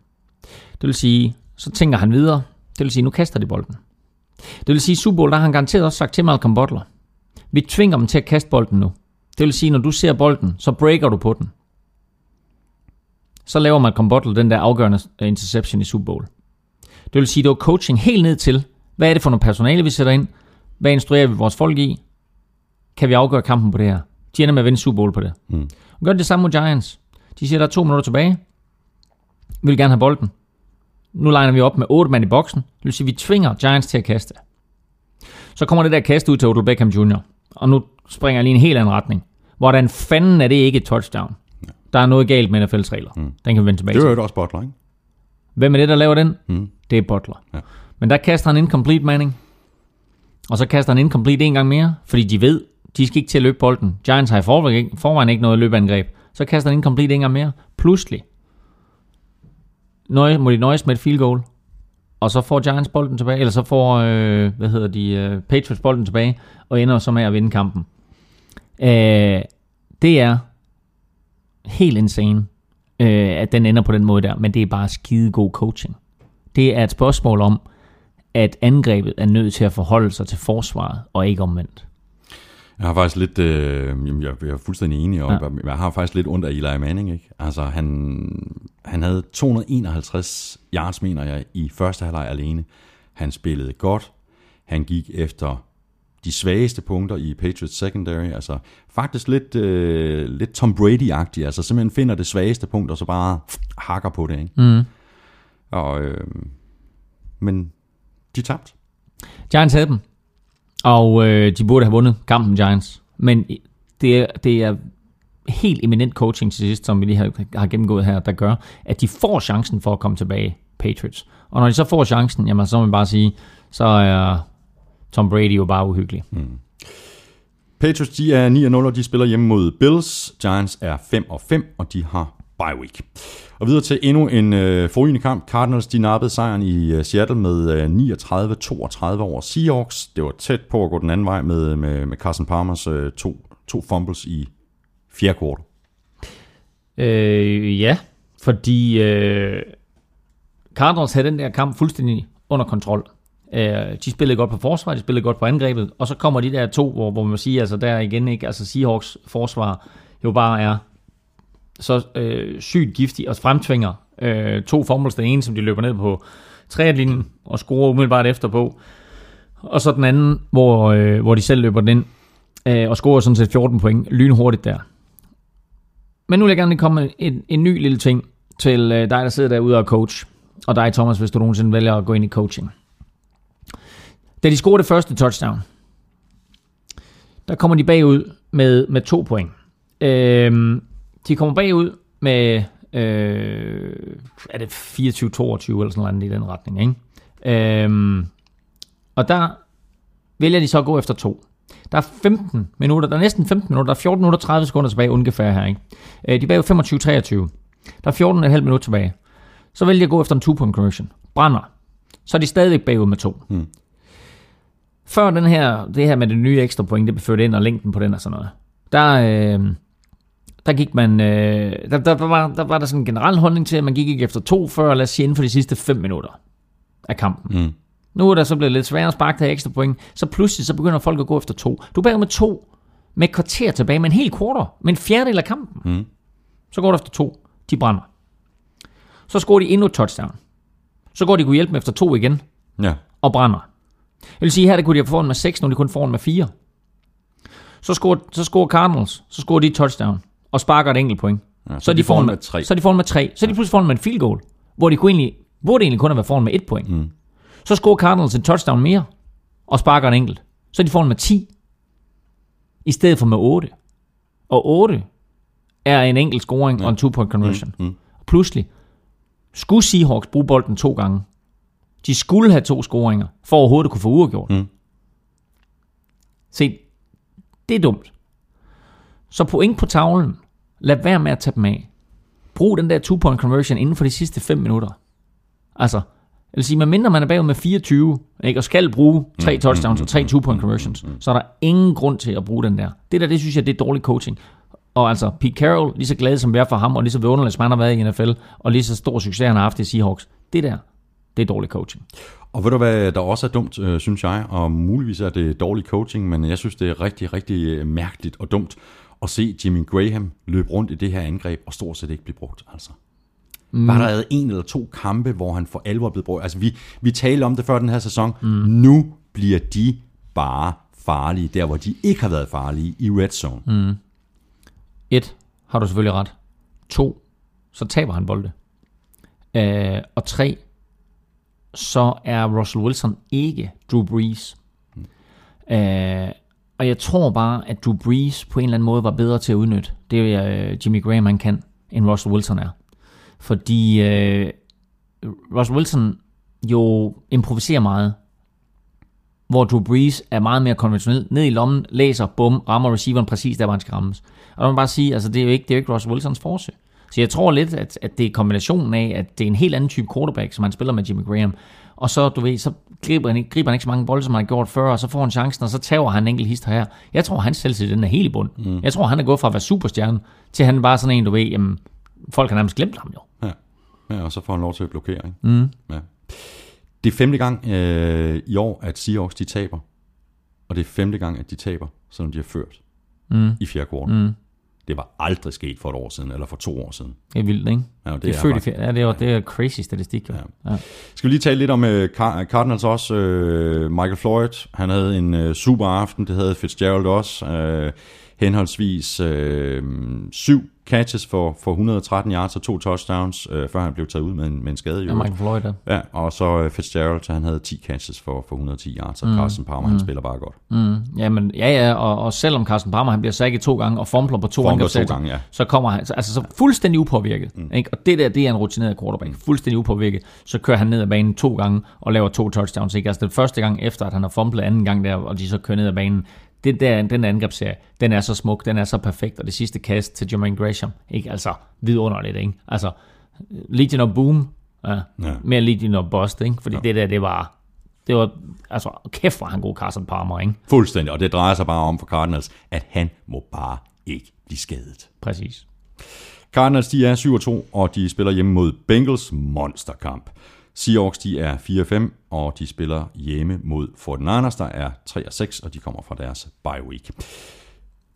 Det vil sige, så tænker han videre, det vil sige, nu kaster de bolden. Det vil sige, Super Bowl, der har han garanteret også sagt til Malcolm Butler, vi tvinger dem til at kaste bolden nu. Det vil sige, når du ser bolden, så breaker du på den. Så laver Malcolm Butler den der afgørende interception i Super Bowl. Det vil sige, det var coaching helt ned til, hvad er det for noget personale, vi sætter ind? Hvad instruerer vi vores folk i? Kan vi afgøre kampen på det her? De ender med at vinde Super Bowl på det. Mm. Og gør det samme mod Giants. De siger, der er to minutter tilbage. Vi vil gerne have bolden. Nu liner vi op med otte mand i boksen. Det vil sige, vi tvinger Giants til at kaste. Så kommer det der kast ud til Odell Beckham Jr. Og nu springer lige en helt anden retning. Hvordan fanden er det ikke et touchdown? Der er noget galt med NFL's regler. Mm. Den kan vi vende tilbage Det til. var jo også Butler, ikke? Hvem er det, der laver den? Mm. Det er Butler. Ja. Men der kaster han incomplete Manning. Og så kaster han incomplete en gang mere, fordi de ved, de skal ikke til at løbe bolden. Giants har i forvejen ikke, forvejen ikke noget løbeangreb. Så kaster han incomplete en gang mere. Pludselig nøje, må de nøjes med et field goal. Og så får Giants bolden tilbage, eller så får, øh, hvad hedder de, øh, Patriots bolden tilbage, og ender så med at vinde kampen. Øh, det er helt insane, øh, at den ender på den måde der, men det er bare skide god coaching. Det er et spørgsmål om, at angrebet er nødt til at forholde sig til forsvaret, og ikke omvendt. Jeg har faktisk lidt, øh, jamen, jeg, jeg er fuldstændig enig, og Ja. ja. jeg har faktisk lidt ondt af Eli Manning, ikke? Altså, han, han havde 251 yards, mener jeg, i første halvleg alene. Han spillede godt. Han gik efter de svageste punkter i Patriots secondary, altså faktisk lidt, øh, lidt Tom Brady-agtigt, altså simpelthen finder det svageste punkt, og så bare hakker på det, ikke? Mm. Og, øh, men de tabte. Giants havde dem, og øh, de burde have vundet kampen Giants. Men det er, det er helt eminent coaching til sidst, som vi lige har, har gennemgået her, der gør, at de får chancen for at komme tilbage, Patriots. Og når de så får chancen, jamen så må man bare sige, så er Tom Brady jo bare uhyggelig. Mm. Patriots de er 9 0, og de spiller hjemme mod Bills. Giants er 5-5, og de har bye week. Og videre til endnu en øh, forrygende kamp. Cardinals de nappede sejren i øh, Seattle med øh, 39-32 over Seahawks. Det var tæt på at gå den anden vej med, med, med Carson Palmers øh, to, to fumbles i fjerde kvartal. Øh, ja, fordi øh, Cardinals havde den der kamp fuldstændig under kontrol. Øh, de spillede godt på forsvar, de spillede godt på angrebet, og så kommer de der to, hvor, hvor man siger, altså der igen ikke, altså Seahawks forsvar jo bare er så øh, sygt giftig og fremtvinger øh, to fumbles. Den ene, som de løber ned på trælinjen og scorer umiddelbart efter på. Og så den anden, hvor, øh, hvor de selv løber den ind øh, og scorer sådan set 14 point lynhurtigt der. Men nu vil jeg gerne komme med en, en ny lille ting til øh, dig, der sidder derude og coach. Og dig, Thomas, hvis du nogensinde vælger at gå ind i coaching. Da de scorede det første touchdown, der kommer de bagud med, med to point. Øh, de kommer bagud med, øh, er det 24-22 eller sådan noget i den retning, ikke? Øh, og der vælger de så at gå efter to. Der er 15 minutter, der er næsten 15 minutter, der er 14 minutter 30 sekunder tilbage ungefær her, ikke? Øh, de er bagud 25-23. Der er 14,5 minutter tilbage. Så vælger de at gå efter en two-point conversion. Brænder. Så er de stadigvæk bagud med to. Hmm. Før den her, det her med det nye ekstra point, det blev ført ind, og længden på den og sådan noget, der, øh, der gik man, øh, der, der, der, var, der var der sådan en generel holdning til, at man gik ikke efter to før, lad os sige, inden for de sidste 5 minutter af kampen. Mm. Nu er der så blevet lidt sværere at sparke der ekstra point, så pludselig så begynder folk at gå efter to. Du er med to, med et kvarter tilbage, med en hel quarter, med en fjerdedel af kampen. Mm. Så går du efter to, de brænder. Så scorer de endnu et touchdown. Så går de kunne hjælpe med efter to igen, Ja. og brænder. Jeg vil sige, her der kunne de have foran med 6, nu er de kun foran med 4. Så scorer, så scorer Cardinals, så scorer de et touchdown, og sparker et enkelt point. Ja, så, er de foran med, tre. Så er de foran med 3. Så er de pludselig foran med en field goal, hvor de kunne egentlig, burde egentlig kun have været foran med et point. Mm. Så scorer Cardinals en touchdown mere, og sparker en enkelt. Så er de foran med 10, i stedet for med 8. Og 8 er en enkelt scoring ja. og en two-point conversion. Mm. Mm. Pludselig skulle Seahawks bruge bolden to gange. De skulle have to scoringer, for overhovedet at kunne få uafgjort. Mm. Se, det er dumt. Så point på tavlen. Lad være med at tage dem af. Brug den der two-point conversion inden for de sidste 5 minutter. Altså, jeg vil sige, medmindre man er bagud med 24, ikke, og skal bruge tre touchdowns og tre two-point conversions, så er der ingen grund til at bruge den der. Det der, det synes jeg, det er dårlig coaching. Og altså, Pete Carroll, lige så glad som vi er for ham, og lige så vidunderligt, som han har været i NFL, og lige så stor succes, han har haft i Seahawks, det der, det er dårlig coaching. Og ved du hvad, der også er dumt, øh, synes jeg, og muligvis er det dårlig coaching, men jeg synes, det er rigtig, rigtig øh, mærkeligt og dumt at se Jimmy Graham løbe rundt i det her angreb, og stort set ikke blive brugt, altså. Mm. Var der en eller to kampe, hvor han for alvor blevet brugt? Altså, vi, vi talte om det før den her sæson. Mm. Nu bliver de bare farlige, der hvor de ikke har været farlige i red zone. Mm. Et, har du selvfølgelig ret. To, så taber han bolde. Øh, og tre, så er Russell Wilson ikke Drew Brees. Mm. Øh, og jeg tror bare, at Drew Brees på en eller anden måde var bedre til at udnytte det, øh, Jimmy Graham han kan, end Russell Wilson er. Fordi øh, Russell Wilson jo improviserer meget, hvor Drew Brees er meget mere konventionel. Ned i lommen, læser, bum, rammer receiveren præcis der, hvor han skal rammes. Og man bare sige, altså det er jo ikke, det er jo ikke Russell Wilsons force. Så jeg tror lidt, at, at det er kombinationen af, at det er en helt anden type quarterback, som han spiller med Jimmy Graham. Og så, du ved, så griber han, ikke, griber han ikke så mange bolde, som han har gjort før, og så får han chancen, og så tager han en enkelt hister her. Jeg tror, han selv den er helt i bund. Mm. Jeg tror, han er gået fra at være superstjerne, til han bare sådan en, du ved, jamen, folk har nærmest glemt ham jo. Ja. ja, og så får han lov til at blokere. Ikke? Mm. Ja. Det er femte gang øh, i år, at Seahawks de taber. Og det er femte gang, at de taber, selvom de har ført Mm. i fjerde kvartal. Mm. Det var aldrig sket for et år siden, eller for to år siden. Det er vildt, ikke? Ja, det, Det er, født i. Ja, det er, det er crazy statistik, jo. Ja. Ja. Skal vi lige tale lidt om uh, Cardinals også. Uh, Michael Floyd, han havde en uh, super aften, det havde Fitzgerald også. Uh, henholdsvis øh, syv catches for, for 113 yards og to touchdowns, øh, før han blev taget ud med en, med en skade. Ja. Michael Floyd der. Ja, og så øh, Fitzgerald, han havde 10 catches for, for 110 yards, og mm. Carson Palmer, han spiller bare godt. Mm, jamen, ja, ja, og, og selvom Carsten Palmer han bliver sækket to gange og fumbler på to angrebsætter, gange, ja. så kommer han så- altså så fuldstændig upåvirket. Mm. Ikke? Og det der, det er en rutineret quarterback. Fuldstændig upåvirket. Så kører han ned ad banen to gange og laver to touchdowns. Ikke? Altså den første gang efter, at han har fumblet anden gang der, og de så kører ned ad banen. Det der, den angrebsserie, den er så smuk, den er så perfekt, og det sidste kast til Jermaine Gresham, ikke? Altså, vidunderligt, ikke? Altså, Legion of Boom, ja, Ja. mere Legion of Bust, ikke? Fordi ja. det der, det var, det var, altså, kæft er han god Carson Palmer, ikke? Fuldstændig, og det drejer sig bare om for Cardinals, at han må bare ikke blive skadet. Præcis. Cardinals, de er 7-2, og de spiller hjemme mod Bengals monsterkamp. Seahawks, de er 4-5, og de spiller hjemme mod 49ers, der er 3-6, og de kommer fra deres bye week.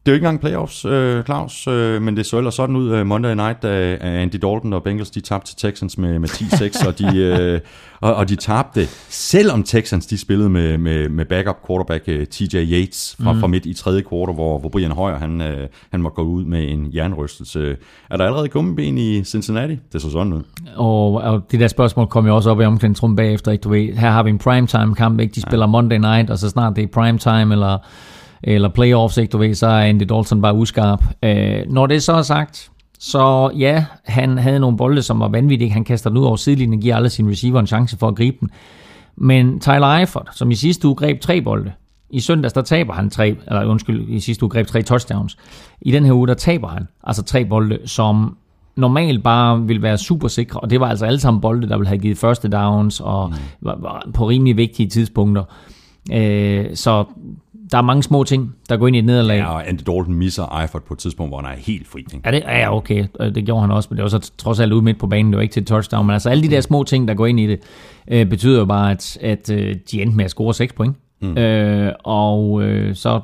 Det er jo ikke engang playoffs, øh, Claus, øh, men det så ellers sådan ud øh, Monday night, da Andy Dalton og Bengals de tabte til Texans med, med 10-6, og, de, øh, og, og de tabte, selvom Texans de spillede med, med, med backup quarterback øh, TJ Yates fra, mm. fra midt i tredje kvartal, hvor, hvor Brian Hoyer han, øh, han måtte gå ud med en jernrystelse. Er der allerede gummeben i Cincinnati? Det så sådan ud. Og, og det der spørgsmål kom jo også op i omklædningsrummet bagefter, ikke? Du ved, her har vi en primetime kamp, ikke? De spiller Monday night, og så snart det er primetime, eller, eller playoffs, ikke? Du ved, så er Andy Dalton bare uskarp. Øh, når det så er sagt, så ja, han havde nogle bolde, som var vanvittige. Han kaster den ud over sidelinjen, giver alle sine receiver en chance for at gribe den. Men Tyler Eifert, som i sidste uge greb tre bolde, i søndags, der taber han tre, eller undskyld, i sidste uge greb tre touchdowns. I den her uge, der taber han altså tre bolde, som normalt bare vil være super sikre, og det var altså alle sammen bolde, der ville have givet første downs, og var, var på rimelig vigtige tidspunkter. Øh, så der er mange små ting, der går ind i et nederlag. Ja, og Andy Dalton misser Eifert på et tidspunkt, hvor han er helt fri. Ikke? Ja, det er ja, okay. Øh, Det gjorde han også, men det var så trods alt ude midt på banen. Det var ikke til et touchdown. Men altså alle de der små ting, der går ind i det, øh, betyder jo bare, at, at øh, de endte med at score 6 point. Mm. Øh, og øh, så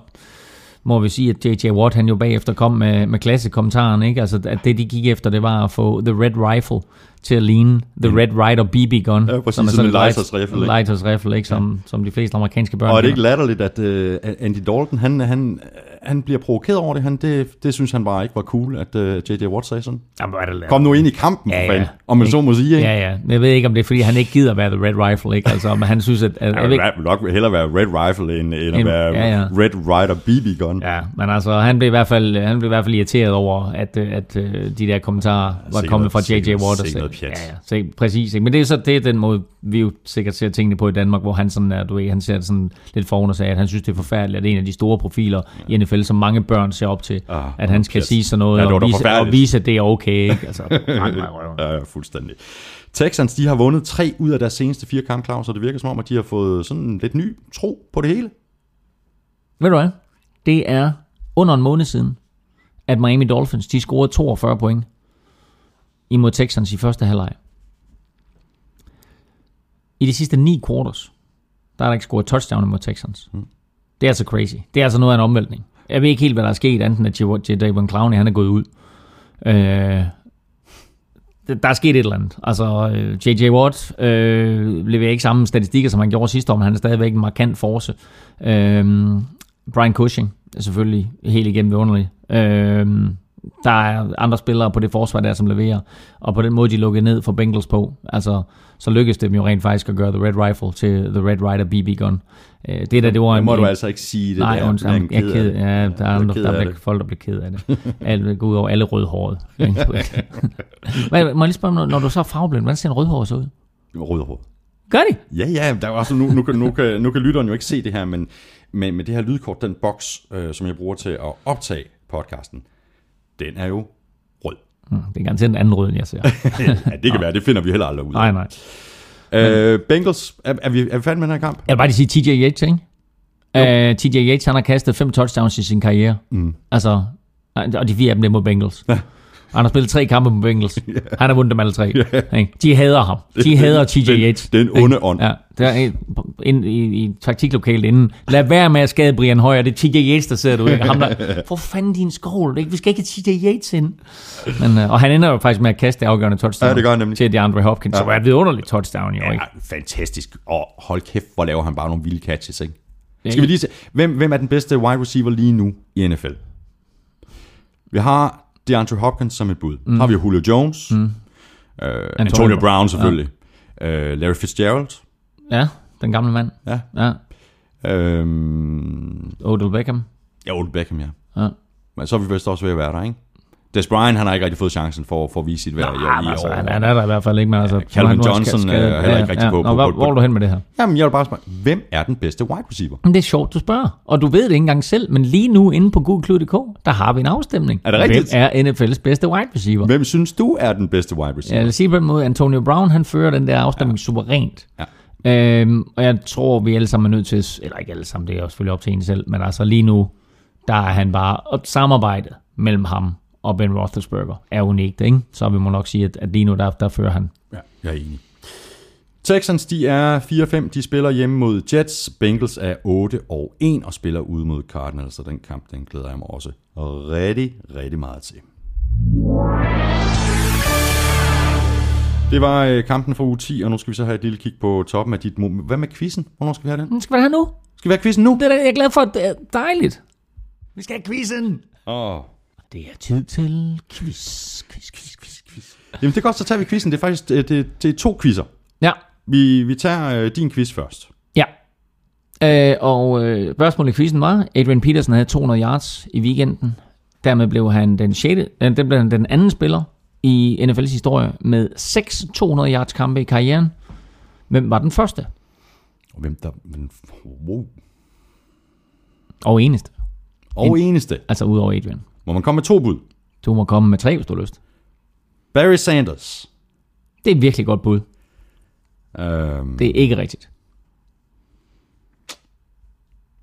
må vi sige, at J.J. Watt han jo bagefter kom med, med klassekommentaren, ikke? Altså, at det de gik efter, det var at få The Red Rifle til at ligne The Red Rider BB Gun. Mm. Ja, præcis, som er sådan en light- Lighthouse rifle, ikke? Lighthouse rifle, ikke? Som, som de fleste amerikanske børn Og er det ikke latterligt, at uh, Andy Dalton, han, han, han bliver provokeret over det. Han, det, det synes han bare ikke var cool, at uh, J.J. Watt sagde sådan. Jamen, hvor er det. Kom nu ind i kampen, Ja, ja, ja. om man så må sige. Ikke? Ja, ja. Men jeg ved ikke, om det er, fordi han ikke gider være The Red Rifle, ikke? Altså, men han synes, at... at Jeg vil nok hellere være Red Rifle, end, end at være ja, ja. Red Rider BB Gun. Ja, men altså, han blev i hvert fald, han blev i hvert fald irriteret over, at, øh, at, at de der kommentarer var sikkert kommet fra J.J. sikkert- Watt. sikkert noget pjat. Ja, ja, så, præcis. Ikke? Men det er så det er den måde, vi jo sikkert ser tingene på i Danmark, hvor han sådan er, du ved, han ser sådan lidt foran og sagde, at han synes, det er forfærdeligt, at en af de store profiler i NFL, som mange børn ser op til, Ah, at han skal pjat. sige sådan noget, Ja, og, vise, og vise, at det er okay. Ikke? Altså, nej, nej. Ja, fuldstændig. Texans, de har vundet tre ud af deres seneste fire kampe, Claus, og det virker som om, at de har fået sådan lidt ny tro på det hele. Ved du hvad? Det er under en måned siden, at Miami Dolphins, de scorede 42 point imod Texans i første halvleg. I de sidste 9 quarters, der er der ikke scoret touchdown imod Texans. Mm. Det er altså crazy. Det er altså noget af en omvæltning. Jeg ved ikke helt, hvad der er sket, enten at J. Davon Clowney, han er gået ud. Øh, der er sket et eller andet. Altså, øh, J.J. Watt øh, leverer ikke samme statistikker, som han gjorde sidste år, men han er stadigvæk en markant force. Øh, Brian Cushing er selvfølgelig helt igennem vidunderlig. Øh, der er andre spillere på det forsvar der, som leverer, og på den måde, de lukkede ned for Bengals på, altså, så lykkedes det dem jo rent faktisk at gøre The Red Rifle til The Red Rider BB Gun. Øh, det der, det var Det må en, du altså ikke sige det Nej, der. undskyld, Jeg jeg, er ked, det. ja, der er, andre, der af bliver det. folk, der bliver ked af det. Alt går ud over alle rødhårede. Men, må jeg lige spørge, når, når du så er farveblind, hvordan ser en rødhåret så ud? Rødhåret. Gør de? Ja, ja, der er også, nu, nu, kan, nu, kan, nu kan lytteren jo ikke se det her, men med, med det her lydkort, den boks, øh, som jeg bruger til at optage podcasten, den er jo rød. Hmm, det er garanteret en anden rød, end jeg ser. ja, det kan være, det finder vi heller aldrig ud nej, af. nej. Øh, Bengals, er, er, vi, er vi færdige med den her kamp? Jeg vil bare lige sige TJ Yates, ikke? Uh, TJ Yates, han har kastet fem touchdowns i sin karriere. Mm. Altså, og de fire af dem, det er mod Bengals. Han har spillet tre kampe mod Bengals. Han har vundet dem alle tre. Ikke? De hader ham. De hader TJ Den- Yates. den Ikke? onde ånd. Ja, der er en, ind i, i taktiklokalet inden. Lad være med at skade Brian Højer. Det er TJ Yates, der sidder derude. Ham der, for fanden din skål. Vi skal ikke have TJ Yates ind. Men, øh, og han ender jo faktisk med at kaste det afgørende touchdown Ja, det gør han nemlig. til DeAndre Hopkins. Ja. Så var det et vidunderligt touchdown i år. Ja, fantastisk. Og hold kæft, hvor laver han bare nogle vilde catches, ikke? Skal vi lige se, hvem, hvem er den bedste wide receiver lige nu i NFL? Vi har DeAndre Hopkins som et bud. Mm. Har vi Julio Jones. Mm. Uh, Antonio, Antonio Brown selvfølgelig. Ja. Uh, Larry Fitzgerald. Ja, den gamle mand. Ja. Ja. Øhm, Odell Beckham. ja, Odell Beckham, ja. Ja. Men så er vi vist også ved at være der, ikke? Des Bryant, han har ikke rigtig fået chancen for, for at vise sit værd i, i altså, år. han, han er der i hvert fald ikke, men altså... Calvin nu er han Johnson ska- er heller ikke rigtig på- Nå, på- hvor, på- hvor er du hen med det her? Jamen, jeg vil bare spørge, hvem er den bedste wide receiver? Men det er sjovt, du spørger. Og du ved det ikke engang selv, men lige nu inde på google.dk, der har vi en afstemning. Er det rigtigt? Hvem er NFL's bedste wide receiver? Hvem synes du er den bedste wide receiver? Jeg vil sige på den måde, Antonio Brown, han fører den der afstemning ja. suverænt. Ja. Øhm, og jeg tror, vi alle sammen er nødt til, eller ikke alle sammen, det er jo selvfølgelig op til en selv, men altså lige nu, der er han bare, og samarbejdet mellem ham og Ben Roethlisberger er unikt, ikke? Så vi må nok sige, at, at lige nu, der, der fører han. Ja, jeg er enig. Texans, de er 4-5. De spiller hjemme mod Jets. Bengals er 8 og 1 og spiller ude mod Cardinals. Så den kamp, den glæder jeg mig også rigtig, rigtig meget til. Det var øh, kampen for uge 10, og nu skal vi så have et lille kig på toppen af dit... mo- Hvad med quizzen? Hvornår skal vi have den? Men skal vi have nu? Skal vi have quizzen nu? Det er jeg er glad for, det er dejligt. Vi skal have quizzen. Åh. Oh. Det er tid til quiz, quiz, quiz, quiz, quiz. Jamen det er godt, så tager vi quizzen. Det er faktisk det, det, det er to quizzer. Ja, Vi, vi tager øh, din quiz først. ja. Øh, og øh, spørgsmålet i quizzen var, Adrian Peterson havde 200 yards i weekenden. Dermed blev han den, 6, øh, den, blev han den anden spiller i NFL's historie med 6 200 yards kampe i karrieren. Hvem var den første? Og hvem der... Men, wow. Og eneste. Og eneste. Altså ud over Adrian. Må man komme med to bud? Du må komme med tre, hvis du har lyst. Barry Sanders. Det er et virkelig godt bud. Øhm, Det er ikke rigtigt.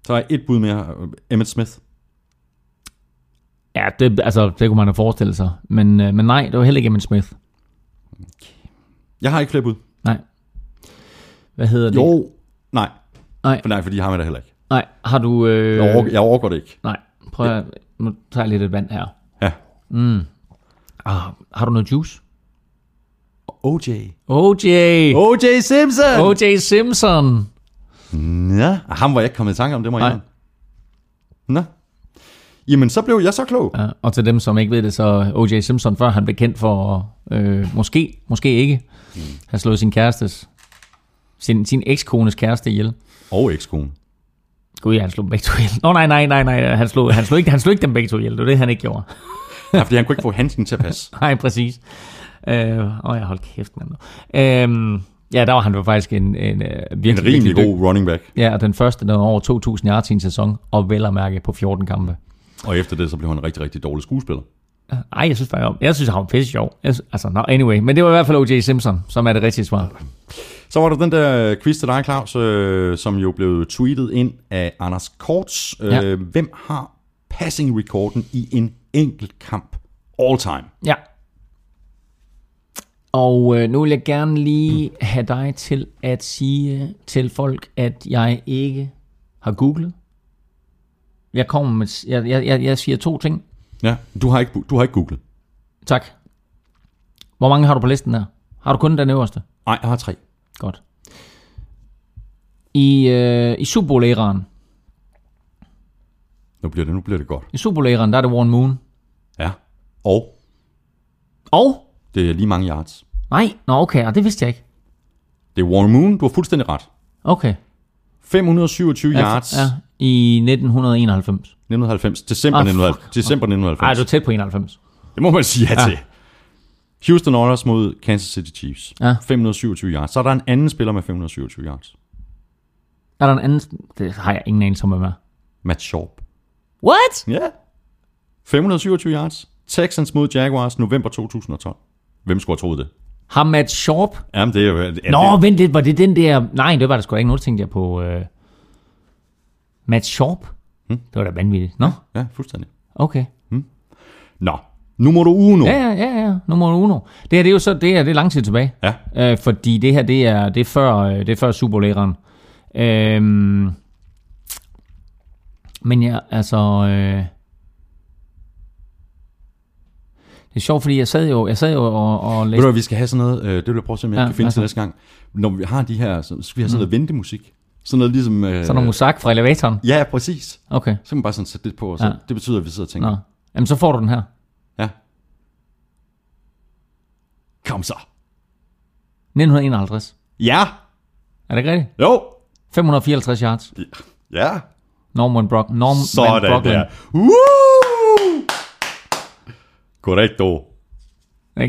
Så er jeg et bud mere. Emmett Smith. Ja, det, altså, det kunne man have forestillet sig. Men, øh, men nej, det var heller ikke Emmitt Smith. Jeg har ikke flere bud. Nej. Hvad hedder det? Jo. Nej. Nej, For nej, fordi har man da heller ikke. nej. Har du... Øh, Jeg, overgår, jeg overgår det ikke. Nej, prøv at... Nu tager jeg lidt et vand her. Ja. Ah, har du noget juice? OJ. OJ! OJ Simpson! OJ Simpson! Ja. Ham var jeg ikke kommet i tanke om, det må jeg. Nå. Jamen, så blev jeg så klog. Ja, og til dem, som ikke ved det, så OJ Simpson, før han blev kendt for øh, måske, måske ikke, Mm. have slået sin kærestes, sin, sin ekskones kæreste ihjel. Og ekskone. Gud, han slog begge to ihjel. Nå, nej, nej, nej, nej, han slog, han slog, ikke, han slog ikke dem begge to ihjel. Det var det, han ikke gjorde. Ja, fordi han kunne ikke få handsken til at passe. Nej, præcis. Øh, åh, jeg holdt kæft, mand. Øh, ja, der var han jo faktisk en, en, øh, En virkelig, rimelig virkelig god running back. Ja, og den første, der var over 2.000 yards i en sæson, og vel at mærke på 14 kampe. Og efter det, så blev han en rigtig, rigtig dårlig skuespiller. Ej, jeg synes faktisk, jeg synes, han var pisse sjov. Jeg, synes- altså, no, anyway. Men det var i hvert fald O.J. Simpson, som er det rigtige svar. Så var der den der quiz til dig, Claus, øh, som jo blev tweetet ind af Anders Korts. Øh, Ja. Hvem har passing-rekorden i en enkelt kamp all time? Ja. Og øh, nu vil jeg gerne lige have dig til at sige til folk, at jeg ikke har googlet. Jeg kommer med, jeg, jeg, jeg siger to ting. Ja, du har ikke, du har ikke googlet. Tak. Hvor mange har du på listen der? Har du kun den øverste? Nej, jeg har tre. Godt. I, øh, i Super Bowl-æraen, Nu bliver det, nu bliver det godt. i Super Bowl-æraen, der er det Warren Moon. Ja. Og Og? det er lige mange yards. Nej, nå okay, og det vidste jeg ikke. Det er Warren Moon, du har fuldstændig ret. Okay. 527 yards. Ja, i 1991. 1990. December, Ah, 1990. December Ej, 1990. du er tæt på 91. Det må man sige ja, til. Houston Oilers mod Kansas City Chiefs. Ja. 527 yards. Så er der en anden spiller med 527 yards. Er der en anden? Det har jeg ingen anelse om, hvem er. Matt Sharp. What? Ja. 527 yards. Texans mod Jaguars, november 2012. Hvem skulle have troet det? Har Matt Sharp? Jamen, det er jo... Nå, det, vent lidt, var det den der... Nej, det var der sgu ikke noget, tænkte jeg på... Øh... Matt Sharp? Hm? Det var da vanvittigt. Nå, Ja, fuldstændig. okay. Nå, nu må du uge nu. Ja, ja, ja, ja. Nummer uno. Det her, det er jo så... Det her, det er lang tid tilbage. Ja. Øh, fordi det her, det er, det er før, øh, det er før Super Bowl-æraen. Øhm, men ja, altså... Øh, det er sjovt, fordi jeg sad jo, jeg sad jo og, og Ved læste... du hvad, vi skal have sådan noget, øh, det vil jeg prøve at se, om jeg Ja, ja, kan finde til næste gang. Når vi har de her, så skal vi have sådan noget ventemusik. Sådan noget ligesom... Øh, sådan noget musak fra elevatoren? Ja, præcis. Okay. Så kan man bare sådan sætte det på, og så, ja. det betyder, at vi sidder og tænker. Nå. Jamen, så får du den her. Ja. Kom så. 1951. Ja. Er det ikke rigtigt? Jo. 554 yards. Ja. Norman Brock. Norman sådan Brocklin. der. Woo! Correcto.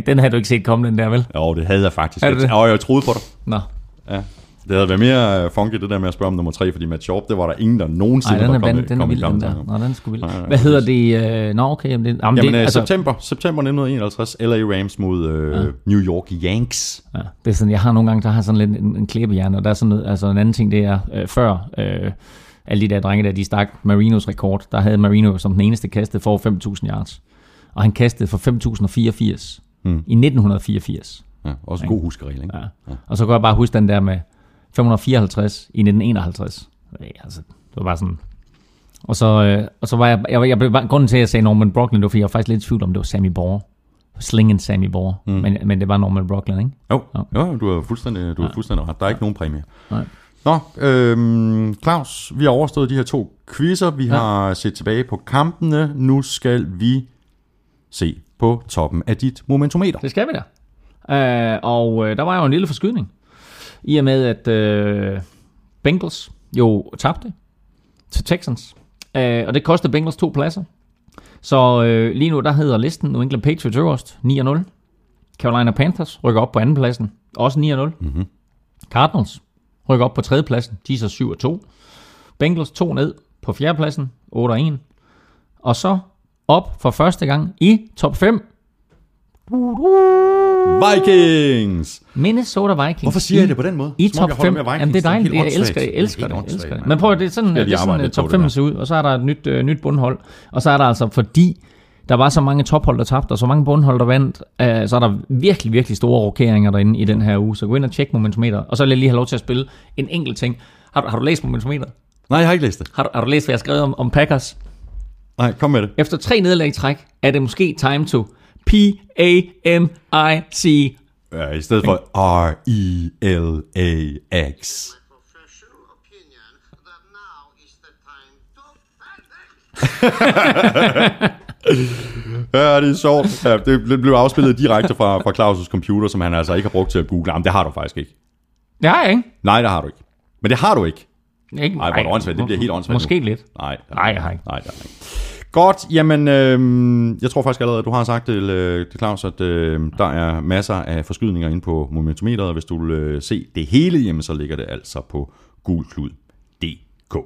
Den havde du ikke set komme, den der, vel? Jo, det havde jeg faktisk. Er det det? Og jeg troede på dig. Nå. Ja. Det havde været mere øh, funky, det der med at spørge om nummer tre, fordi Matt Sharp, det var der ingen, der nogensinde Ej, den er, var kommet, den er vild, den tanke der. om. Nå, den sgu vild. Hvad hedder det? Øh, nå, okay. Jamen, det, jamen, Jamen, det, øh, altså, september, september 1951, LA Rams mod øh, New York Yanks. Ja, det er sådan, jeg har nogle gange, der har sådan lidt en, en klæbehjerne, og der er sådan noget, altså en anden ting, det er øh, før øh, alle de der drenge der, de stak Marinos rekord, der havde Marino som den eneste kastet for 5.000 yards. Og han kastede for 5.084 Hmm. i 1984. Ja, også en god huskeregel, ikke? Ja. Og så kan jeg bare huske den der med 554 i 1951. Ja, altså, det var bare sådan... Og så, øh, og så var jeg, jeg, jeg blev, grunden til, at jeg sagde Norman Brocklin, det var, fordi jeg var faktisk lidt i tvivl om, det var Sammy Borger. Slingen Sammy Borger. Mm. Men, men det var Norman Brocklin, ikke? Jo, Ja. jo du har fuldstændig, du har fuldstændig ret. Der er ikke nogen præmie. Nej. Nå, øhm, Claus, vi har overstået de her to quizzer. Vi Ja. har set tilbage på kampene. Nu skal vi se på toppen af dit momentometer. Det skal vi da. Øh, og øh, der var jo en lille forskydning. I og med, at øh, Bengals jo tabte til Texans. Øh, og det kostede Bengals to pladser. Så øh, lige nu, der hedder listen New England Patriots øverst 9-0. Carolina Panthers rykker op på anden pladsen, også 9-0. Mhm. Cardinals rykker op på tredje pladsen, de er så 7-2. Bengals to ned på fjerde pladsen, 8-1. Og så op for første gang i top 5, Vikings! Minnesota Vikings. Hvorfor siger i, jeg det på den måde? I Som om top jeg holder 5. med Vikings. Jamen, det er dejligt. Jeg elsker. Jeg elsker det. Jeg elsker det. Men prøv at det er sådan, det er sådan uh, top det 5 der. ser ud, og så er der et nyt, uh, nyt bundhold. Og så er der altså, fordi der var så mange tophold, der tabte, og så mange bundhold, der vandt, uh, så er der virkelig, virkelig store rokeringer derinde i den her uge. Så gå ind og tjek momentometer. Og så vil jeg lige have lov til at spille en enkelt ting. Har, du- har du læst momentometer? Nej, jeg har ikke læst det. Har du, har du læst, hvad jeg har skrevet om, om Packers? Nej, kom med det. Efter tre nederlag i træk, er det måske time to P-A-M-I-C Ja, I stedet for R-E-L-A-X. professional opinion that now is the time to panic. Ja, det er sjovt. Ja, det blev afspillet direkte fra, fra Claus' computer, som han altså ikke har brugt til at google. Jamen, det har du faktisk ikke. Det har jeg ikke. Nej, det har du ikke. Men det har du ikke. ikke Nej, hvor er det åndssvagt. Det bliver helt åndssvagt Måske nu. lidt. Nej, Nej, jeg har ikke. Nej, det har jeg ikke. Godt, jamen, øh, jeg tror faktisk allerede, at du har sagt til, øh, til Claus, at øh, der er masser af forskydninger inde på momentometeret, og hvis du vil øh, se det hele, jamen, så ligger det altså på gulklud.dk.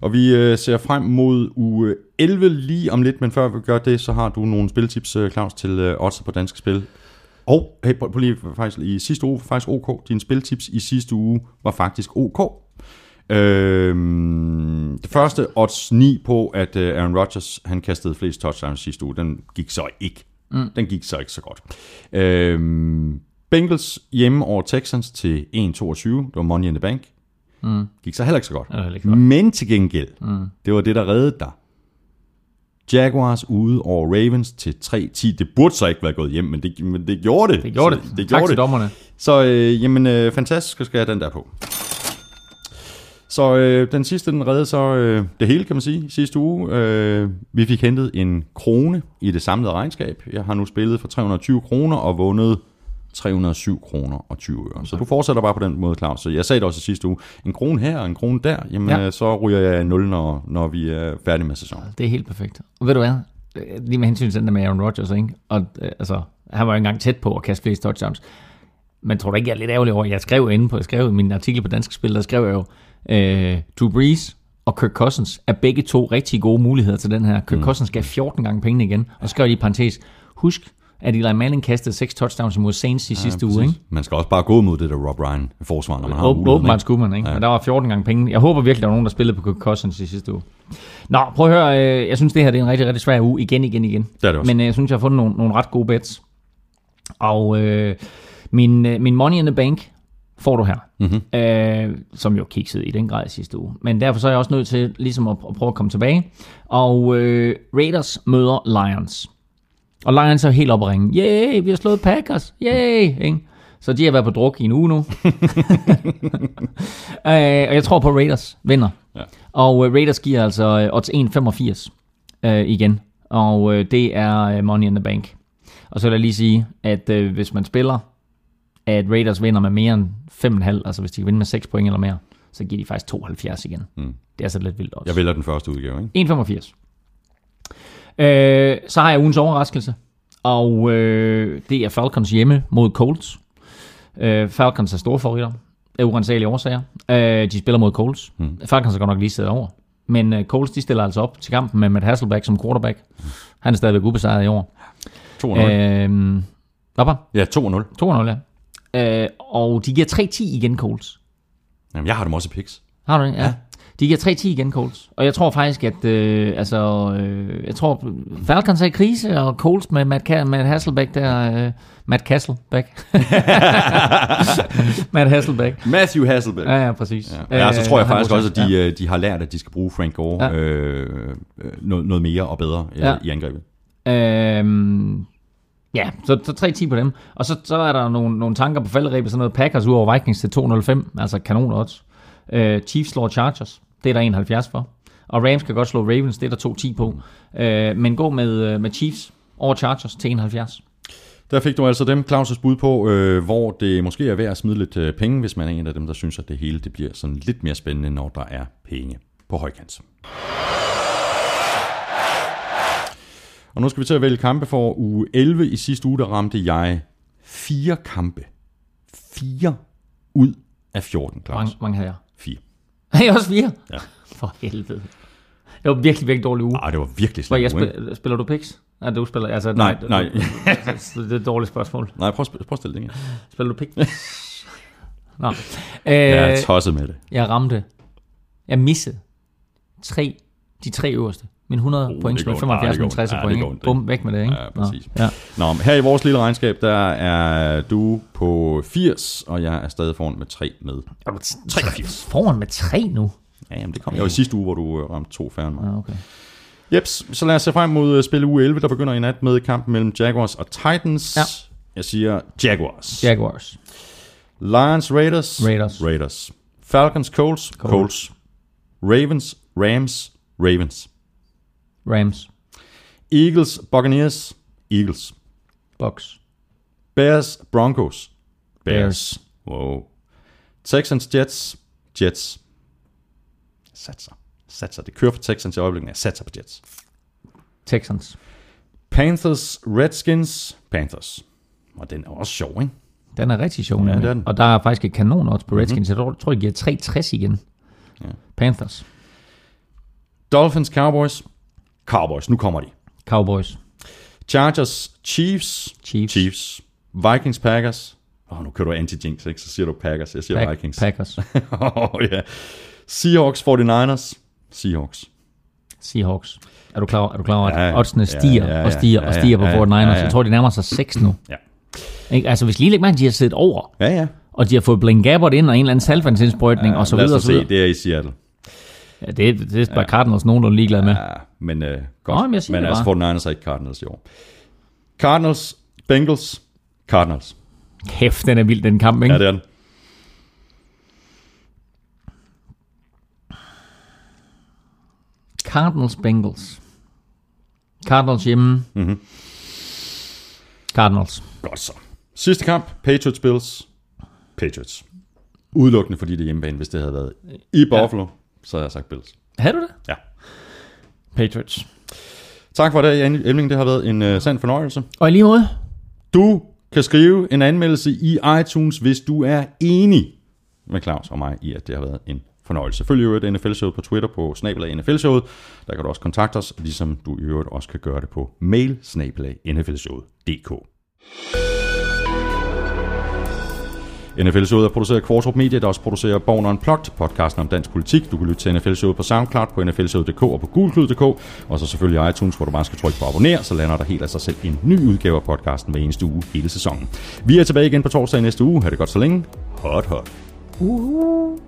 Og vi øh, ser frem mod uge 11 lige om lidt, men før vi gør det, så har du nogle spiltips, øh, Claus, til øh, odds på danske spil. Og hey, på, på lige, faktisk, i sidste uge var faktisk OK. Dine spiltips i sidste uge var faktisk OK. Øhm, det første odds 9 på, at øh, Aaron Rodgers han kastede flest touchdowns sidste uge, den gik så ikke. Mm. Den gik så ikke så godt. Øhm, Bengals hjemme over Texans til 1-22. Det var Money in the Bank. Mm. Gik så heller ikke så godt. Det ikke godt. Men til gengæld, mm. det var det, der reddede dig. Jaguars ude over Ravens til 3-10. Det burde så ikke være gået hjem, men det, men det gjorde det. Det gjorde det. det tak gjorde til det. dommerne. Så øh, jamen, øh, fantastisk, så skal jeg have den der på. Så øh, den sidste, den redde så øh, det hele, kan man sige, sidste uge. Øh, vi fik hentet en krone i det samlede regnskab. Jeg har nu spillet for 320 kroner og vundet 307 kroner og 20 øre. Så du fortsætter bare på den måde, Claus. Så jeg sagde det også i sidste uge. En krone her og en krone der, jamen Ja. ja. så ryger jeg i 0, når, når vi er færdige med sæsonen. Det er helt perfekt. Og ved du hvad? Øh, Lige med hensyn til den der med Aaron Rodgers, ikke? Og, øh, altså, han var jo engang tæt på at kaste flest touchdowns. Men tror du ikke, jeg er lidt ærgerlig over, jeg skrev inde på, jeg skrev i min artikel på Danske Spil, der skrev jeg jo, øh, Drew Brees og Kirk Cousins er begge to rigtig gode muligheder til den her. Kirk mm. Cousins gav 14 gange pengene igen, og så skrev i parentes, husk, at Eli Manning kastede 6 touchdowns imod Saints i sidste uge, ikke? Man skal også bare gå mod det der Rob Ryan forsvar, når man har Åb- muligheden. Åbenbart skulle man, ikke? Ja. Ja. Men der var 14 gange penge. Jeg håber virkelig, der var nogen, der spillede på Kirk Cousins i sidste uge. Nå, prøv at høre. øh, Jeg synes, det her det er en rigtig, rigtig svær uge. Igen, igen, igen. Det er det også. Men øh, jeg synes, jeg har fundet nogle, nogle ret gode bets. Og øh, min, øh, min Money in the Bank får du her. Mm-hmm. Øh, som jo kiksede i den grad sidste uge. Men derfor så er jeg også nødt til ligesom at, at prøve at komme tilbage. Og øh, Raiders møder Lions. Og Lions er helt oppe at ringe. Yay, vi har slået Packers. Yay, ikke? Så de har været på druk i en uge nu. øh, og jeg tror på Raiders vinder. Ja. Og øh, Raiders giver altså øh, odds 1,85 øh, igen. og øh, det er øh, Money in the Bank. Og så vil jeg lige sige, at øh, hvis man spiller, at Raiders vinder med mere end 5,5, altså hvis de kan vinde med 6 point eller mere, så giver de faktisk 72 igen. Mm. Det er så lidt vildt også. Jeg vælger den første udgave, ikke? 1,85. Øh, så har jeg ugens overraskelse, og øh, det er Falcons hjemme mod Colts. Øh, Falcons er store favoritter af urensagelige årsager. Øh, de spiller mod Colts. Mm. Falcons er godt nok lige siddet over. Men øh, Colts, de stiller altså op til kampen med Matt Hasselback som quarterback. Han er stadigvæk ubesejret i år. 2-0. Øh, hvad? Ja, 2-0. 2-0, ja. Øh, og de giver 3-10 igen, Colts. Jamen, jeg har dem også i picks. Har du det? Ja. ja. De giver 3-10 igen, Colts. Og jeg tror faktisk, at øh, altså, øh, jeg tror, Falcons er i krise, og Colts med Matt, Ka- Matt Hasselbeck der, øh, Matt Castleback. Matt Hasselbeck. Matthew Hasselbeck. Ja, ja, præcis. Ja, ja så tror jeg Øh, faktisk også, at de, ja. de har lært, at de skal bruge Frank Gore Ja. øh, øh, noget, noget mere og bedre øh, Ja. i angrebet. Øhm, ja, så, så 3-10 på dem. Og så, så er der nogle, nogle tanker på falderæbet, sådan noget Packers ud over Vikings til 2-0-5, altså kanon odds. Øh, Chiefs slår Chargers, det er der 71 for. Og Rams kan godt slå Ravens, det er der 2-10 på. Øh, men gå med, øh, med Chiefs over Chargers til 71. Der fik du altså dem, Claus' bud på, øh, hvor det måske er værd at smide lidt øh, penge, hvis man er en af dem, der synes, at det hele det bliver sådan lidt mere spændende, når der er penge på højkant. Og nu skal vi til at vælge kampe for uge 11. I sidste uge, der ramte jeg fire kampe. Fire ud af 14, Hvor mange, Claus. mange havde jeg? Fire. Har jeg også fire? Ja. For helvede. Det var virkelig, virkelig dårlig uge. Ah, det var virkelig slemt. spil, spiller du picks? Nej, du spiller... Altså, Nej, nej. det er et dårligt spørgsmål. Nej, prøv, prøv at stille det igen. Spiller du picks? Nå. Øh, Jeg er tosset med det. Jeg ramte. Jeg missede tre, de tre øverste. Min 100 Oh, point, går- 75 ah, det min går- 60 ah, det point. ondt, Bum, væk med det, ikke? Ja, præcis. Nå, ja. Nå, men her i vores lille regnskab, der er du på 80, og jeg er stadig foran med 3 med. Er du 83? Foran med tre nu? Ja, jamen det kom jeg jo i sidste uge, hvor du øh, ramte to færre end mig. Ja, okay. Jeps, så lad os se frem mod øh, spil uge 11, der begynder i nat med kampen mellem Jaguars og Titans. Ja. Jeg siger Jaguars. Jaguars. Lions, Raiders. Raiders. Raiders. Falcons, Colts. Colts. Colts. Ravens, Rams. Ravens. Rams. Eagles, Buccaneers. Eagles. Bucks. Bears, Broncos. Bears. Bears. Wow. Texans, Jets. Jets. Satser. Satser. Det kører for Texans i øjeblikket. Jeg satser på Jets. Texans. Panthers, Redskins. Panthers. Og den er også sjov, ikke? Den er rigtig sjov, Ja, den. Og der er faktisk et kanon odds på Redskins. Jeg tror, de giver 360 igen. Ja. Panthers. Dolphins, Cowboys. Cowboys. Nu kommer de. Cowboys. Chargers, Chiefs. Chiefs. Chiefs. Vikings, Packers. Åh, oh, nu kører du anti-jinx, ikke? Så siger du Packers. Jeg siger Pack- Vikings. Packers. oh, ja. Seahawks, 49ers. Seahawks. Seahawks. Er du klar, er du klar over, at Ja, ja. oddsene Ja, stiger ja, ja, og stiger ja, og ja, stiger på ja, ja, 49ers? ja, ja. Jeg tror, de nærmer sig 6 nu. Ja. Ikke? Altså, hvis lige lægger at de har siddet over, Ja, ja. og de har fået Blaine Gabbert ind og en eller anden salvandsindsprøjtning og så Lad videre og os se, det er i Seattle. Ja, det, er- det er bare Cardinals nogenlunde ligeglade med. Ja, men øh, godt. Nå, men jeg siger men altså, 49ers er ikke Cardinals i år. Cardinals, Bengals, Cardinals. Kæft, den er vild, den kamp, ikke? Ja, det er den. Cardinals Bengals. Cardinals hjemme. Mm-hmm. Cardinals. Godt så. Sidste kamp, Patriots Bills. Patriots. Udelukkende fordi det er hjemmebane. Hvis det havde været i Buffalo, så havde jeg sagt Bills. Havde du det? Ja. Patriots. Tak for det, Elming. Det har været en uh, sand fornøjelse. Og i lige måde, Du kan skrive en anmeldelse i iTunes, hvis du er enig med Claus og mig i, at det har været en fornøjelse. Følg i øvrigt NFL-showet på Twitter på snabelag NFL-showet. Der kan du også kontakte os, ligesom du i øvrigt også kan gøre det på mail snabelag nflshowet.dk. NFL-showet er produceret af Kvartrup Media, der også producerer Born Unplugged, podcasten om dansk politik. Du kan lytte til NFL-showet på SoundCloud, på nflshowet.dk og på gulklud.dk. Og så selvfølgelig iTunes, hvor du bare skal trykke på abonner, så lander der helt af sig selv en ny udgave af podcasten hver eneste uge hele sæsonen. Vi er tilbage igen på torsdag i næste uge. Ha' det godt så længe. Hot, hot. uh,